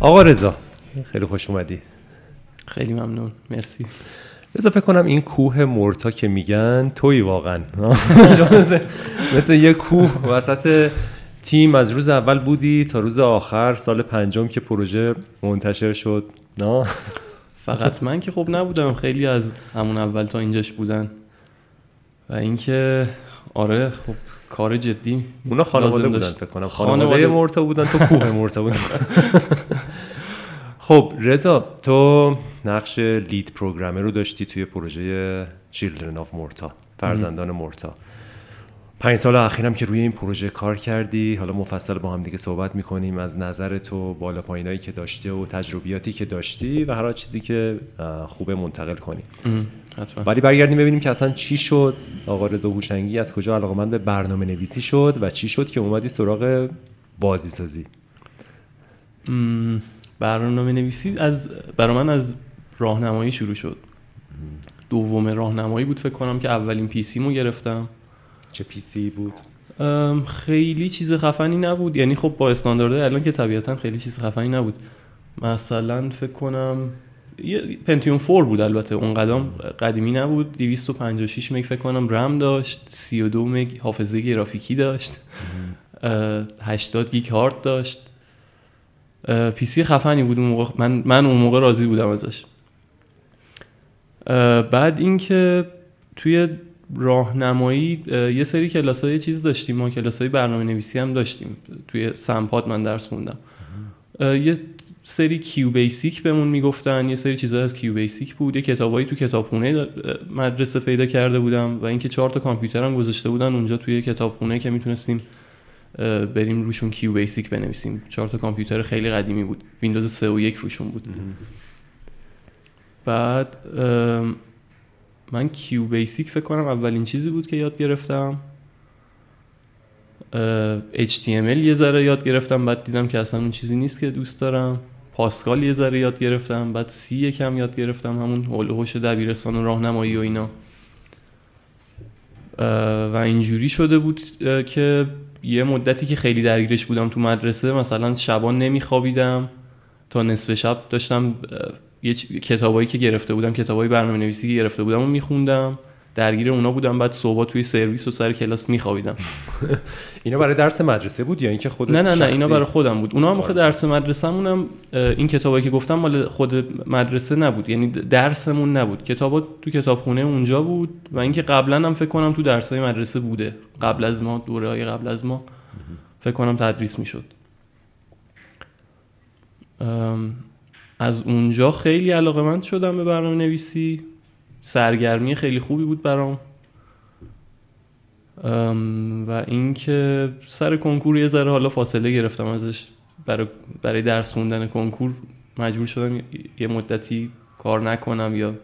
آقا رضا خیلی خوش اومدی. خیلی ممنون مرسی. رضا فکر کنم این کوه مرتا که میگن توی واقعا. مثل, مثل یه کوه وسط تیم از روز اول بودی تا روز آخر سال پنجم که پروژه منتشر شد. نه؟ فقط من که خب نبودم خیلی از همون اول تا اینجاش بودن. و اینکه آره خب کار جدی اونا خانواده بودن فکر کنم. خانواده مرتا بودن تو کوه مرتا بودن. خب رضا تو نقش لید پروگرامر رو داشتی توی پروژه چیلدرن آف مورتا فرزندان مورتا پنج سال اخیرم که روی این پروژه کار کردی. حالا مفصل با هم دیگه صحبت می‌کنیم از نظر تو بالا پایینایی که داشته و تجربیاتی که داشتی و هر چیزی که خوبه منتقل کنی. ولی برگردیم ببینیم که اصلا چی شد. آقا رضا هوشنگی از کجا علاقمند به برنامه نویسی شد و چی شد که اومدی سراغ بازی سازی برنامه نویسی از برای من از راهنمایی شروع شد. دوم راهنمایی بود فکر کنم که اولین پیسی مو گرفتم. چه پیسی بود؟ خیلی چیز خفنی نبود. یعنی خب با استانداردهای الان که طبیعتا خیلی چیز خفنی نبود. مثلا فکر کنم یه پنتیوم 4 بود البته. اون قدم قدیمی نبود. 256 مگ فکر کنم رم داشت. 32 مگ حافظه گرافیکی داشت. 80 گیگ هارد داشت. PC خفنی بود اون موقع. من من اون موقع راضی بودم ازش. بعد اینکه توی راهنمایی یه سری کلاس های چیز داشتیم. ما کلاس های برنامه نویسی هم داشتیم. توی سمپاد من درس خوندم یه سری QBasic بهمون می‌گفتن. یه سری چیزا از QBasic بود. یه کتابایی تو کتابخونه مدرسه پیدا کرده بودم و اینکه چهار تا کامپیوترم گذاشته بودن اونجا توی کتابخونه که می‌تونستیم بریم روشون QBasic بنویسیم. چهار تا کامپیوتر خیلی قدیمی بود. ویندوز 3 و 1 روشون بود. بعد من QBasic فکر کنم اولین چیزی بود که یاد گرفتم. HTML یه ذره یاد گرفتم بعد دیدم که اصلا اون چیزی نیست که دوست دارم. پاسکال یه ذره یاد گرفتم بعد C یکم یاد گرفتم همون حول دبیرستان و راهنمایی و اینا. و اینجوری شده بود که یه مدتی که خیلی درگیرش بودم تو مدرسه مثلا شبان نمیخوابیدم. تا نصف شب داشتم یه کتابایی که گرفته بودم کتابای برنامه نویسی که گرفته بودم و میخوندم. درگیر اونا بودم بعد صبح توی سرویس و سر کلاس میخوابیدم. اینا برای درس مدرسه بود یا اینکه خودت نه نه نه اینا برای خودم بود. اونا هم آره. درس مدرسه‌مونم این کتابایی که گفتم مال خود مدرسه نبود. یعنی درسمون نبود. کتابا تو کتابخونه اونجا بود و اینکه قبلا هم فکر کنم تو درسای مدرسه بوده. قبل از ما دوره های قبل از ما. فکر کنم تدریس می‌شد. از اونجا خیلی علاقه من شدم به برنامه نویسی سرگرمی خیلی خوبی بود برام. و اینکه سر کنکور یه ذره حالا فاصله گرفتم ازش. برای, برای درس خوندن کنکور مجبور شدم یه مدتی کار نکنم یا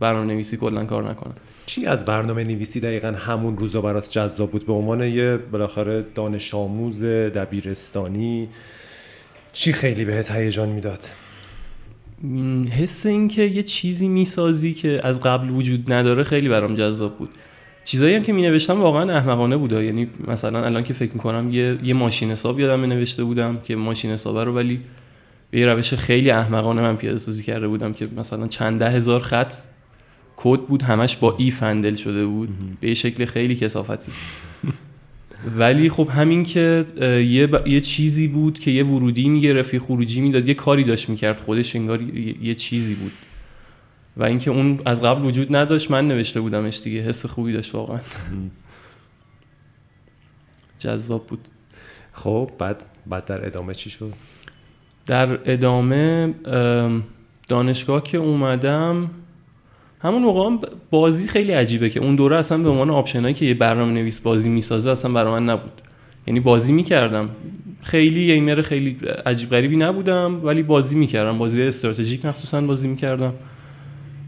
برنامه نویسی کلا کار نکنم. چی از برنامه نویسی دقیقا همون روزا برات جذاب بود؟ به عنوان یه بالاخره دانش آموز دبیرستانی چی خیلی بهت هیجان می‌داد؟ حس این که یه چیزی می‌سازی که از قبل وجود نداره خیلی برام جذاب بود. چیزایی هم که می نوشتم واقعا احمقانه بوده. یعنی مثلا الان که فکر می‌کنم یه, یه ماشین حساب یادم نوشته بودم که ماشین حساب رو ولی به یه روش خیلی احمقانه من پیاده سازی کرده بودم که مثلا چند ده هزار خط کد بود همش با ای فندل شده بود. به شکل خیلی کسافتی ولی خب همین که یه, یه چیزی بود که یه ورودی می‌گرفت یه خروجی می‌داد یه کاری داشت می‌کرد خودش انگار یه چیزی بود. و اینکه اون از قبل وجود نداشت من نوشته بودمش دیگه. حس خوبی داشت واقعا. جذاب بود. خب بعد بعد در ادامه چی شد؟ در ادامه دانشگاه که اومدم همون موقع بازی خیلی عجیبه که اون دوره اصلا به عنوان آپشنایی که یه برنامه نویس بازی می‌سازه اصلا برای من نبود. یعنی بازی می‌کردم. خیلی گیمر خیلی عجیب غریبی نبودم ولی بازی می‌کردم. بازی استراتژیک مخصوصا بازی می‌کردم.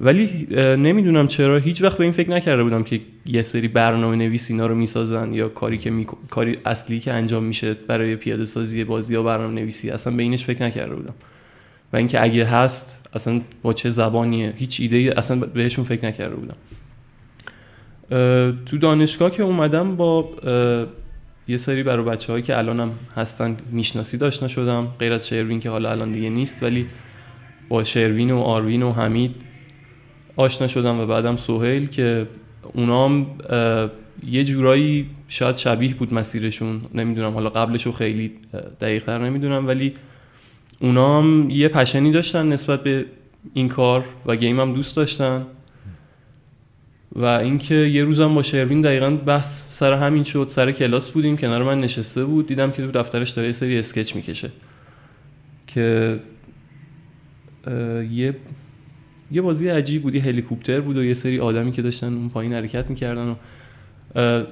ولی نمی‌دونم چرا هیچ وقت به این فکر نکرده بودم که یه سری برنامه نویس اینا رو می‌سازن یا کاری که می... کاری اصلی که انجام میشه برای پیاده سازی بازی یا برنامه نویسی اصلا به اینش فکر نکرده بودم. اینکه اگه هست اصلا با چه زبانیه؟ هیچ ایده اصلا بهشون فکر نکرده بودم. تو دانشگاه که اومدم با یه سری برای بچه هایی که الانم هستن می‌شناسی داشته شدم غیر از شروین که حالا الان دیگه نیست ولی با شروین و آروین و حمید آشنا شدم و بعدم سوهیل که اونام یه جورایی شاید شبیه بود مسیرشون. نمی‌دونم حالا قبلش رو خیلی دقیقتر نمی‌دونم ولی اونام یه پشنی داشتن نسبت به این کار و گیم هم دوست داشتن. و اینکه یه روزم با شروین دقیقا بحث سر همین شد سر کلاس بودیم کنار من نشسته بود دیدم که تو دفترش داره یه سری اسکچ می‌کشه. که یه یه بازی عجیب بود یه هلیکوپتر بود و یه سری آدمی که داشتن اون پایین حرکت می‌کردن و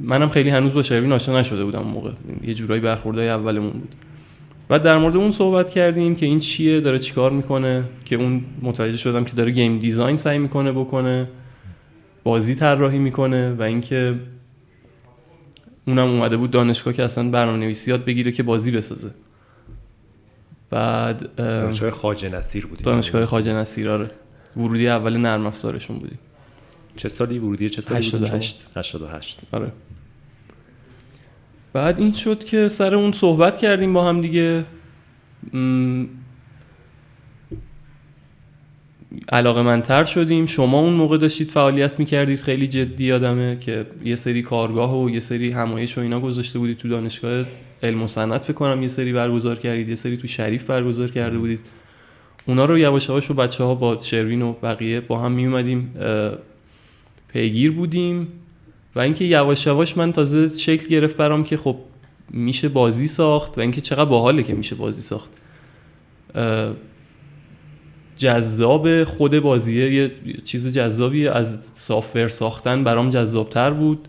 منم خیلی هنوز با شروین آشنا نشده بودم اون موقع. یه جورایی برخوردهای اولمون بود. بعد در مورد اون صحبت کردیم که این چیه داره چیکار می‌کنه؟ که اون متوجه شدم که داره گیم دیزاین سعی می‌کنه بکنه بازی طراحی می‌کنه و اینکه اونم اومده بود دانشگاه که اصلا برنامه نویسی یاد بگیره که بازی بسازه. بعد دانشگاه خواجه نصیر بودی دانشگاه خواجه نصیر آره. ورودی اول نرم افزارشون بودیم. چه سالی ورودی؟ چه سالی 88 88 آره. بعد این شد که سر اون صحبت کردیم با هم دیگه. علاقه منتر شدیم. شما اون موقع داشتید فعالیت می‌کردید. خیلی جدی یادمه که یه سری کارگاه و یه سری همایش و اینا گذاشته بودید تو دانشگاه علم و صنعت فکر کنم. یه سری برگزار کردید. یه سری تو شریف برگزار کرده بودید. اونا رو یواش یواش با بچه ها با شروین و بقیه با هم می اومدیم پیگیر بودیم. و اینکه یواش یواش من تازه شکل گرفت برام که خب میشه بازی ساخت و اینکه چقدر باحاله که میشه بازی ساخت. جذاب خود بازیه یه چیز جذابی از سافر ساختن برام جذابتر بود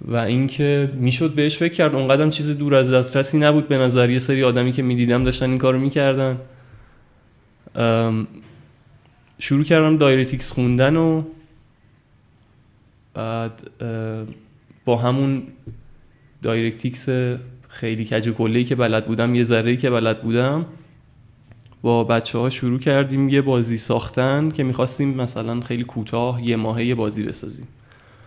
و اینکه می‌شد بهش فکر کرد. اونقدر چیز دور از دسترسی نبود به نظر. یه سری آدمی که می‌دیدم داشتن این کارو می‌کردن. شروع کردم DirectX خوندن و بعد با همون DirectX خیلی کج و که بلد بودم یه ذره که بلد بودم با بچه ها شروع کردیم یه بازی ساختن که می‌خواستیم مثلا خیلی کوتاه یه ماهه یه بازی بسازیم.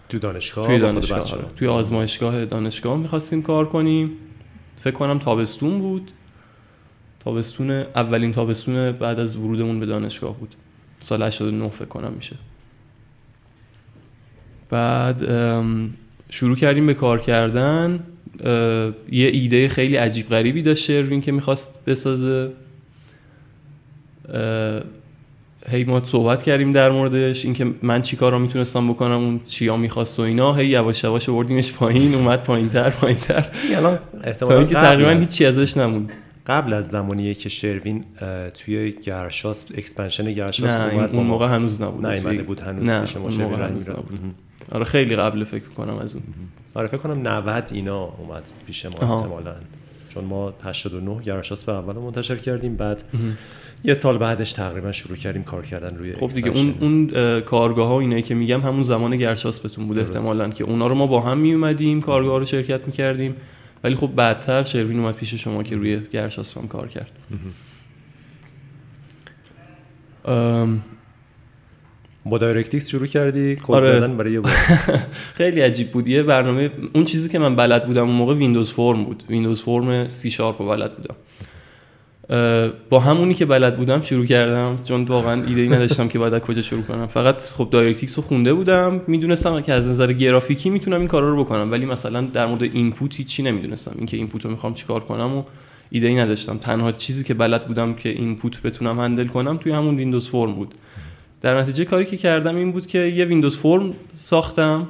تو دانشگاه؟ توی دانشگاه آره. توی آزمایشگاه دانشگاه می‌خواستیم کار کنیم. فکر کنم تابستون بود. تابستون اولین تابستون بعد از ورودمون به دانشگاه بود. سال 89 فکر کنم میشه. بعد شروع کردیم به کار کردن. یه ایده خیلی عجیب غریبی داشت شروین که می‌خواست بسازه. هی ما صحبت کردیم در موردش اینکه من چی کارا می‌تونستم بکنم اون چیا می‌خواست و اینا. هی یواش یواش آوردیمش پایین اومد پایینتر پایینتر. احتمالاً که تقریبا هیچی ازش نموند. قبل از زمانیه که شروین توی گرشاسپ expansion گرشاسپ نه اون موقع هنوز نبود. نه بود هنوز نه اون موقع هنوز نبود. آره خیلی قبل فکر کنم از اون. آره فکر کنم 90 اینا اومد پیش ما احتمالاً. چون ما 89 گرشاسپ اول منتشر کردیم بعد یه سال بعدش تقریبا شروع کردیم کار کردن روی خب دیگه اون اون کارگاه ها اینایی که میگم همون زمان گرشاسپ بهتون بود احتمالا که اونا رو ما با هم می اومدیم کارگاه رو شرکت می‌کردیم. ولی خب بعدتر شروین اومد پیش شما که روی گرشاسپ هم کار کرد. با DirectX شروع کردی؟ کد آره. زدن برای یه خیلی عجیب بود. یه برنامه اون چیزی که من بلد بودم اون موقع Windows Form بود. ویندوز فرم سی شارپ رو بلد بودم. با همونی که بلد بودم شروع کردم. چون واقعا ایده ای نداشتم که باید کجا شروع کنم. فقط خب DirectX رو خونده بودم. می‌دونستم که از نظر گرافیکی می‌تونم این کارا رو بکنم. ولی مثلا در مورد input هیچی نمی‌دونستم. اینکه input رو می‌خوام چیکار کنم و ایده ای نداشتم. تنها چیزی که بلد بودم که input بتونم handle کنم توی همون Windows Form بود. در نتیجه کاری که کردم این بود که یه Windows Form ساختم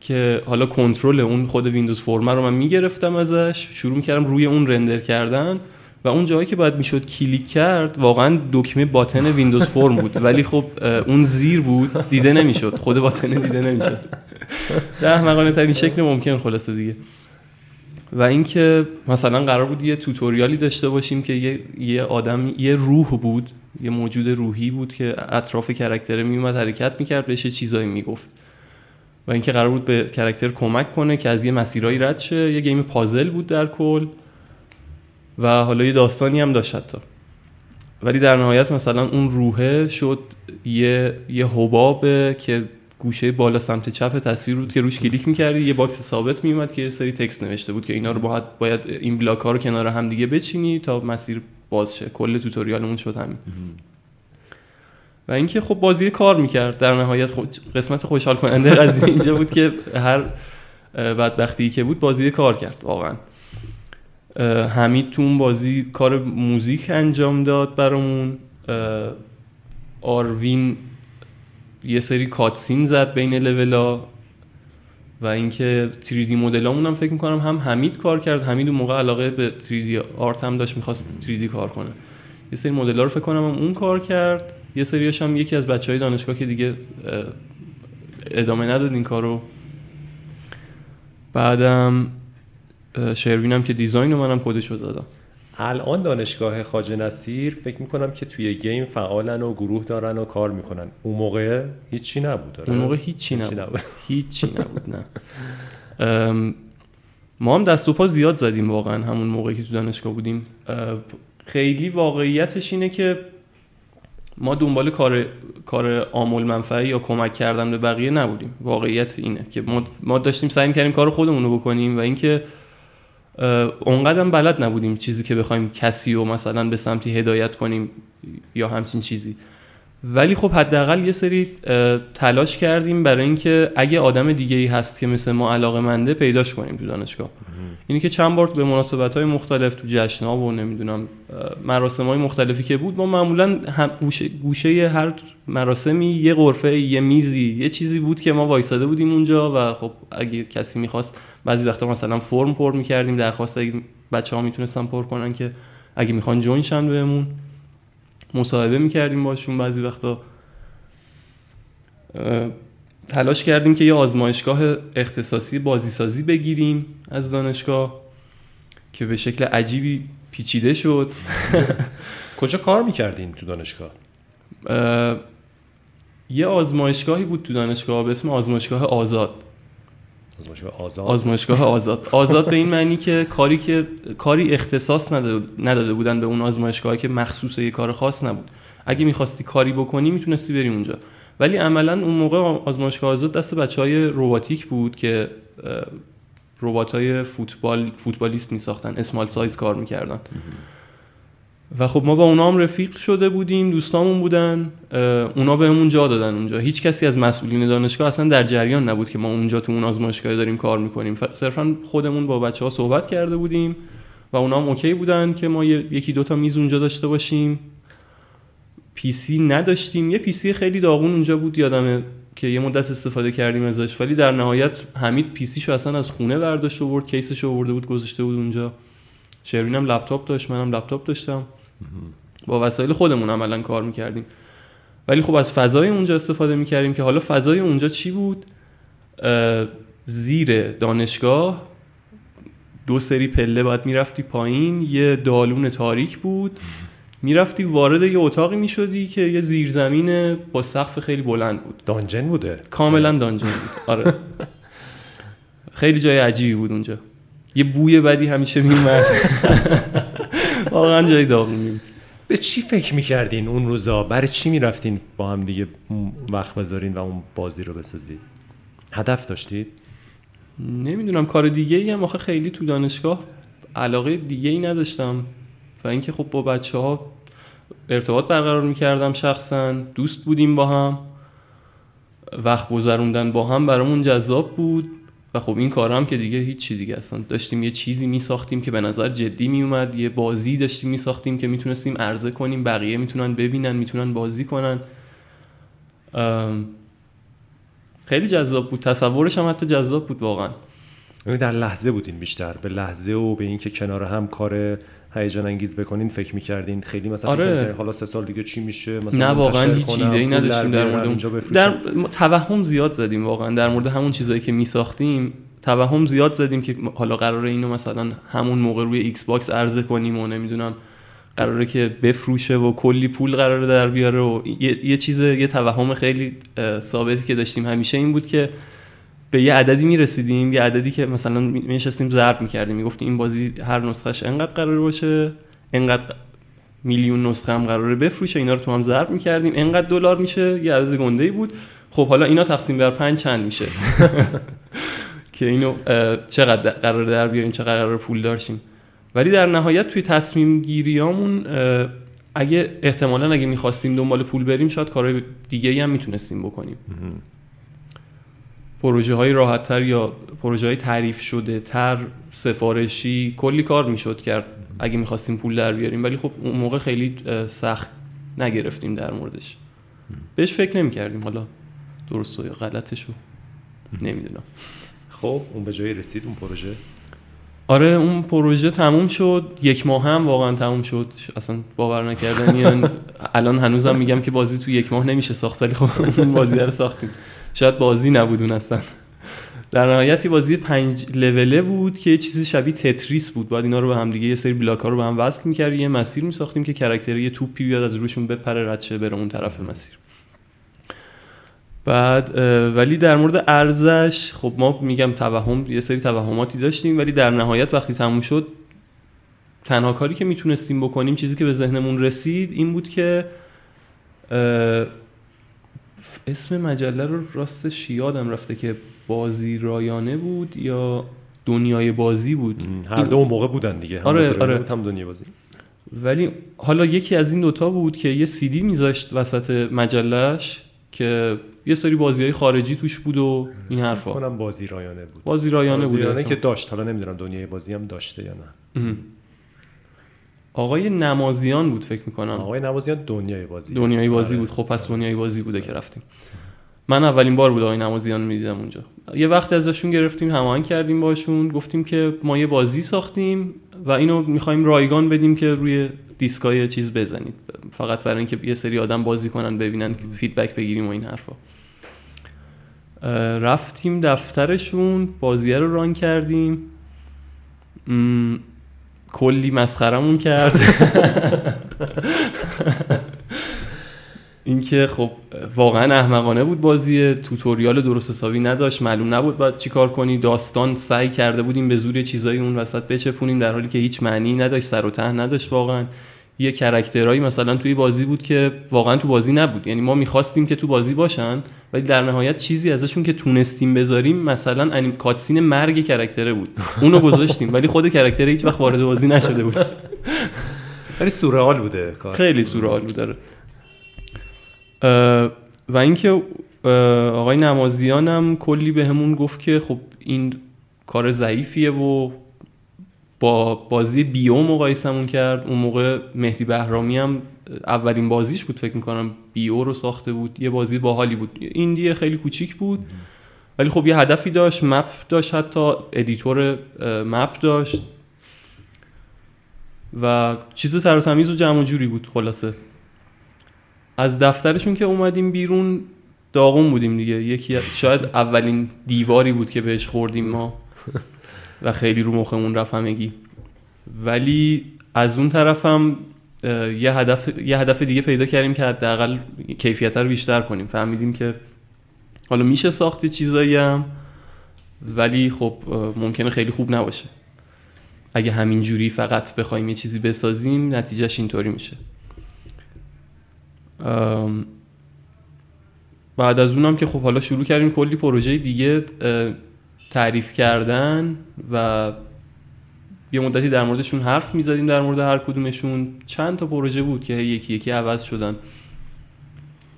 که حالا کنترل اون خود Windows Form رو من می‌گرفتم ازش. شروع کردم روی اون render کردن و اون جایی که باید می‌شد کلیک کرد واقعا دکمه button Windows Form بود. ولی خب اون زیر بود دیده نمی‌شد. خود button دیده نمی‌شد. احمقانه ترین شکل ممکن خلاصه دیگه. و اینکه مثلا قرار بود یه tutorial ی داشته باشیم که یه, یه آدم یه روح بود. یه موجود روحی بود که اطراف character ه میومد حرکت می‌کرد بهش چیزایی می‌گفت. و اینکه قرار بود به character کمک کنه که از یه مسیرایی رد شه یه game puzzle بود در کل و حالا یه داستانی هم داشت حتی. ولی در نهایت مثلا اون روحه شد یه یه حباب که گوشه بالا سمت چپ تصویر بود که روش کلیک می‌کردی یه box ثابت میومد که یه سری text نوشته بود که اینا رو باید باید این block ها رو کنار هم دیگه بچینی تا مسیر باز شه. کل tutorial مون شد همین. و اینکه خب بازی کار می‌کرد. در نهایت قسمت خوشحال کننده قضیه اینجا بود که هر بدبختی که بود بازی کار کرد واقعا. حمید تو اون بازی کار موزیک انجام داد برامون. آروین یه سری کاتسین زد بین لولا و اینکه 3D مدلامون هم فکر می‌کنم هم حمید کار کرد. حمید اون موقع علاقه به 3D آرت هم داشت می‌خواست 3D کار کنه. یه سری مدل رو فکر کنم هم اون کار کرد. یه سریاش هم یکی از بچه های دانشگاه که دیگه ادامه نداد این کارو. بعدم شروینم که دیزاین رو منم خودش رو زدم. الان دانشگاه خاج نصیر فکر می‌کنم که توی گیم فعالن و گروه دارن و کار می‌کنن. اون موقع هیچی نبود. اون موقع هیچی نبود, نبود. هیچی نبود نه. ما هم دست و پا زیاد زدیم واقعا همون موقعی که تو دانشگاه بودیم. خیلی واقعیتش اینه که ما دنبال کار کار آمول منفعه یا کمک کردن به بقیه نبودیم. واقعیت اینه که ما, ما داشتیم سعی کردیم کار خودمون رو بکنیم و اینکه اونقدر بلد نبودیم چیزی که بخوایم کسی رو مثلا به سمتی هدایت کنیم یا همچین چیزی. ولی خب حداقل یه سری تلاش کردیم برای اینکه اگه آدم دیگه ای هست که مثل ما علاقه منده پیداش کنیم تو دانشگاه. اینی که چند بار به مناسبت های مختلف تو جشن ها و نمی‌دونم مراسم های مختلفی که بود ما معمولا گوشه, گوشه هر مراسمی یه قرفه یه میزی یه چیزی بود که ما وایساده بودیم اونجا و خب اگه کسی می‌خواست بعضی وقتا مثلا فرم پر می‌کردیم درخواست اگه بچه ها می‌تونستن پر کنن که اگه می‌خوان جوین شن بهمون. مصاحبه می‌کردیم باشون بعضی وقتا. تلاش کردیم که یه آزمایشگاه اختصاصی بازیسازی بگیریم از دانشگاه که به شکل عجیبی پیچیده شد. کجا کار می‌کردین تو دانشگاه؟ یه آزمایشگاهی بود تو دانشگاه به اسم آزمایشگاه آزاد. آزمایشگاه آزاد؟ آزمایشگاه آزاد. آزاد به این معنی که کاری که کاری اختصاص نداده بودن به اون آزمایشگاه که مخصوص یه کار خاص نبود. اگه می‌خواستی کاری بکنی می‌تونستی بری اونجا. ولی عملا اون موقع آزمایشگاه آزاد دست بچه های روباتیک بود که ربات های فوتبال فوتبالیست میساختن. small size کار می‌کردن. و خب ما با اونا هم رفیق شده بودیم دوستامون بودن اونا بهمون جا دادن اونجا. هیچ کسی از مسئولین دانشگاه اصلا در جریان نبود که ما اونجا تو اون آزمایشگاه داریم کار می‌کنیم. صرفا خودمون با بچه ها صحبت کرده بودیم و اونا هم OK بودن که ما یکی دوتا میز اونجا داشته باشیم. PC نداشتیم. یه PC خیلی داغون اونجا بود یادمه که یه مدت استفاده کردیم ازش. ولی در نهایت حمید پی شو اصلا از خونه برداشت آورد کیسش آورده بود گذاشته بود اونجا. شروینم لپتاپ داشت منم لپتاپ داشتم. با وسایل خودمون عملا کار می‌کردیم. ولی خب از فضای اونجا استفاده می‌کردیم که حالا فضای اونجا چی بود؟ زیر دانشگاه دو سری پله باید می‌رفتی پایین یه دالون تاریک بود. می‌رفتی وارد یه اتاقی می‌شدی که یه زیرزمین با سقف خیلی بلند بود. دانجن بوده؟ کاملا دانجن بود. آره. خیلی جای عجیبی بود اونجا. یه بوی بدی همیشه میومد واقعا جای داغونی به چی فکر می‌کردین اون روزا؟ برای چی می‌رفتین با هم دیگه وقت بذارین و اون بازی رو بسازید؟ هدف داشتید؟ نمی‌دونم کار دیگه ای هم آخه خیلی تو دانشگاه علاقه دیگه ای نداشتم. و اینکه خب با بچه ها ارتباط برقرار می‌کردم شخصا دوست بودیم با هم وقت گذروندن با هم برامون جذاب بود. و خب این کار هم که دیگه هیچی دیگه اصلا. داشتیم یه چیزی میساختیم که به نظر جدی میومد یه بازی داشتیم میساختیم که می‌تونستیم عرضه کنیم بقیه می‌تونن ببینن می‌تونن بازی کنن. خیلی جذاب بود. تصورش هم حتی جذاب بود واقعا. یعنی در لحظه بودین بیشتر به لحظه و به اینکه کنار هم کار هیجان انگیز بکنین فکر می‌کردین. خیلی مثلا آره. حالا سه سال دیگه چی میشه؟ مثلا نه واقعا هیچ ایده ای نداشتیم در مورد در توهم زیاد زدیم واقعا. در مورد همون چیزایی که میساختیم توهم زیاد زدیم که حالا قراره اینو مثلا همون موقع روی Xbox عرضه کنیم و نمی‌دونم قراره که بفروشه و کلی پول قراره در بیاره و یه, یه چیز یه توهم خیلی ثابتی که داشتیم همیشه این بود که به یه عددی می‌رسیدیم یه عددی که مثلا میشستیم ضرب می‌کردیم می‌گفتیم این بازی هر نسخهش انقدر قرار باشه انقدر میلیون نسخه هم قراره بفروشه اینا رو تو هم ضرب می‌کردیم انقدر دلار میشه یه عدد گنده ای بود. خب حالا اینا تقسیم بر پنج چند میشه؟ که اینو چقدر قرار در بیاریم چقدر قرار پول دارشیم ولی در نهایت توی تصمیم گیریامون اگه احتمالا اگه می‌خواستیم دنبال پول بریم شاید کارهای دیگه هم می‌تونستیم بکنیم. پروژه های راحت تر یا پروژه های تعریف شده تر سفارشی کلی کار می‌شد کرد اگه می‌خواستیم پول در بیاریم. ولی خب اون موقع خیلی سخت نگرفتیم در موردش. بهش فکر نمی کردیم حالا درست و یا غلطش رو نمی‌دونم. خب اون به جایی رسید اون پروژه؟ آره اون پروژه تموم شد. یک ماه هم واقعا تموم شد. اصلا باور نکردنی. الان هنوزم میگم که بازی تو یک ماه نمیشه ساخت ولی خب اون بازی رو ساختیم. شاید بازی نبودون اصلا. در نهایتی بازی پنج لوله بود که یه چیزی شبیه تتریس بود. بعد اینا رو به هم دیگه یه سری بلاک ها رو به هم وصل می‌کرد یه مسیر می‌ساختیم که کرکتر یه توپی بیاد از روشون بپره رد شه بره اون طرف مسیر. بعد ولی در مورد ارزش خب ما میگم توهم یه سری توهماتی داشتیم ولی در نهایت وقتی تموم شد تنها کاری که می‌تونستیم بکنیم چیزی که به ذهنمون رسید این بود که اسم مجله رو راستش یادم رفته که بازی رایانه بود یا دنیای بازی بود. هر دو موقع بودن دیگه. آره آره. هم دنیای بازی. ولی حالا یکی از این دوتا بود که یه سیدی میذاشت وسط مجلش که یه سری بازی های خارجی توش بود و این حرفا. کنم بازی رایانه بود. بازی رایانه بازی بود. رایانه که داشت. حالا نمی‌دونم دنیای بازی هم داشته یا نه. آقای نمازیان بود فکر می‌کنم. آقای نمازیان دنیای بازی. دنیای بازی بود. خب پس دنیای بازی بوده که رفتیم. من اولین بار بود آقای نمازیان می‌دیدم اونجا. یه وقت ازشون گرفتیم هماهنگ کردیم باشون گفتیم که ما یه بازی ساختیم و اینو می‌خوایم رایگان بدیم که روی دیسکای چیز بزنید. فقط برای اینکه یه سری آدم بازی کنن ببینن فیدبک بگیریم و این حرفا. رفتیم دفترشون. بازیه رو ران کردیم. کلی مسخرمون کرد. اینکه خب واقعا احمقانه بود بازی. tutorial درست حسابی نداشت. معلوم نبود باید چی کار کنی. داستان سعی کرده بودیم به زور چیزایی اون وسط بچپونیم در حالی که هیچ معنی نداشت. سر و ته نداشت واقعا. یه character هایی مثلا توی بازی بود که واقعا تو بازی نبود. یعنی ما می‌خواستیم که تو بازی باشن ولی در نهایت چیزی ازشون که تونستیم بذاریم مثلا anim cutscene مرگ character ه بود. اونو گذاشتیم ولی خود character ه هیچ وقت وارد بازی نشده بود. ولی سورئال بوده کار. خیلی سورئال بود داره و اینکه آقای نمازیانم کلی بهمون گفت که خب این کار ضعیفیه و با بازی بیو مقایسمون کرد. اون موقع مهدی بهرامی هم اولین بازیش بود فکر می‌کنم بیو رو ساخته بود. یه بازی باحالی بود. indie خیلی کوچیک بود ولی خب یه هدفی داشت map داشت حتی editor مپ داشت. و چیز تر و تمیز و جمع جوری بود خلاصه. از دفترشون که اومدیم بیرون داغون بودیم دیگه. یکی شاید اولین دیواری بود که بهش خوردیم ما. و خیلی رو مخمون رفت همگی ولی از اون طرفم یه هدف یه هدف دیگه پیدا کردیم که حداقل کیفیت رو بیشتر کنیم. فهمیدیم که حالا میشه ساخت چیزایی هم ولی خب ممکنه خیلی خوب نباشه. اگه همین جوری فقط بخوایم یه چیزی بسازیم نتیجهش اینطوری میشه. بعد از اونم که خب حالا شروع کردیم کلی پروژه دیگه تعریف کردن و یه مدتی در موردشون حرف می‌زدیم در مورد هر کدومشون. چند تا پروژه بود که یکی یکی عوض شدن.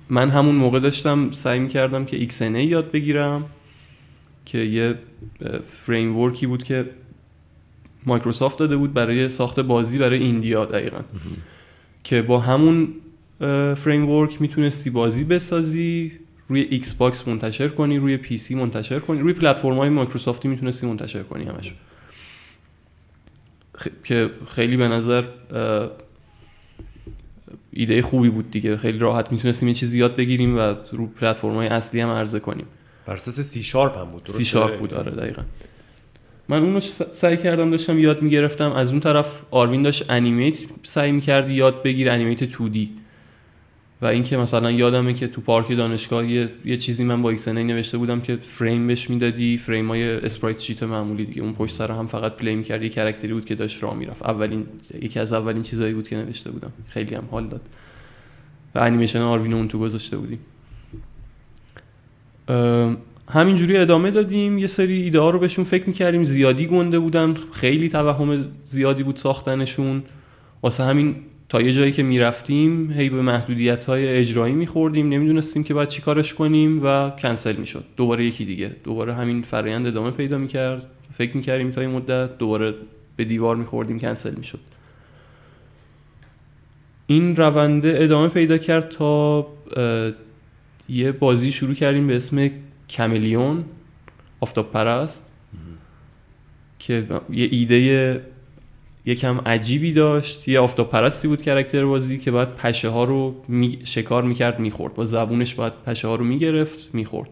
من همون موقع داشتم سعی می‌کردم که XNA یاد بگیرم که یه framework ی بود که مایکروسافت داده بود برای ساخت بازی برای indie ها دقیقا. که با همون framework می‌تونستی بازی بسازی. روی Xbox منتشر کنی روی PC منتشر کنی روی پلتفرم های مایکروسافتی می‌تونستی منتشر کنی همش خ... که خیلی به نظر ایده خوبی بود دیگه. خیلی راحت می‌تونستیم یه چیزی یاد بگیریم و رو پلتفرم های اصلی هم عرضه کنیم. بر اساس سی شارپ هم بود سی شارپ بود آره دقیقا. من اونو سعی کردم داشتم یاد می‌گرفتم. از اون طرف آروین داشت animate سعی می‌کرد یاد بگیره animate 2D و اینکه مثلا یادمه که تو پارک دانشگاه یه, یه چیزی من با X نوشته بودم که فریم بهش می‌دادی فریم های sprite sheet معمولی دیگه. اون پشت سر هم فقط play می‌کرد یه character ی بود که داشت راه می‌رفت. اولین یکی از اولین چیزایی بود که نوشته بودم. خیلی هم حال داد. و انیمیشن آروین اون تو گذاشته بودیم. همینجوری ادامه دادیم. یه سری ایده ها رو بهشون فکر می‌کردیم. زیادی گنده بودن. خیلی توهم زیادی بود ساختنشون. واسه همین تا یه جایی که می‌رفتیم هی به محدودیت های اجرایی میخوردیم نمی‌دونستیم که باید چی کارش کنیم و کنسل می‌شد. دوباره یکی دیگه. دوباره همین فرایند ادامه پیدا می‌کرد. فکر می‌کردیم تا این مدت دوباره به دیوار میخوردیم کنسل می‌شد. این رونده ادامه پیدا کرد تا یه بازی شروع کردیم به اسم کملیون آفتاب پرست که یه ایده یکم عجیبی داشت. یه آفتاب پرستی بود کرکتر بازی که باید پشه ها رو می... شکار می‌کرد می‌خورد. با زبونش باید پشه ها رو می‌گرفت می‌خورد.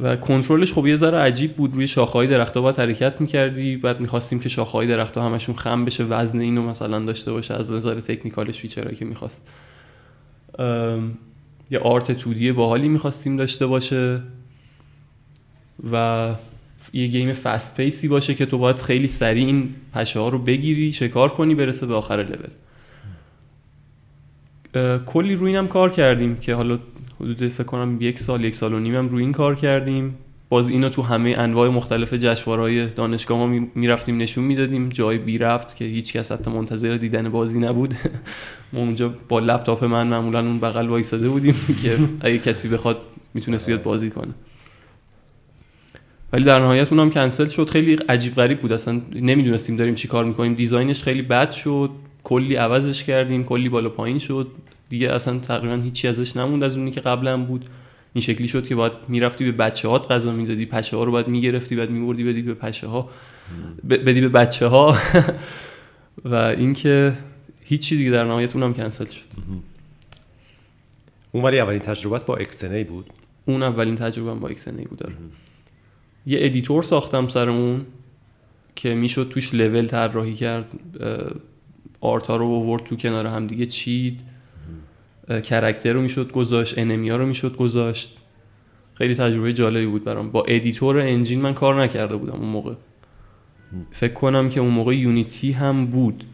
و کنترلش خب یه ذره عجیب بود. روی شاخه‌های درخت‌ها باید حرکت می‌کردی. بعد می‌خواستیم که شاخه‌های درخت‌ها همشون خم بشه وزن اینو مثلا داشته باشه از نظر technical ش feature هایی که می‌خواست. یه art 2D باحالی می‌خواستیم داشته باشه. و یه game fast pace ی باشه که تو باید خیلی سریع این پشه ها رو بگیری شکار کنی برسه به آخر لول کلی روی اینم کار کردیم که حالا حدود فکر کنم یک سال یک سال و نیمم روی این کار کردیم. باز اینو تو همه انواع مختلف جشنواره‌های دانشگاه ما می- می‌رفتیم نشون می‌دادیم. جای بی ربط که هیچ کس حتی منتظر دیدن بازی نبود. ما اونجا با لپتاپ من معمولا اون بغل وایساده بودیم که اگه کسی بخواد می‌تونست بیاد بازی کنه. ولی در نهایت اونم کنسل شد. خیلی عجیب غریب بود. اصلا نمی‌دونستیم داریم چی کار می‌کنیم. دیزاینش خیلی بد شد. کلی عوضش کردیم. کلی بالا پایین شد. دیگه اصلا تقریبا هیچی ازش نموند از اونی که قبلا بود. این شکلی شد که باید می‌رفتی به بچه هات غذا می‌دادی. پشه ها رو باید می‌گرفتی بعد میبردی بدی به پشه ها بدی به بچه ها و اینکه هیچی دیگه در نهایت اونم کنسل شد. اون ولی اولین تجربت با XNA بود؟ اون اولین تجربه با XNA بود. آره یه editor ساختم سر اون که می‌شد توش لول طراحی کرد art ا رو آورد تو کنار هم دیگه چید. character رو می‌شد گذاشت enemy ا رو می‌شد گذاشت. خیلی تجربه جالبی بود برام. با editor engine من کار نکرده بودم اون موقع. فکر کنم که اون موقع Unity هم بود.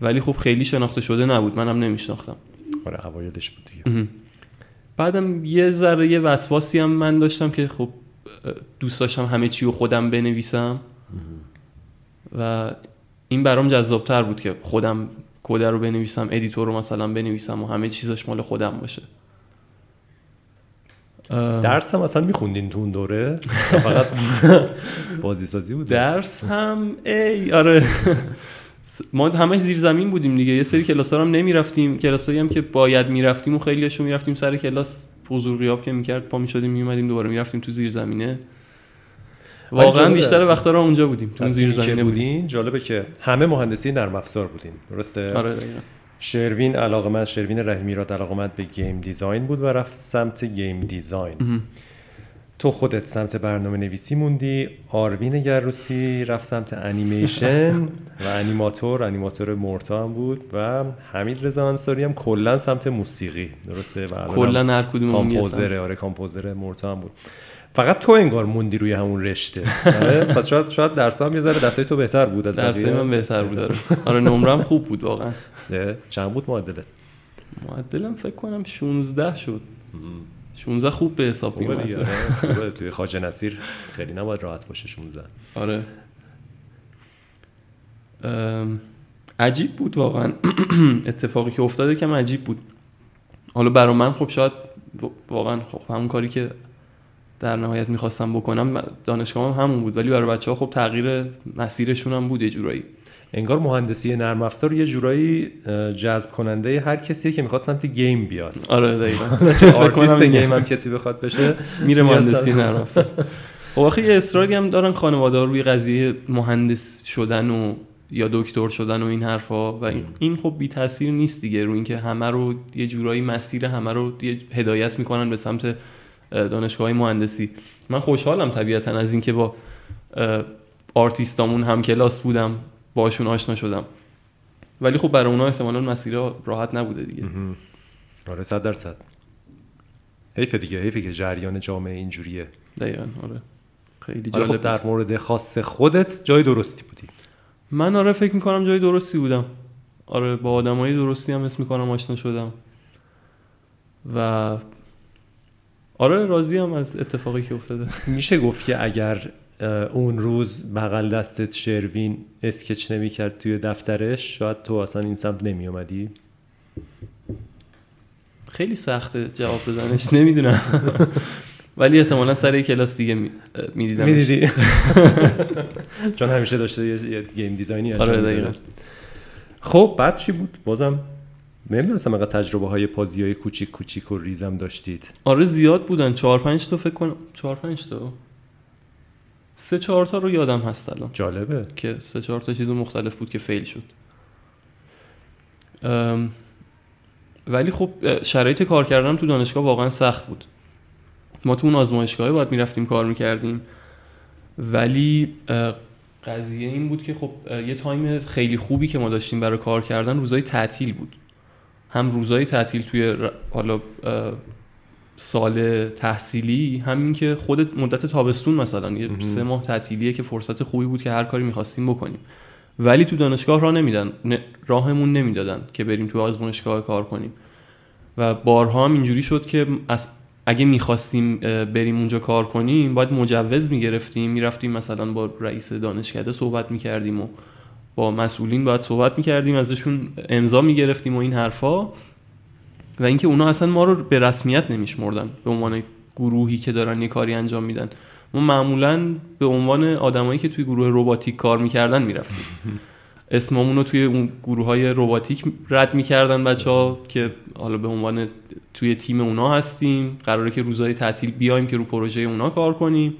ولی خب خیلی شناخته شده نبود. منم نمیشناختم. آره اوایلش بود دیگه. بعدم یه ذره یه وسواسی هم من داشتم که خب دوست داشتم همه چی رو خودم بنویسم. و این برام جذابتر بود که خودم کد رو بنویسم editor رو مثلا بنویسم و همه چیزش مال خودم باشه. درس هم اصلا میخوندین تو اون دوره؟ فقط بازی سازی بود درس هم ای آره. ما همه زیر زمین بودیم دیگه. یه سری کلاس هم نمی‌رفتیم. کلاسایی هم که باید می‌رفتیم و خیلیشون می‌رفتیم سر کلاس. حضور غیاب که می‌کرد پا می‌شدیم میومدیم دوباره می‌رفتیم تو زیر زمینه. واقعا بیشتر. وقتا رو اونجا بودیم تو زیر زمینه بودیم. جالبه که همه مهندسی نرم افزار بودین درسته؟ آره. شروین علاقمند شروین رحیمی را علاقمند به game design بود و رفت سمت game design. تو خودت سمت برنامه نویسی موندی آروین گروسی رفت سمت انیمیشن و انیماتور انیماتور مورتا هم بود و حمید رضا انصاری هم کلا سمت موسیقی درسته؟ و کلا هر کدوم composer آره composer مورتا هم بود. فقط تو انگار موندی روی همون رشته آره؟ پس شاید شاید درس هم یه ذره درسای تو بهتر بود از بقیه. من بهتر بود آره. آره نمرم خوب بود واقعا. چند بود معدلت؟ معدلم فکر کنم 16 شد. 16 خوب به حساب میومد آره. توی خواجه نصیر خیلی نباید راحت باشه 16 آره. عجیب بود واقعا. اتفاقی که افتاده کم عجیب بود. حالا برا من خب شاید واقعا خب همون کاری که در نهایت می‌خواستم بکنم دانشگاه هم همون بود ولی برای بچه ها خب تغییر مسیرشون هم بود یه جورایی. انگار مهندسی نرم افزار یه جورایی جذب کننده هر کسی که می‌خواد سمت game بیاد. آره دقیقاً. artist game. هم کسی بخواد بشه. میره مهندسی نرم افزار. خب آخه یه اصراری هم دارن خانواده روی قضیه مهندس شدن و یا دکتر شدن و این حرفا و این, خب بی تاثیر نیست دیگه رو اینکه همه رو یه جورایی مسیر همه رو یه هدایت می‌کنن به سمت اه، دانشگاه مهندسی. من خوشحالم طبیعتا از اینکه با آرتیستامون هم کلاس بودم. باشون آشنا شدم. ولی خب برای اونا احتمالا مسیر راحت نبوده دیگه. آره صد درصد. حیف دیگه حیفه که جریان جامعه اینجوریه. دقیقا آره. خیلی حالا جالب خب در. مورد خاص خودت جای درستی بودی. من آره فکر می‌کنم جای درستی بودم. آره با آدمای درستی هم حس می‌کنم آشنا شدم. و آره راضی هم از اتفاقی که افتاده. میشه گفت که اگر اون روز بغل دستت شروین اسکچ نمی‌کرد توی دفترش شاید تو اصلا این سمت نمی اومدی؟ خیلی سخته جواب بزنش نمی‌دونم. ولی احتمالا سر کلاس دیگه می‌دیدم می‌دیدی؟ چون همیشه داشته یه گیم دیزاینی آره دقیقا. خب بعد چی بود؟ بازم نمی‌دونستم اقدر تجربه های پازی های کوچیک کوچیک و ریزم داشتید. آره زیاد بودن. چهار پنج تا فکر کنم چهار پنج تا؟ سه چهار تا رو یادم هست الان. جالبه. که سه چهار تا چیز مختلف بود که فیل شد. ولی خب شرایط کار کردن تو دانشگاه واقعا سخت بود. ما تو اون آزمایشگاه باید می‌رفتیم کار می‌کردیم. ولی قضیه این بود که خب یه تایم خیلی خوبی که ما داشتیم برای کار کردن روزای تعطیل بود. هم روزای تعطیل توی حالا سال تحصیلی همین که خود مدت تابستون مثلا یه سه ماه تعطیلیه که فرصت خوبی بود که هر کاری می‌خواستیم بکنیم. ولی تو دانشگاه راه نمیدن راهمون نمی‌دادن که بریم تو آزمایشگاه کار کنیم. و بارها هم اینجوری شد که از اگه می‌خواستیم بریم اونجا کار کنیم باید مجوز می‌گرفتیم. می‌رفتیم مثلا با رئیس دانشکده صحبت می‌کردیم و با مسئولین باید صحبت می‌کردیم ازشون امضا می‌گرفتیم و این حرفا. و اینکه اونا اصلا ما رو به رسمیت نمیشمردن به عنوان گروهی که دارن یه کاری انجام میدن. ما معمولا به عنوان آدمایی که توی گروه رباتیک کار می‌کردن می‌رفتیم. اسممون رو توی اون گروه های روباتیک رد می‌کردن بچه ها که حالا به عنوان توی تیم اونا هستیم. قراره که روزهای تعطیل بیایم که رو پروژه اونا کار کنیم.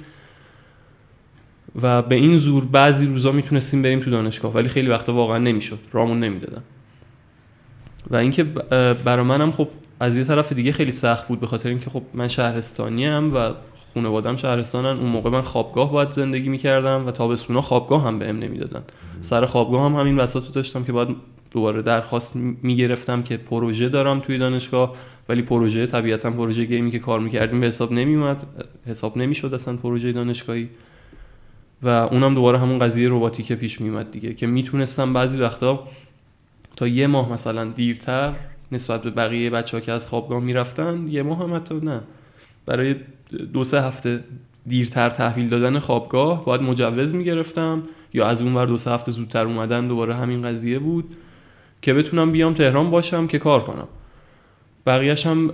و به این زور بعضی روزا می‌تونستیم بریم تو دانشگاه ولی خیلی وقتا واقعا نمی‌شد. رامون نمی‌دادن. و اینکه برا منم خب از یه طرف دیگه خیلی سخت بود به خاطر اینکه خب من شهرستانی هم و خانوادم شهرستانن. اون موقع من خوابگاه باید زندگی می‌کردم و تابستونا خوابگاه هم بهم نمی‌دادن. سر خوابگاه هم همین وسط داشتم که باید دوباره درخواست می‌گرفتم که پروژه دارم توی دانشگاه ولی پروژه طبیعتا پروژه گیمی که کار می‌کردیم به حساب نمیومد حساب نمی‌شد اصلا پروژه دانشگاهی. و اونم دوباره همون قضیه رباتیک پیش میومد دیگه که می‌تونستم بعضی وقتا تا یه ماه مثلا دیرتر نسبت به بقیه بچه ها که از خوابگاه می‌رفتن یه ماه هم حتی نه. برای دو سه هفته دیرتر تحویل دادن خوابگاه باید مجوز می‌گرفتم یا از اون ور دو سه هفته زودتر اومدن دوباره همین قضیه بود که بتونم بیام تهران باشم که کار کنم. بقیهش هم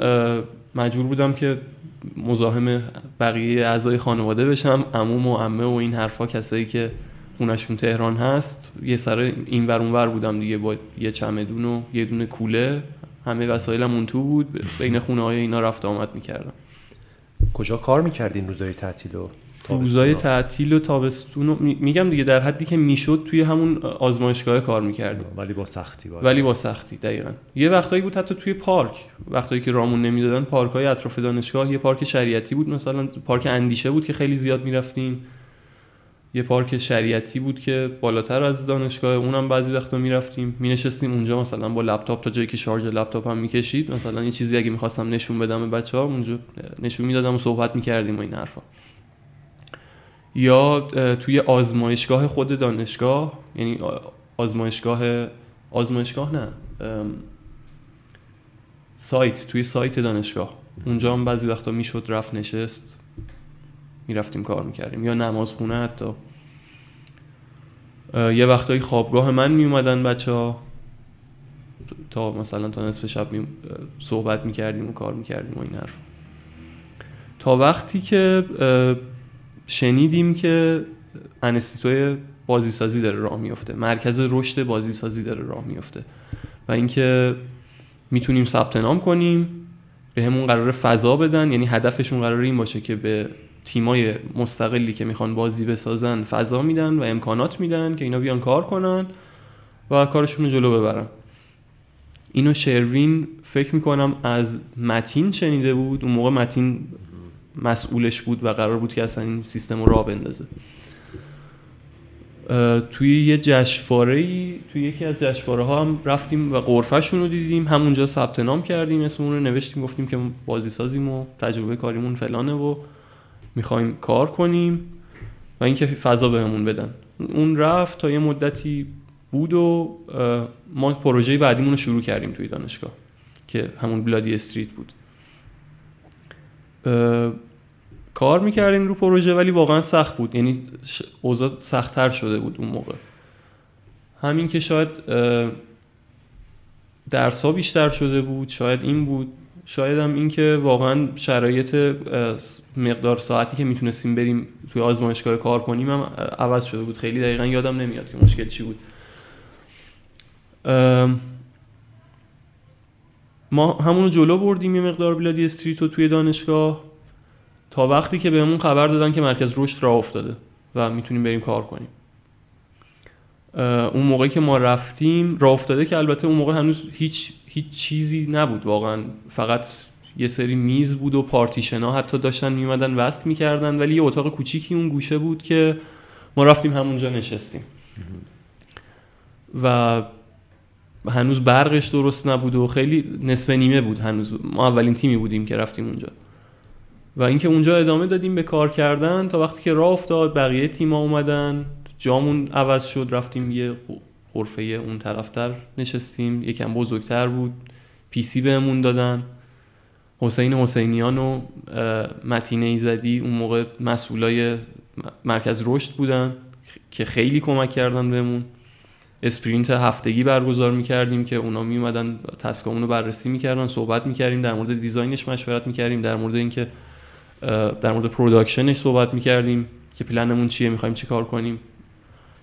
مجبور بودم که مزاحم بقیه اعضای خانواده بشم عموم و عمه و این حرفا کسایی که خونشون تهران هست. یه سر این ور ور بودم دیگه با یه چمدون و یه دونه کوله. همه وسایلم اون تو بود. بین خونه های اینا رفت آمد می‌کردم. کجا کار می‌کردین روزای تعطیل و روزای تعطیل و تابستون میگم دیگه در حدی که می‌شد توی همون آزمایشگاه کار می‌کردیم. ولی با سختی باید. ولی با سختی دقیقا. یه وقتایی بود حتی توی پارک. وقتایی که رامون نمی‌دادن پارک های اطراف دانشگاه یه پارک شریعتی بود. مثلا پارک اندیشه بود که خیلی زیاد می‌رفتیم. یه پارک شریعتی بود که بالاتر از دانشگاه اونم بعضی وقتا می‌رفتیم. مینشستیم اونجا مثلا با لپتاپ تا جایی که شارژ لپتاپ هم می‌کشید. مثلا یه چیزی اگه می‌خواستم نشون بدم به بچه ها اونجا نشون می‌دادم و صحبت می‌کردیم و این حرفا. یا توی آزمایشگاه خود دانشگاه یعنی آزمایشگاه آزمایشگاه نه سایت توی سایت دانشگاه. اونجا هم بعضی وقتا می‌شد رفت نشست. می‌رفتیم کار می‌کردیم. یا نماز خونه حتی. یه وقتایی خوابگاه من میومدن بچه ها تا مثلا تا نصف شب می صحبت می‌کردیم و کار می‌کردیم و این حرف تا وقتی که شنیدیم که انستیتوی بازیسازی داره راه میفته مرکز رشد بازیسازی داره راه میفته و اینکه می‌تونیم ثبت نام کنیم به همون قرار فضا بدن یعنی هدفشون قرار این باشه که به تیمای مستقلی که می‌خوان بازی بسازن فضا میدن و امکانات میدن که اینا بیان کار کنن و کارشون رو جلو ببرن. اینو شروین فکر می‌کنم از متین شنیده بود. اون موقع متین مسئولش بود و قرار بود که اصلا این سیستم رو را بندازه. توی یه جشنواره توی یکی از جشنواره ها هم رفتیم و قرفهشون رو دیدیم. همونجا ثبت نام کردیم اسممون رو نوشتیم گفتیم که بازی سازیم و تجربه کاریمون فلانه و می‌خوایم کار کنیم و اینکه فضا بهمون بدن. اون رفت تا یه مدتی بود و ما پروژه بعدیمون رو شروع کردیم توی دانشگاه که همون بلادی استریت بود. کار می‌کردیم رو پروژه ولی واقعا سخت بود. یعنی اوضاع سختتر شده بود اون موقع. همین که شاید درس ها بیشتر شده بود شاید این بود. شاید هم این که واقعا شرایط مقدار ساعتی که می‌تونستیم بریم توی آزمایشگاه کار کنیم هم عوض شده بود. خیلی دقیقا یادم نمیاد که مشکل چی بود. ما همونو جلو بردیم یه مقدار بلادی استریت رو توی دانشگاه. تا وقتی که بهمون خبر دادن که مرکز رشد راه افتاده و می‌تونیم بریم کار کنیم. اون موقعی که ما رفتیم راه افتاده که البته اون موقع هنوز هیچ هیچ چیزی نبود. واقعا فقط یه سری میز بود و پارتیشن ها حتی داشتن میومدن وصل می‌کردن ولی یه اتاق کوچیکی اون گوشه بود که ما رفتیم همونجا نشستیم. و هنوز برقش درست نبود و خیلی نصف نیمه بود هنوز. ما اولین تیمی بودیم که رفتیم اونجا. و اینکه اونجا ادامه دادیم به کار کردن تا وقتی که راه افتاد بقیه تیما اومدن جامون عوض شد رفتیم یه غرفه اون طرفتر نشستیم. یکم بزرگتر بود. PC بهمون دادن. حسین حسینیان و اه، متین ایزدی اون موقع مسئولای مرکز رشد بودن که خیلی کمک کردن بهمون. sprint هفتگی برگزار می‌کردیم که اونا میومدن task امون رو بررسی می‌کردن صحبت می‌کردیم در مورد design ش مشورت می‌کردیم در مورد اینکه در مورد production ش صحبت می‌کردیم که پلنمون چیه می‌خوایم چی کار کنیم.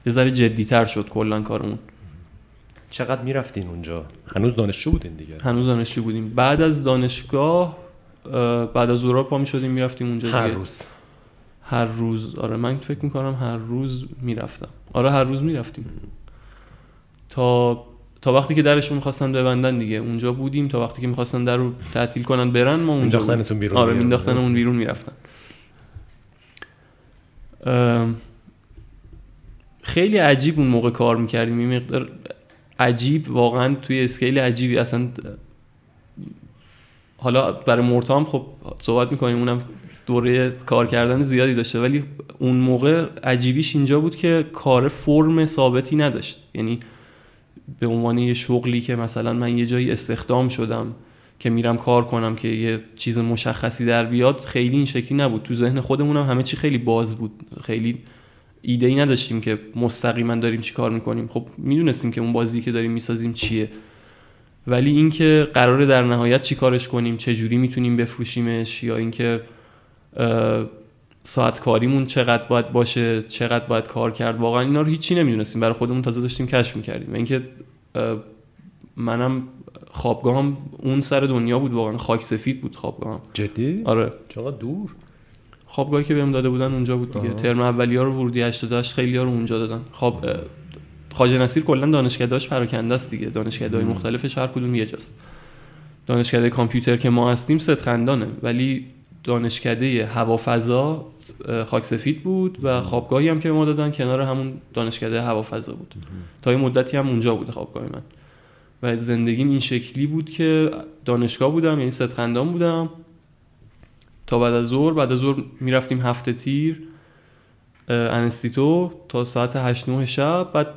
یه ذره جدیتر شد کلا کارمون. چقدر می‌رفتین اونجا؟ هنوز دانشجو بودین دیگه؟ هنوز دانشجو بودیم. بعد از دانشگاه اه، بعد از اورا پا می‌شدیم می‌رفتیم اونجا هر دیگه. روز. هر روز. آره من فکر می‌کنم هر روز می‌رفتم. آره هر روز می‌رفتیم. تا تا وقتی که درش رو می‌خواستن ببندن دیگه. اونجا بودیم. تا وقتی که می‌خواستن در رو تعطیل کنن برن ما اونجا بیرون آره. مینداختن اون بیرون می‌رفتن. خیلی عجیب اون موقع کار می‌کردیم. این مقدار عجیب واقعا توی اسکیل عجیبی. اصلا حالا برای مرتا هم خب صحبت می‌کنیم اونم دوره کار کردن زیادی داشته. ولی اون موقع عجیبیش اینجا بود که کار فرم ثابتی نداشت. یعنی به عنوان یه شغلی که مثلا من یه جایی استخدام شدم که میرم کار کنم که یه چیز مشخصی در بیاد خیلی این شکلی نبود. تو ذهن خودمونم همه چی خیلی باز بود. خیلی ایده ای نداشتیم که مستقیما داریم چی کار می‌کنیم. خب می‌دونستیم که اون بازی که داریم می‌سازیم چیه. ولی اینکه قراره در نهایت چی کارش کنیم چه جوری می‌تونیم بفروشیمش یا اینکه ساعت کاریمون چقدر باید باشه چقدر باید کار کرد واقعا اینا رو هیچی نمی‌دونستیم. برای خودمون تازه داشتیم کشف می‌کردیم. و اینکه منم خوابگاهم اون سر دنیا بود واقعا خاک سفید بود خوابگاهم. جدی؟ آره. چقدر دور؟ خوابگاهی که بهم داده بودن اونجا بود دیگه. آها. ترم اولیا رو ورودی 88 خیلی ها رو اونجا دادن. خواب اه، خواجه نصیر کلا دانشکدهاش پراکنده است دیگه. دانشکده‌های مم. مختلفش هر کدوم یه جاست. دانشکده کامپیوتر که ما هستیم ست خندانه ولی دانشکده هوافضا خاک سفید بود و خوابگاهی هم که ما دادن کنار همون دانشکده هوافضا بود. تا یه مدتی هم اونجا بود خوابگاه من. و زندگیم این شکلی بود که دانشگاه بودم یعنی ست خندان بودم. تا بعد از ظهر بعد از ظهر می‌رفتیم هفته تیر انستیتو تا ساعت 8 9 شب بعد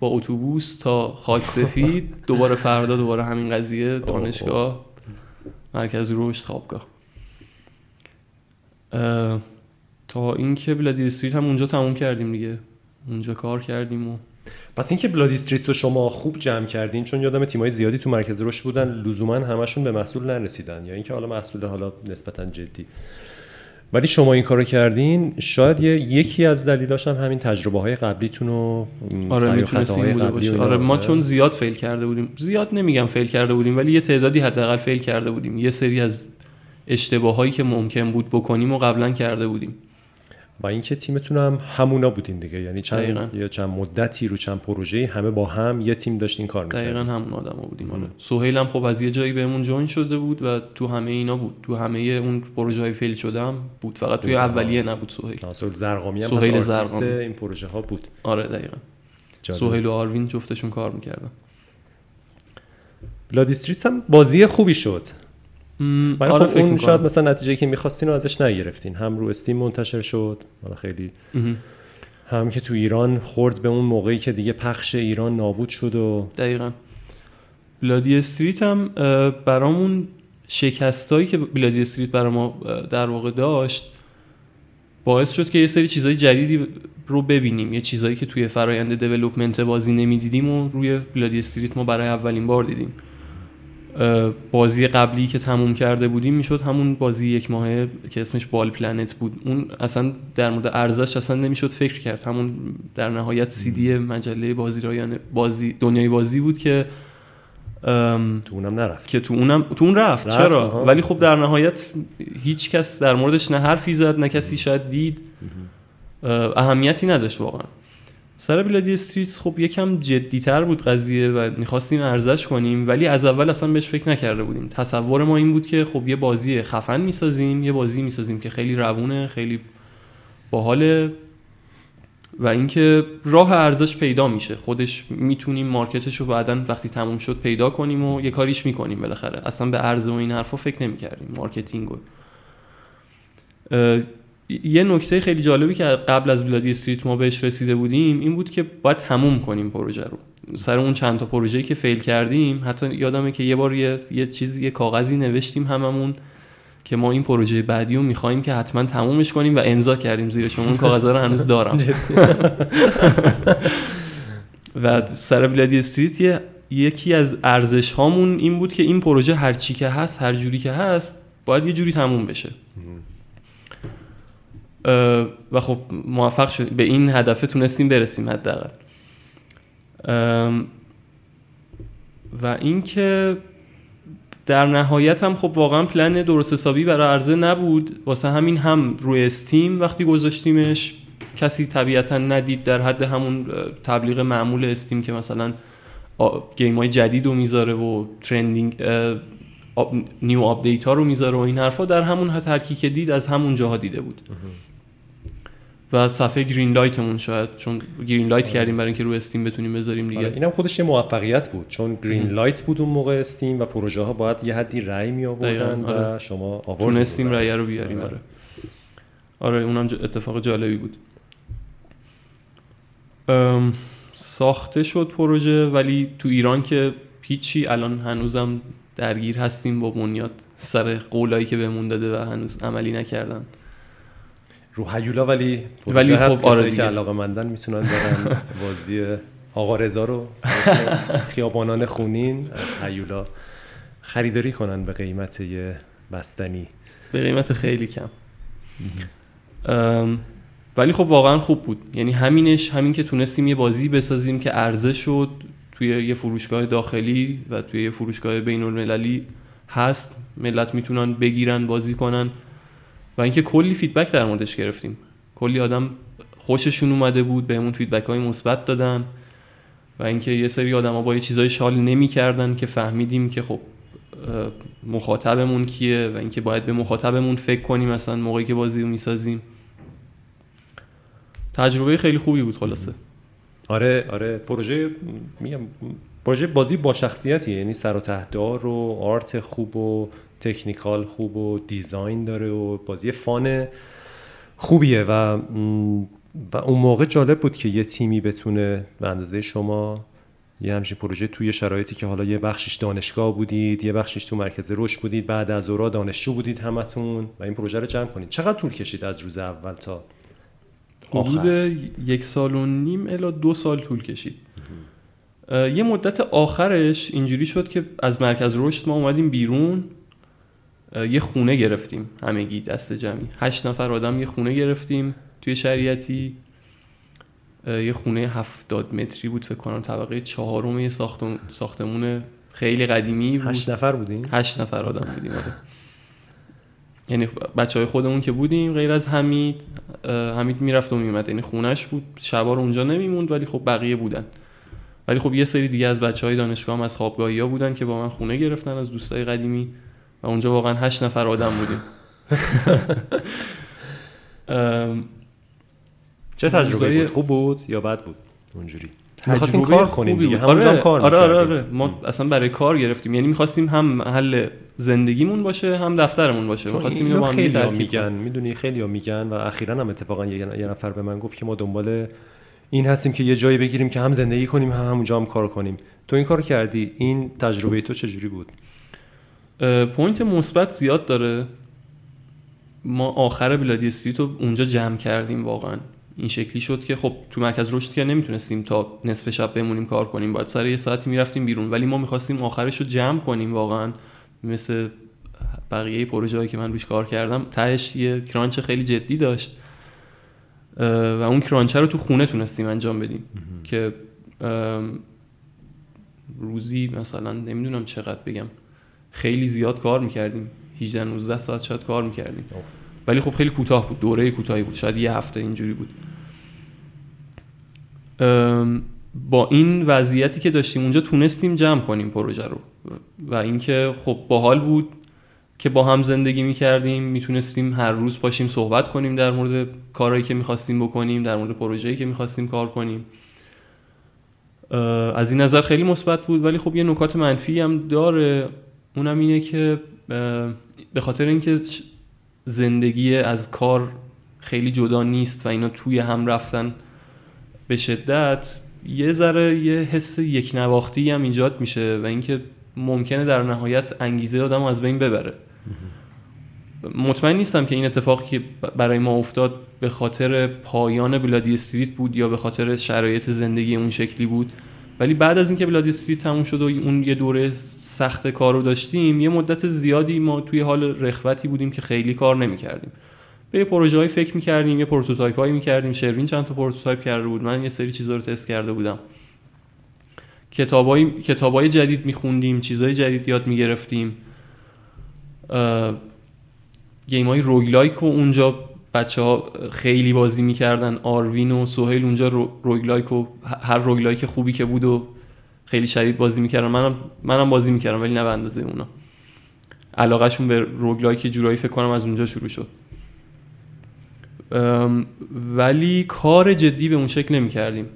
با اتوبوس تا خاک سفید. دوباره فردا دوباره همین قضیه دانشگاه مرکز رشد خوابگاه. اه، تا اینکه Bloody Streets هم اونجا تموم کردیم دیگه. اونجا کار کردیم و پس اینکه Bloody Streets رو شما خوب جمع کردین چون یادم تیمای زیادی تو مرکز رشد بودن لزوما همشون به محصول نرسیدن. یا اینکه حالا محصول حالا نسبتا جدی. ولی شما این کارو کردین شاید یه یکی از دلیلاش هم همین تجربه های قبلیتون و م، آره سعی و می‌تونست خطاهای این بوده باشه. آره ما بوده. چون زیاد fail کرده بودیم زیاد نمیگم fail کرده بودیم ولی یه تعدادی حداقل fail کرده بودیم. یه سری از اشتباهایی که ممکن بود بکنیم و قبلا کرده بودیم. و اینکه تیمتون هم همونا بودین دیگه. یعنی دقیقاً. چند یا چند مدتی رو چند پروژه همه با هم یه تیم داشتین کار دقیقا می‌کردین همون آدما بودیم. آره. سهیل هم خب از یه جایی بهمون جوین شده بود و تو همه اینا بود. تو همه اون پروژه های فیل شده هم بود. فقط توی. اولیه نبود سهیل. ناصر زرقامی هم سهیل زرقامی. این پروژه ها بود. آره دقیقا. سهیل و آروین جفتشون کار می‌کردن. Bloody Streets هم بازی خوبی شد. ولی آره خب اون می‌کنم. شاید مثلا نتیجه که می‌خواستین رو ازش نگرفتین هم رو Steam منتشر شد حالا خیلی. هم که تو ایران خورد به اون موقعی که دیگه پخش ایران نابود شد و دقیقا Bloody Streets هم برامون شکستایی که Bloody Streets برای ما در واقع داشت باعث شد که یه سری چیزای جدیدی رو ببینیم یه چیزایی که توی فرایند development بازی نمی‌دیدیم و روی Bloody Streets ما برای اولین بار دیدیم بازی قبلی که تموم کرده بودیم می‌شد همون بازی یک ماهه که اسمش Ball Planet بود. اون اصلا در مورد عرضه‌ش اصلا نمی‌شد فکر کرد. همون در نهایت سی‌دی مجله بازی رایان بازی دنیای بازی بود که تو اونم نرفت. که تو اونم تو اون رفت, چرا؟ ولی خب در نهایت هیچ کس در موردش نه حرفی زد نه کسی شاید دید. اهمیتی نداشت واقعا. سر Bloody Streets خب یکم جدیتر بود قضیه و می‌خواستیم عرضه‌ش کنیم ولی از اول اصلا بهش فکر نکرده بودیم. تصور ما این بود که خب یه بازی خفن می‌سازیم یه بازی می‌سازیم که خیلی روونه خیلی باحاله و اینکه راه عرضه‌ش پیدا میشه. خودش می‌تونیم market ش رو بعدا وقتی تموم شد پیدا کنیم و یه کاریش می‌کنیم بالاخره. اصلا به ارز و این حرفا فکر نمی‌کردیم. marketing و یه نکته خیلی جالبی که قبل از Bloody Streets ما بهش رسیده بودیم این بود که باید تموم کنیم پروژه رو. سر اون چند تا پروژه‌ای که fail کردیم حتی یادمه که یه بار یه, یه چیزی یه کاغذی نوشتیم هممون که ما این پروژه بعدی رو می‌خوایم که حتما تمومش کنیم و امضا کردیم زیرش اون کاغذ رو هنوز دارم. و سر بلادی استریت یکی از ارزش هامون این بود که این پروژه هر چی که هست هر جوری که هست باید یه جوری تموم بشه. و خب موفق شد به این هدف تونستیم برسیم حداقل. و اینکه در نهایت هم خب واقعا پلن درست حسابی برای عرضه نبود. واسه همین هم روی Steam وقتی گذاشتیمش. کسی طبیعتا ندید در حد همون تبلیغ معمول Steam که مثلا game های جدید رو می‌ذاره و trending new update ها رو می‌ذاره و این حرفا در همون هر کی که دید از همون جاها دیده بود. و صفحه Greenlight مون شاید چون Greenlight کردیم برای اینکه رو Steam بتونیم بذاریم دیگه. آره اینم خودش یه موفقیت بود چون Greenlight بود اون موقع Steam و پروژه ها باید یه حدی رأی می آوردن و آره. شما آوردین Steam رأی رو بیاریم آره. آره. اونم اتفاق جالبی بود. ساخته شد پروژه ولی تو ایران که هیچی الان هنوزم درگیر هستیم با بنیاد سر قولایی که بهمون داده و هنوز عملی نکردن. رو هیولا ولی ولی خب آره که علاقه مندن می‌تونن برن بازی آقا رضا رو. خیابانان خونین از هیولا خریداری کنن به قیمت یه بستنی. به قیمت خیلی کم. ولی خب واقعا خوب بود. یعنی همینش همین که تونستیم یه بازی بسازیم که عرضه شد توی یه فروشگاه داخلی و توی یه فروشگاه بین المللی هست. ملت می‌تونن بگیرن بازی کنن. و اینکه کلی feedback در موردش گرفتیم. کلی آدم خوششون اومده بود بهمون feedback های مثبت دادن و اینکه یه سری آدما با یه چیزایش حال نمی‌کردن که فهمیدیم که خب مخاطبمون کیه و اینکه باید به مخاطبمون فکر کنیم مثلا موقعی که بازی رو می‌سازیم. تجربه خیلی خوبی بود خلاصه. آره آره. پروژه میگم پروژه بازی با شخصیتیه. یعنی سر و ته‌دار و art خوب و تکنیکال خوب و دیزاین داره و بازی فان خوبیه و و اون موقع جالب بود که یه تیمی بتونه به اندازه شما یه همچین پروژه توی شرایطی که حالا یه بخشش دانشگاه بودید یه بخشش تو مرکز رشد بودید بعد از اورا دانشجو بودید همتون و این پروژه رو جمع کنید. چقدر طول کشید از روز اول تا آخر؟ یک سال و نیم الا دو سال طول کشید. یه مدت آخرش اینجوری شد که از مرکز رشد ما اومدیم بیرون. یه خونه گرفتیم همگی دست جمعی. هشت نفر آدم یه خونه گرفتیم توی شریعتی. یه خونه هفتاد متری بود فکر کنم طبقه چهارم یه ساختمون خیلی قدیمی بود. هشت نفر بودیم هشت نفر آدم بودیم آره. یعنی بچه های خودمون که بودیم غیر از حمید حمید می‌رفت و میومد یعنی خونش بود. شبا رو اونجا نمیموند ولی خب بقیه بودن. ولی خب یه سری دیگه از بچه های دانشگاه هم از خوابگاهی ها بودن که با من خونه گرفتن از دوستای قدیمی. و اونجا واقعا هشت نفر آدم بودیم. چه تجربه بود؟ خوب بود یا بد بود؟ اونجوری. می‌خواستیم کار کنیم دیگه. آره کار آره, آره, آره, ما اصلا برای کار گرفتیم. یعنی می‌خواستیم هم محل زندگیمون باشه هم دفترمون باشه. می‌خواستیم اینو با هم خیلی میگن. می‌دونی خیلی ها میگن و اخیرا هم اتفاقا یه نفر به من گفت که ما دنبال این هستیم که یه جایی بگیریم که هم زندگی کنیم هم همونجا هم کار کنیم. تو این کار کردی. این تجربه تو چجوری بود؟ point مثبت زیاد داره. ما آخر Bloody Street رو اونجا جمع کردیم واقعا. این شکلی شد که خب تو مرکز رشد که نمی‌تونستیم تا نصف شب بمونیم کار کنیم. باید سر یه ساعتی می‌رفتیم بیرون. ولی ما می‌خواستیم آخرش رو جمع کنیم واقعا. مثل بقیه پروژه هایی که من روش کار کردم تهش یه crunch خیلی جدی داشت. و اون کرانچه رو تو خونه تونستیم انجام بدیم. که روزی مثلا نمی‌دونم چقدر بگم. خیلی زیاد کار می‌کردیم. 18 19 ساعت شاید کار می‌کردیم. ولی خب خیلی کوتاه بود. دوره کوتاهی بود. شاید یه هفته اینجوری بود. با این وضعیتی که داشتیم اونجا تونستیم جمع کنیم پروژه رو. و اینکه خب باحال بود که با هم زندگی می‌کردیم. می‌تونستیم هر روز پاشیم صحبت کنیم در مورد کارهایی که می‌خواستیم بکنیم در مورد پروژه‌ای که می‌خواستیم کار کنیم. از این نظر خیلی مثبت بود. ولی خب یه نکات منفی هم داره. اونم اینه که به خاطر اینکه زندگی از کار خیلی جدا نیست و اینا توی هم رفتن به شدت یه ذره یه حس یک نواختی هم ایجاد میشه و اینکه ممکنه در نهایت انگیزه آدم از بین ببره. مطمئن نیستم که این اتفاقی که برای ما افتاد به خاطر پایان بلادی استریت بود یا به خاطر شرایط زندگی اون شکلی بود. ولی بعد از اینکه Bloody Street تموم شد و اون یه دوره سخت کار رو داشتیم یه مدت زیادی ما توی حال رخوتی بودیم که خیلی کار نمی‌کردیم. به یه پروژه های فکر می‌کردیم یه prototype هایی می‌کردیم. شروین چند تا prototype کرده بود. من یه سری چیزا رو تست کرده بودم. کتابای کتابای جدید میخوندیم چیزای جدید یاد می‌گرفتیم. game های roguelike و اونجا بچه ها خیلی بازی می‌کردن. آروین و سهیل اونجا روگلایک و هر روگلایک خوبی که بود و خیلی شدید بازی می‌کردن. منم منم بازی می‌کردم ولی نه به اندازه اونا. علاقهشون به روگلایک جورایی فکر کنم از اونجا شروع شد. ولی کار جدی به اون شکل نمی کردیم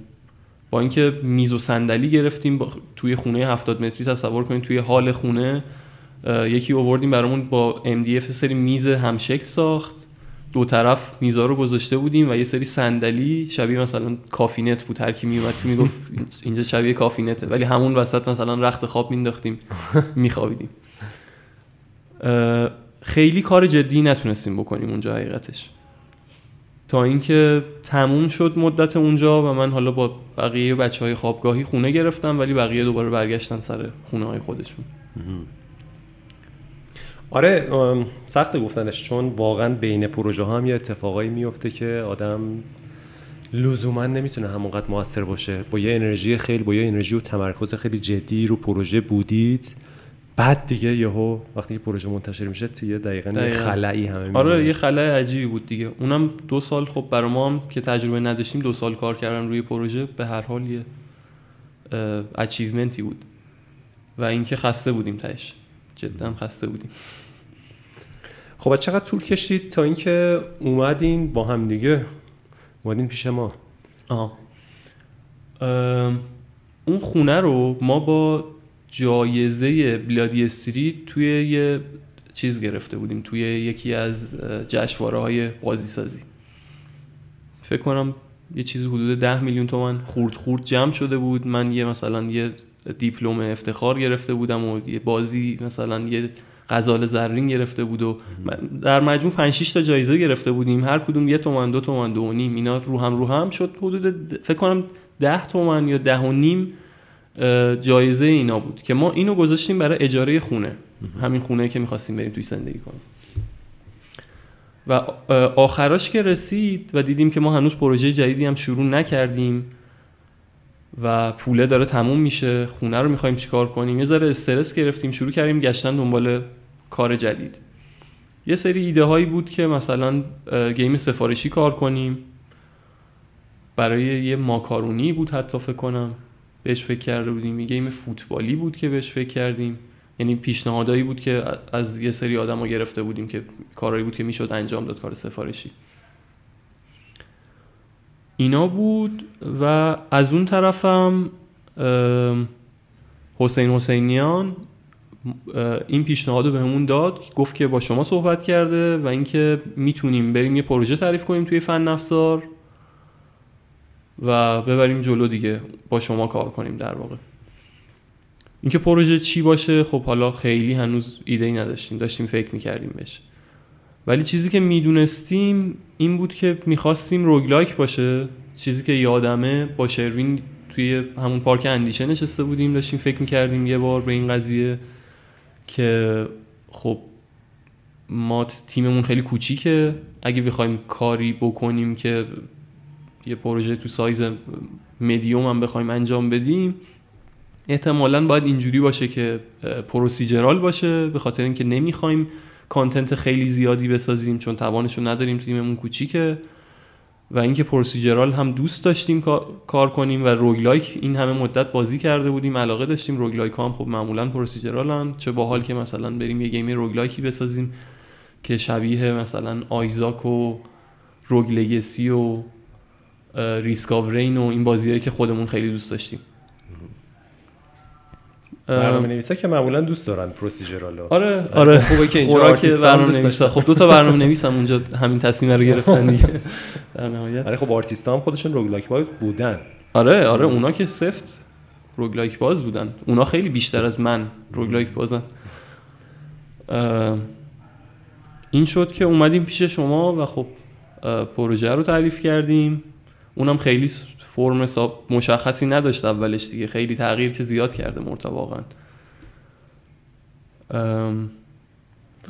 با اینکه میز و صندلی گرفتیم توی خونه 70 متری تصور کنیم توی حال خونه یکی اووردیم برامون با MDF سری میز همشکل ساخت. دو طرف میزا رو گذاشته بودیم و یه سری صندلی شبیه مثلا کافینت بود. هر کی میومد تو می‌گفت اینجا شبیه کافینته. ولی همون وسط مثلا رخت خواب مینداختیم میخوابیدیم. خیلی کار جدی نتونستیم بکنیم اونجا حقیقتش. تا اینکه تموم شد مدت اونجا و من حالا با بقیه بچه های خوابگاهی خونه گرفتم ولی بقیه دوباره برگشتن سر خونه های خودشون آره سخت گفتنش چون واقعا بین پروژه هم یه اتفاقایی میفته که آدم لزوما نمی‌تونه همونقدر موثر باشه. با یه انرژی خیلی با یه انرژی و تمرکز خیلی جدی رو پروژه بودید بعد دیگه یهو وقتی که پروژه منتشر میشه یه دقیقا, دقیقا. خلایی همه آره یه خلای عجیبی بود دیگه. اونم دو سال خب برای ما هم که تجربه نداشتیم دو سال کار کردن روی پروژه به هر حال یه اچیومنتی بود. و اینکه خسته بودیم تاش جدا خسته بودیم. خب چقدر طول کشید تا اینکه اومدین با هم دیگه؟ اومدین پیش ما. آها. اون خونه رو ما با جایزه بلادی استریت توی یه چیز گرفته بودیم توی یکی از جشنواره های بازی سازی فکر کنم یه چیزی حدود ده میلیون تومن خورد خورد جمع شده بود. من یه مثلا یه دیپلم افتخار گرفته بودم و یه بازی مثلا یه غزال زرین گرفته بود و در مجموع 5 6 تا جایزه گرفته بودیم. هر کدوم یه تومن دو تومن دو نیم اینا رو هم رو هم شد. حدود فکر کنم 10 تومن یا ده و نیم جایزه اینا بود که ما اینو گذاشتیم برای اجاره خونه. همین خونه که می‌خواستیم بریم توی زندگی کنیم. و آخراش که رسید و دیدیم که ما هنوز پروژه جدیدی هم شروع نکردیم و پوله داره تموم میشه خونه رو می‌خوایم چیکار کنیم. یه ذره استرس گرفتیم شروع کردیم گشتن دنبال کار جدید. یه سری ایده هایی بود که مثلا گیم سفارشی کار کنیم. برای یه ماکارونی بود حتی فکر کنم. بهش فکر کرده بودیم. یه گیم فوتبالی بود که بهش فکر کردیم. یعنی پیشنهادایی بود که از یه سری آدم گرفته بودیم که کارهایی بود که می‌شد انجام داد کار سفارشی. اینا بود و از اون طرفم حسین حسینیان این پیشنهاد رو بهمون داد گفت که با شما صحبت کرده و اینکه می‌تونیم بریم یه پروژه تعریف کنیم توی فن افزار و ببریم جلو دیگه با شما کار کنیم در واقع. اینکه پروژه چی باشه خب حالا خیلی هنوز ایده ای نداشتیم داشتیم فکر می‌کردیم بهش. ولی چیزی که می‌دونستیم این بود که می‌خواستیم روگلایک باشه. چیزی که یادمه با شروین توی همون پارک اندیشه نشسته بودیم داشتیم فکر می‌کردیم یه بار به این قضیه که خب ما تیممون خیلی کوچیکه. اگه بخوایم کاری بکنیم که یه پروژه تو سایز مدیوم هم بخوایم انجام بدیم احتمالا باید اینجوری باشه که procedural باشه به خاطر اینکه نمی‌خوایم content خیلی زیادی بسازیم چون توانش رو نداریم تیممون کوچیکه. و اینکه procedural هم دوست داشتیم کار کنیم و roguelike این همه مدت بازی کرده بودیم علاقه داشتیم. roguelike هم خب معمولا procedural ن چه باحال که مثلا بریم یه game roguelike ی بسازیم که شبیه مثلا Isaac و Rogue Legacy و ریسک و این بازیهایی که خودمون خیلی دوست داشتیم. برنامه نویسا که معمولا دوست دارن procedural آره آره. خوبه که اینجا آرتیست برنامه نویسا. خب دو تا برنامه نویس هم اونجا همین تصمیم رو گرفتن دیگه. در نهایت. آره خب آرتیست هم خودشون roguelike باز بودن. آره آره اونا که سفت roguelike باز بودن. اونا خیلی بیشتر از من روگلایک بازن. این شد که اومدیم پیش شما و خب پروژه رو تعریف کردیم. اونم خیلی فرم حساب مشخصی نداشت اولش دیگه. خیلی تغییر که زیاد کرده مرتا واقعا.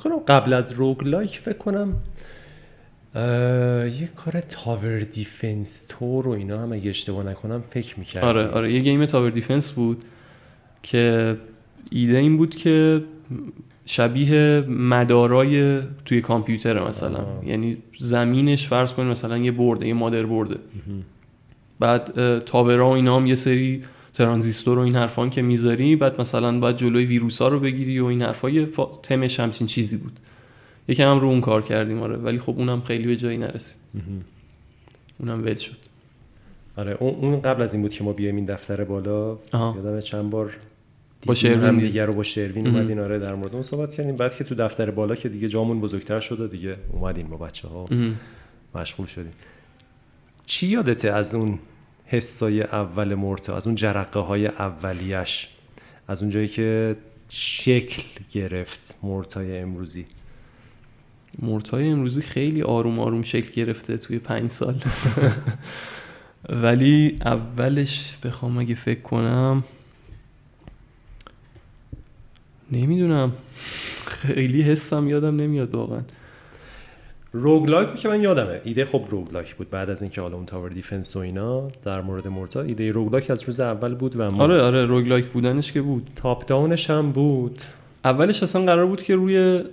کنم قبل از روگلایک فکر کنم یه کار تاور دیفنس تور و اینا هم اگه اشتباه نکنم فکر می‌کرد آره آره یه game tower defense بود که ایده این بود که شبیه مدارای توی کامپیوتر مثلا. آه. یعنی زمینش فرض کنید مثلا یه برده یه مادربرده. بعد tower ا و اینا هم یه سری ترانزیستور و این حرفان که می‌ذاری بعد مثلا باید جلوی ویروس ها رو بگیری و این حرفا یه تمش همچین چیزی بود. یکم هم رو اون کار کردیم آره. ولی خب اونم خیلی به جایی نرسید. اونم ول شد. آره اون قبل از این بود که ما بیایم این دفتر بالا. یادم چند بار با شروین دیگه رو با شروین اومدین آره در مورد اون صحبت کردیم. بعد که تو دفتر بالا که دیگه جامون بزرگتر شده دیگه اومدیم با بچه ها مشغول شدیم. چی یادته از اون حسای اول مرتا از اون جرقه های اولیش از اون جایی که شکل گرفت مرتای امروزی؟ Morta ی امروزی خیلی آروم آروم شکل گرفته توی پنج سال. ولی اولش بخوام اگه فکر کنم نمی‌دونم. خیلی حسم یادم نمیاد واقعا. roguelike که من یادمه. ایده خب roguelike بود بعد از اینکه حالا اون tower defense و اینا در مورد Morta ایده roguelike از روز اول بود و آره آره roguelike بودنش که بود. top-down ش هم بود. اولش اصلا قرار بود که روی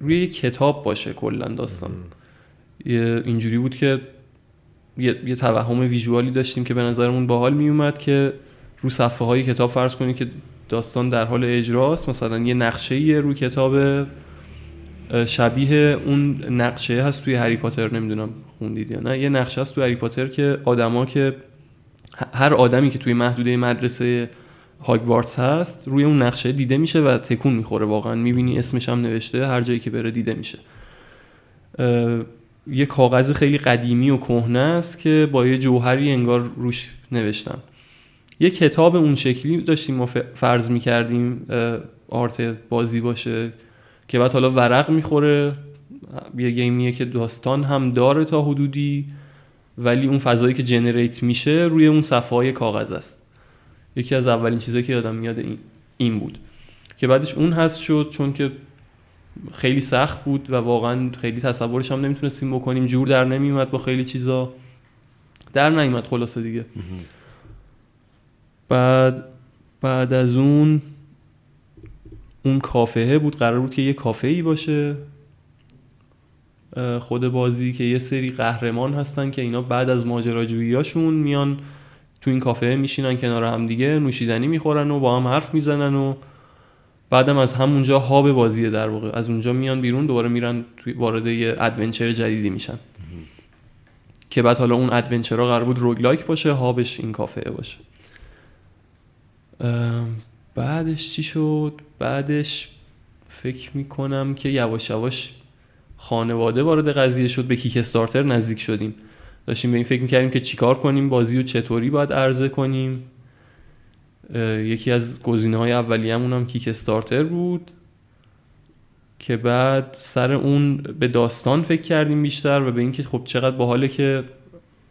روی کتاب باشه کلا داستان. اینجوری بود که یه, یه توهم ویژوالی داشتیم که به نظرمون باحال میومد که رو صفحه های کتاب فرض کنید که داستان در حال اجراست. مثلا یه نقشه روی کتاب شبیه اون نقشه هست توی هری پاتر نمی‌دونم خوندید یا نه. یه نقشه هست توی هری پاتر که آدما که هر آدمی که توی محدوده مدرسه هاگوارتس هست روی اون نقشه دیده میشه و تکون می‌خوره واقعا. می‌بینی اسمش هم نوشته هر جایی که بره دیده میشه. یه کاغذ خیلی قدیمی و کهنه است که با یه جوهری انگار روش نوشتن. یه کتاب اون شکلی داشتیم ما فرض می‌کردیم آرت بازی باشه که بعد حالا ورق می‌خوره. یه گیمیه که داستان هم داره تا حدودی ولی اون فضایی که جنریت میشه روی اون صفحه های کاغذ است. یکی از اولین چیزایی که یادم میاد این, این بود. که بعدش اون هست شد چون که خیلی سخت بود و واقعا خیلی تصورش هم نمی‌تونستیم بکنیم. جور در نمیومد با خیلی چیزا. در نیومد خلاصه دیگه. بعد بعد از اون اون کافهه بود قرار بود که یه کافه ای باشه خود بازی که یه سری قهرمان هستن که اینا بعد از ماجراجوییاشون میان تو این کافه میشینن کنار هم دیگه نوشیدنی می‌خورن و با هم حرف می‌زنن و بعدم از همونجا hub بازیه در واقع. از اونجا میان بیرون دوباره میرن توی وارد یه adventure جدیدی میشن. که بعد حالا اون adventure ها قرار بود roguelike باشه hub ش این کافه باشه. بعدش چی شد؟ بعدش فکر می‌کنم که یواش یواش خانواده وارد قضیه شد به Kickstarter نزدیک شدیم. داشتیم به این فکر می‌کردیم که چیکار کنیم بازی رو چطوری باید عرضه کنیم. یکی از گزینه های اولیه‌مون هم Kickstarter بود که بعد سر اون به داستان فکر کردیم بیشتر و به اینکه خب چقدر باحاله که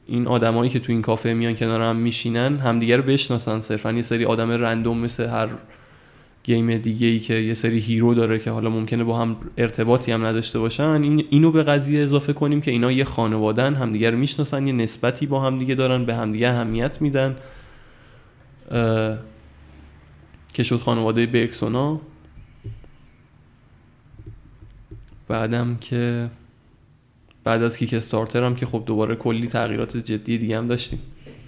این آدمایی که تو این کافه میان کنار هم میشینن همدیگه رو بشناسن صرفا. یه سری آدم random مثل هر game دیگه ای که یه سری hero داره که حالا ممکنه با هم ارتباطی هم نداشته باشن. این اینو به قضیه اضافه کنیم که اینا یه خانوادن همدیگه رو می‌شناسن یه نسبتی با همدیگه دارن به همدیگه اهمیت میدن. که شد خانواده برگسونا. بعدم که بعد از Kickstarter هم که خب دوباره کلی تغییرات جدی دیگه هم داشتیم.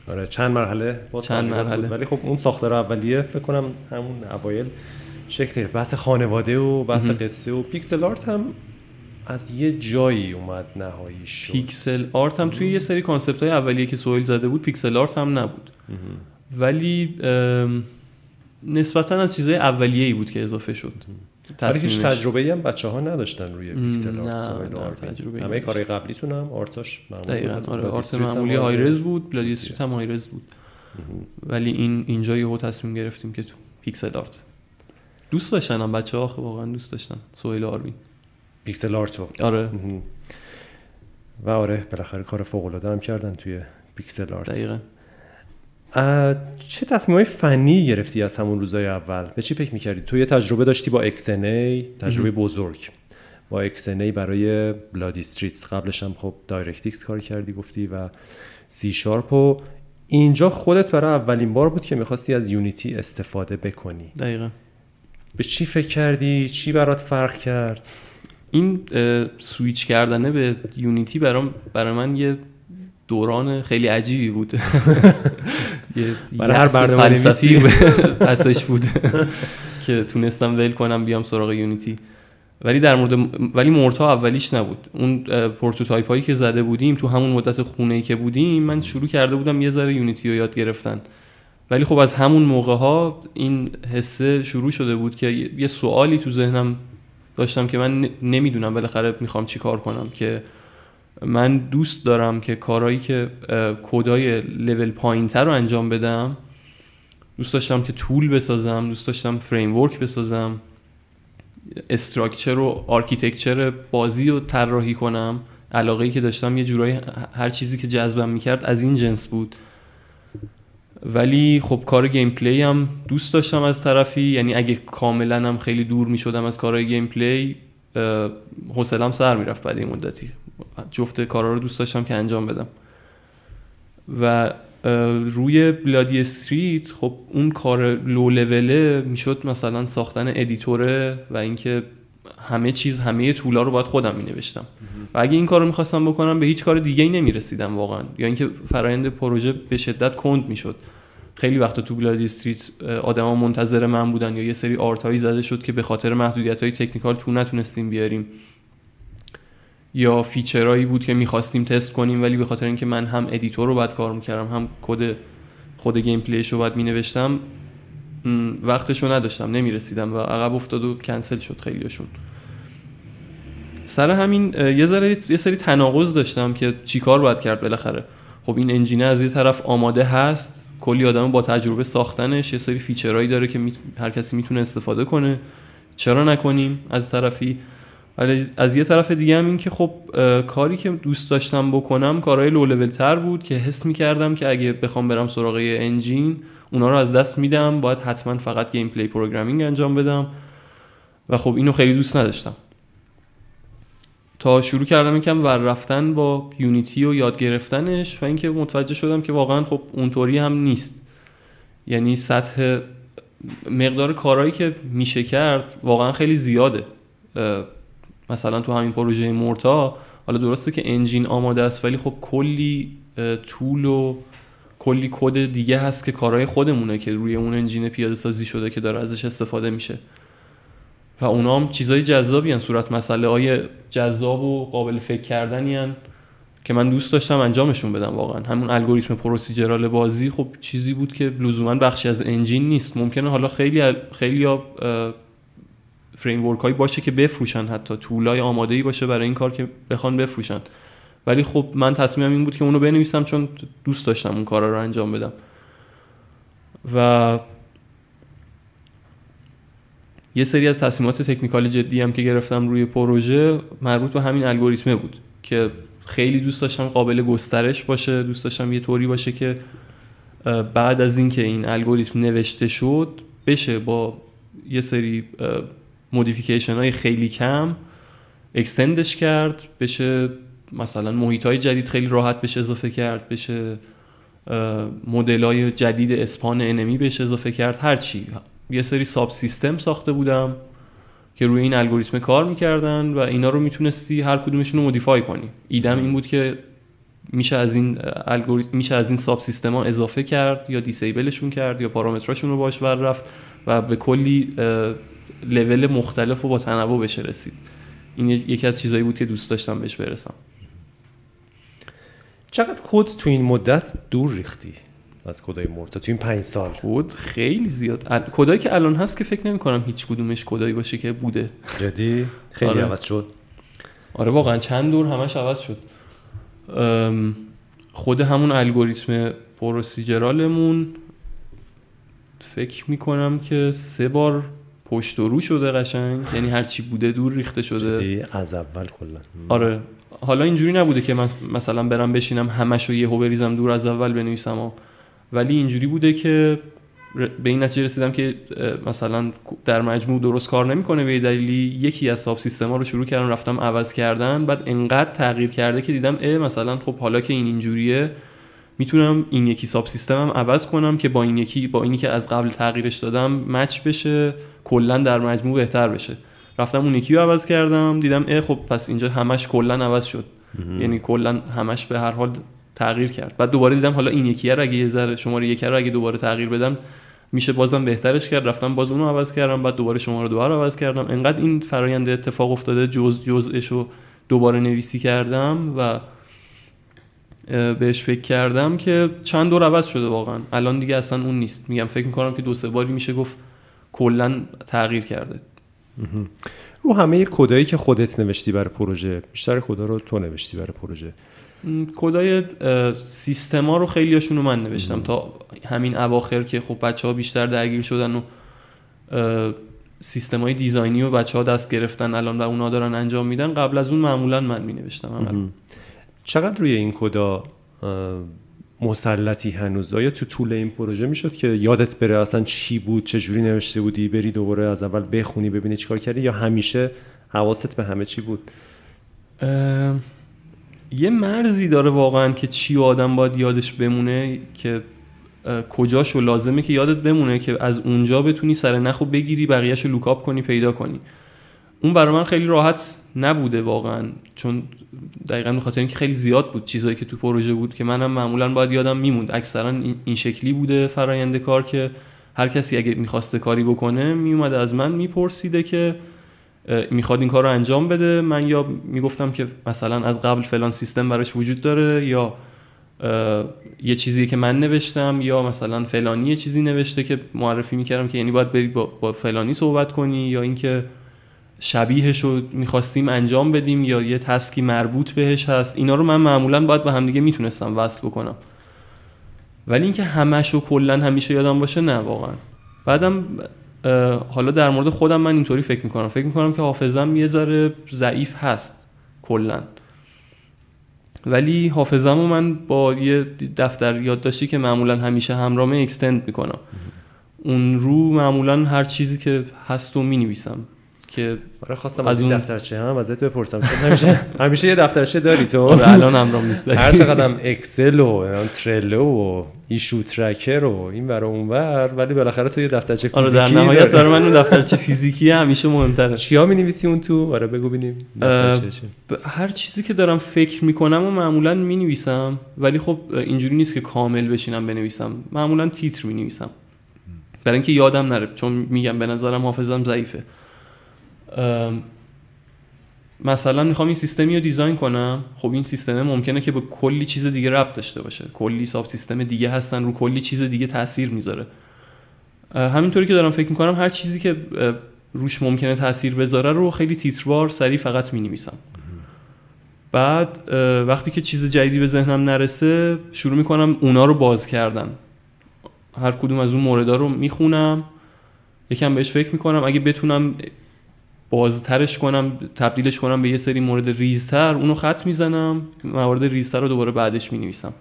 آره چند مرحله با چند مرحله. ولی خب اون ساختار اولیه فکر کنم همون اوایل شکل بحث خانواده و بحث قصه و pixel art هم از یه جایی اومد نهایی شد. pixel art هم توی یه سری concept های اولیه که سویل زده بود pixel art هم نبود. ولی نسبتا از چیزهای اولیه ای بود که اضافه شد. ولی هیچ تجربه هم بچه ها نداشتن روی pixel art art. همه کارهای قبلیتون هم art اش دقیقاً آره art معمولی high res بود Bloody Street هم high res بود. ولی این اینجا یهو تصمیم گرفتیم که تو pixel art. دوست داشتن هم بچه ها واقعا دوست داشتن. سویل آروین. pixel art و آره. و آره بالاخره کار فوق العاده هم کردن توی pixel art. دقیقاً. چه تصمیم های فنی گرفتی از همون روزای اول؟ به چی فکر می‌کردی؟ تو یه تجربه داشتی با XNA تجربه بزرگ. با XNA برای Bloody Streets قبلش هم خب DirectX کار کردی گفتی و سی شارپ و اینجا خودت برای اولین بار بود که می‌خواستی از Unity استفاده بکنی. دقیقا. به چی فکر کردی؟ چی برات فرق کرد؟ این سویچ کردنه به Unity برام برای من یه دوران خیلی عجیبی بود. برای هر برنامه پسش بود. که تونستم ول کنم بیام سراغ Unity. ولی در مورد ولی مورتا اولیش نبود. اون prototype هایی که زده بودیم تو همون مدت خونه ای که بودیم من شروع کرده بودم یه ذره Unity رو یاد گرفتن. ولی خب از همون موقع ها این حسه شروع شده بود که یه سوالی تو ذهنم داشتم که من نمی‌دونم بالاخره می‌خوام چی کار کنم که من دوست دارم که کارهایی که کدای لول پایینتر رو انجام بدم دوست داشتم که tool بسازم دوست داشتم framework بسازم structure و architecture بازی رو طراحی کنم. علاقه ای که داشتم یه جورایی هر چیزی که جذبم می‌کرد از این جنس بود. ولی خب کار gameplay هم دوست داشتم از طرفی یعنی اگه کاملا هم خیلی دور می‌شدم از کارهای gameplay حوصلم سر می‌رفت بعد این مدتی. جفت کارا رو دوست داشتم که انجام بدم. و روی Bloody Street خب اون کار لو لوله می‌شد مثلا ساختن editor ه و اینکه همه چیز همه tool ا رو باید خودم می نوشتم و اگه این کار رو می‌خواستم بکنم به هیچ کار دیگه ای نمی رسیدم واقعا. یا اینکه فرایند پروژه به شدت کند می‌شد. خیلی وقتا تو Bloody Street آدما منتظر من بودن یا یه سری art هایی زده شد که به خاطر محدودیت های technical تو نتونستیم بیاریم. یا feature هایی بود که می‌خواستیم تست کنیم ولی به خاطر اینکه من هم editor رو باید کار می‌کردم هم کد خود gameplay ش رو باید مینوشتم وقتش رو نداشتم نمی‌رسیدم و عقب افتاد و کنسل شد خیلیشون سر همین یه ذره یه سری تناقض داشتم که چیکار باید کرد بالاخره. خب این engine ه از یه طرف آماده هست کلی آدم با تجربه ساختنش یه سری feature هایی داره که هر کسی می‌تونه استفاده کنه. چرا نکنیم از طرفی؟ ولی از یه طرف دیگه هم این که خب کاری که دوست داشتم بکنم کارهای لو لول تر بود که حس می‌کردم که اگه بخوام برم سراغ engine اونا رو از دست میدم باید حتما فقط gameplay programming انجام بدم. و خب اینو خیلی دوست نداشتم. تا شروع کردم یکم ور رفتن با Unity و یاد گرفتنش و اینکه متوجه شدم که واقعا خب اونطوری هم نیست. یعنی سطح مقدار کارهایی که میشه کرد واقعا خیلی زیاده. مثلا تو همین پروژه مورتا حالا درسته که انجین آماده است ولی خب کلی طول و کلی کد دیگه هست که کارهای خودمونه که روی اون انجین پیاده سازی شده که داره ازش استفاده میشه. و اونا هم چیزای جذابی هن. صورت مسئله های جذاب و قابل فکر کردنی هن که من دوست داشتم انجامشون بدم واقعا. همون الگوریتم پروسیجرال بازی خب چیزی بود که لزوما بخشی از انجین نیست. ممکنه حالا خیلی خیلی فریم هایی باشه که بفروشن حتی. طولای آماده ای باشه برای این کار که بخوان بفروشن. ولی خب من تصمیمم این بود که اونو بنویسم چون دوست داشتم اون کارا رو انجام بدم. و یه سری از تصمیمات تکنیکال جدی هم که گرفتم روی پروژه مربوط به همین الگوریتمه بود که خیلی دوست داشتم قابل گسترش باشه دوست داشتم یه طوری باشه که بعد از اینکه این الگوریتم نوشته شد بشه با یه سری modification های خیلی کم extend ش کرد بشه مثلا محیط های جدید خیلی راحت بشه اضافه کرد بشه مدل های جدید spawn enemy بهش اضافه کرد هرچی یه سری sub system ساخته بودم که روی این الگوریتم کار می‌کردن و اینا رو می‌تونستی هر کدومشون رو modify کنی. ایده‌م این بود که میشه از این الگوریتم میشه از این sub system ها اضافه کرد یا disable شون کرد یا پارامتراشون رو باش ور رفت و به کلی لول مختلف و با تنوع بشه رسید. این یکی از چیزایی بود که دوست داشتم بهش برسم. چقدر کد تو این مدت دور ریختی؟ از کدای مرتا تو این پنج سال. کد خیلی زیاد. کدایی که الان هست که فکر نمی کنم هیچ کدومش کدایی باشه که بوده. جدی؟ خیلی آره. عوض شد. آره واقعا چند دور همش عوض شد. خود همون الگوریتم پروسیجرالمون فکر می‌کنم که سه بار پشت و رو شده قشنگ. یعنی هر چی بوده دور ریخته شده. جدی؟ از اول کلا. آره. حالا اینجوری نبوده که من مثلا برم بشینم همش رو یهو بریزم دور از اول بنویسم ولی اینجوری بوده که به این نتیجه رسیدم که مثلا در مجموع درست کار نمی‌کنه به دلیلی. یکی از ساب سیستما رو شروع کردم رفتم عوض کردن. بعد انقدر تغییر کرده که دیدم اه مثلا خب حالا که این اینجوریه می‌تونم این یکی ساب سیستمم عوض کنم که با این یکی با اینی که از قبل تغییرش دادم مچ بشه کلا در مجموع بهتر بشه. رفتم اون یکی رو عوض کردم دیدم اه خب پس اینجا همش کلا عوض شد. یعنی کلا همش به هر حال تغییر کرد. بعد دوباره دیدم حالا این یکی رو اگه یه ذره شماره یک رو اگه دوباره تغییر بدم میشه بازم بهترش کرد. رفتم باز اونو عوض کردم بعد دوباره شماره رو عوض کردم. انقدر این فرایند اتفاق افتاده جز جزش رو دوباره نویسی کردم و بهش فکر کردم که چند دور عوض شده واقعا. الان دیگه اصلا اون نیست. میگم فکر می‌کنم که دو سه باری میشه گفت کلا تغییر کرده. رو همه کدایی که خودت نوشتی برای پروژه؟ بیشتر کدا رو تو نوشتی برای پروژه؟ کدای سیستما رو خیلیاشون رو من نوشتم تا همین اواخر که خب بچه ها بیشتر درگیر شدن و سیستم های دیزاینی و بچه ها دست گرفتن الان و اونا دارن انجام میدن قبل از اون معمولا من می نوشتم چقدر روی این کدا مسلطی هنوز؟ آیا تو طول این پروژه می‌شد که یادت بره اصلا چی بود چه جوری نوشته بودی بری دوباره از اول بخونی ببینی چیکار کردی یا همیشه حواست به همه چی بود؟ یه مرزی داره واقعا که چی آدم باید یادش بمونه که کجاشو لازمه که یادت بمونه که از اونجا بتونی سر نخو بگیری بقیهشو لوکاپ کنی پیدا کنی. اون برای من خیلی راحت نبوده واقعا چون دقیقا به خاطر اینکه خیلی زیاد بود چیزایی که تو پروژه بود که منم معمولا باید یادم میموند. اکثرا این شکلی بوده فرایند کار که هر کسی اگه می‌خواسته کاری بکنه میومده از من میپرسیده که می‌خواد این کار رو انجام بده. من یا می‌گفتم که مثلا از قبل فلان سیستم براش وجود داره یا یه چیزی که من نوشتم یا مثلا فلانی یه چیزی نوشته که معرفی می‌کردم که یعنی باید بری با, فلانی صحبت کنی یا اینکه شبیهش رو می‌خواستیم انجام بدیم یا یه تسکی مربوط بهش هست. اینا رو من معمولا باید به همدیگه می‌تونستم وصل بکنم. ولی اینکه همش رو کلا همیشه یادم باشه نه واقعا. بعدم حالا در مورد خودم من اینطوری فکر می‌کنم. فکر می‌کنم که حافظم یه ذره ضعیف هست کلا. ولی حافظم من با یه دفتر یادداشتی که معمولا همیشه همرامه اکستند می‌کنم. اون رو معمولا هر چیزی که هست و می‌نویسم. که آره خواستم از این دفترچه هم ازت بپرسم. همیشه همیشه یه دفترچه داری تو؟ آره الان هم نیست. هر چقدر اکسل و ترلو و ایشو ترکر و این ور اون ور ولی بالاخره تو یه دفترچه فیزیکی آره در نهایت برای من اون دفترچه فیزیکی همیشه مهمتره. چیا می نویسی اون تو؟ آره بگو ببینیم هر چیزی که دارم فکر می‌کنم و معمولا می نویسم ولی خب اینجوری نیست که کامل بشینم بنویسم. معمولا تیتر می نویسم برای اینکه یادم نره چون میگم به نظرم حافظم ضعیفه. مثلا می‌خوام این سیستمی رو دیزاین کنم. خب این سیستم ممکنه که به کلی چیز دیگه ربط داشته باشه. کلی ساب سیستم دیگه هستن رو کلی چیز دیگه تاثیر می‌ذاره. همینطوری که دارم فکر می‌کنم هر چیزی که روش ممکنه تاثیر بذاره رو خیلی تیتروار سریع فقط می‌نویسم. بعد وقتی که چیز جدیدی به ذهنم نرسه شروع می‌کنم اونا رو باز کردن. هر کدوم از اون موردا رو می‌خونم. یکم بهش فکر می‌کنم. اگه بتونم بازترش کنم تبدیلش کنم به یه سری مورد ریزتر اونو خط می‌زنم موارد ریزتر رو دوباره بعدش می‌نویسم.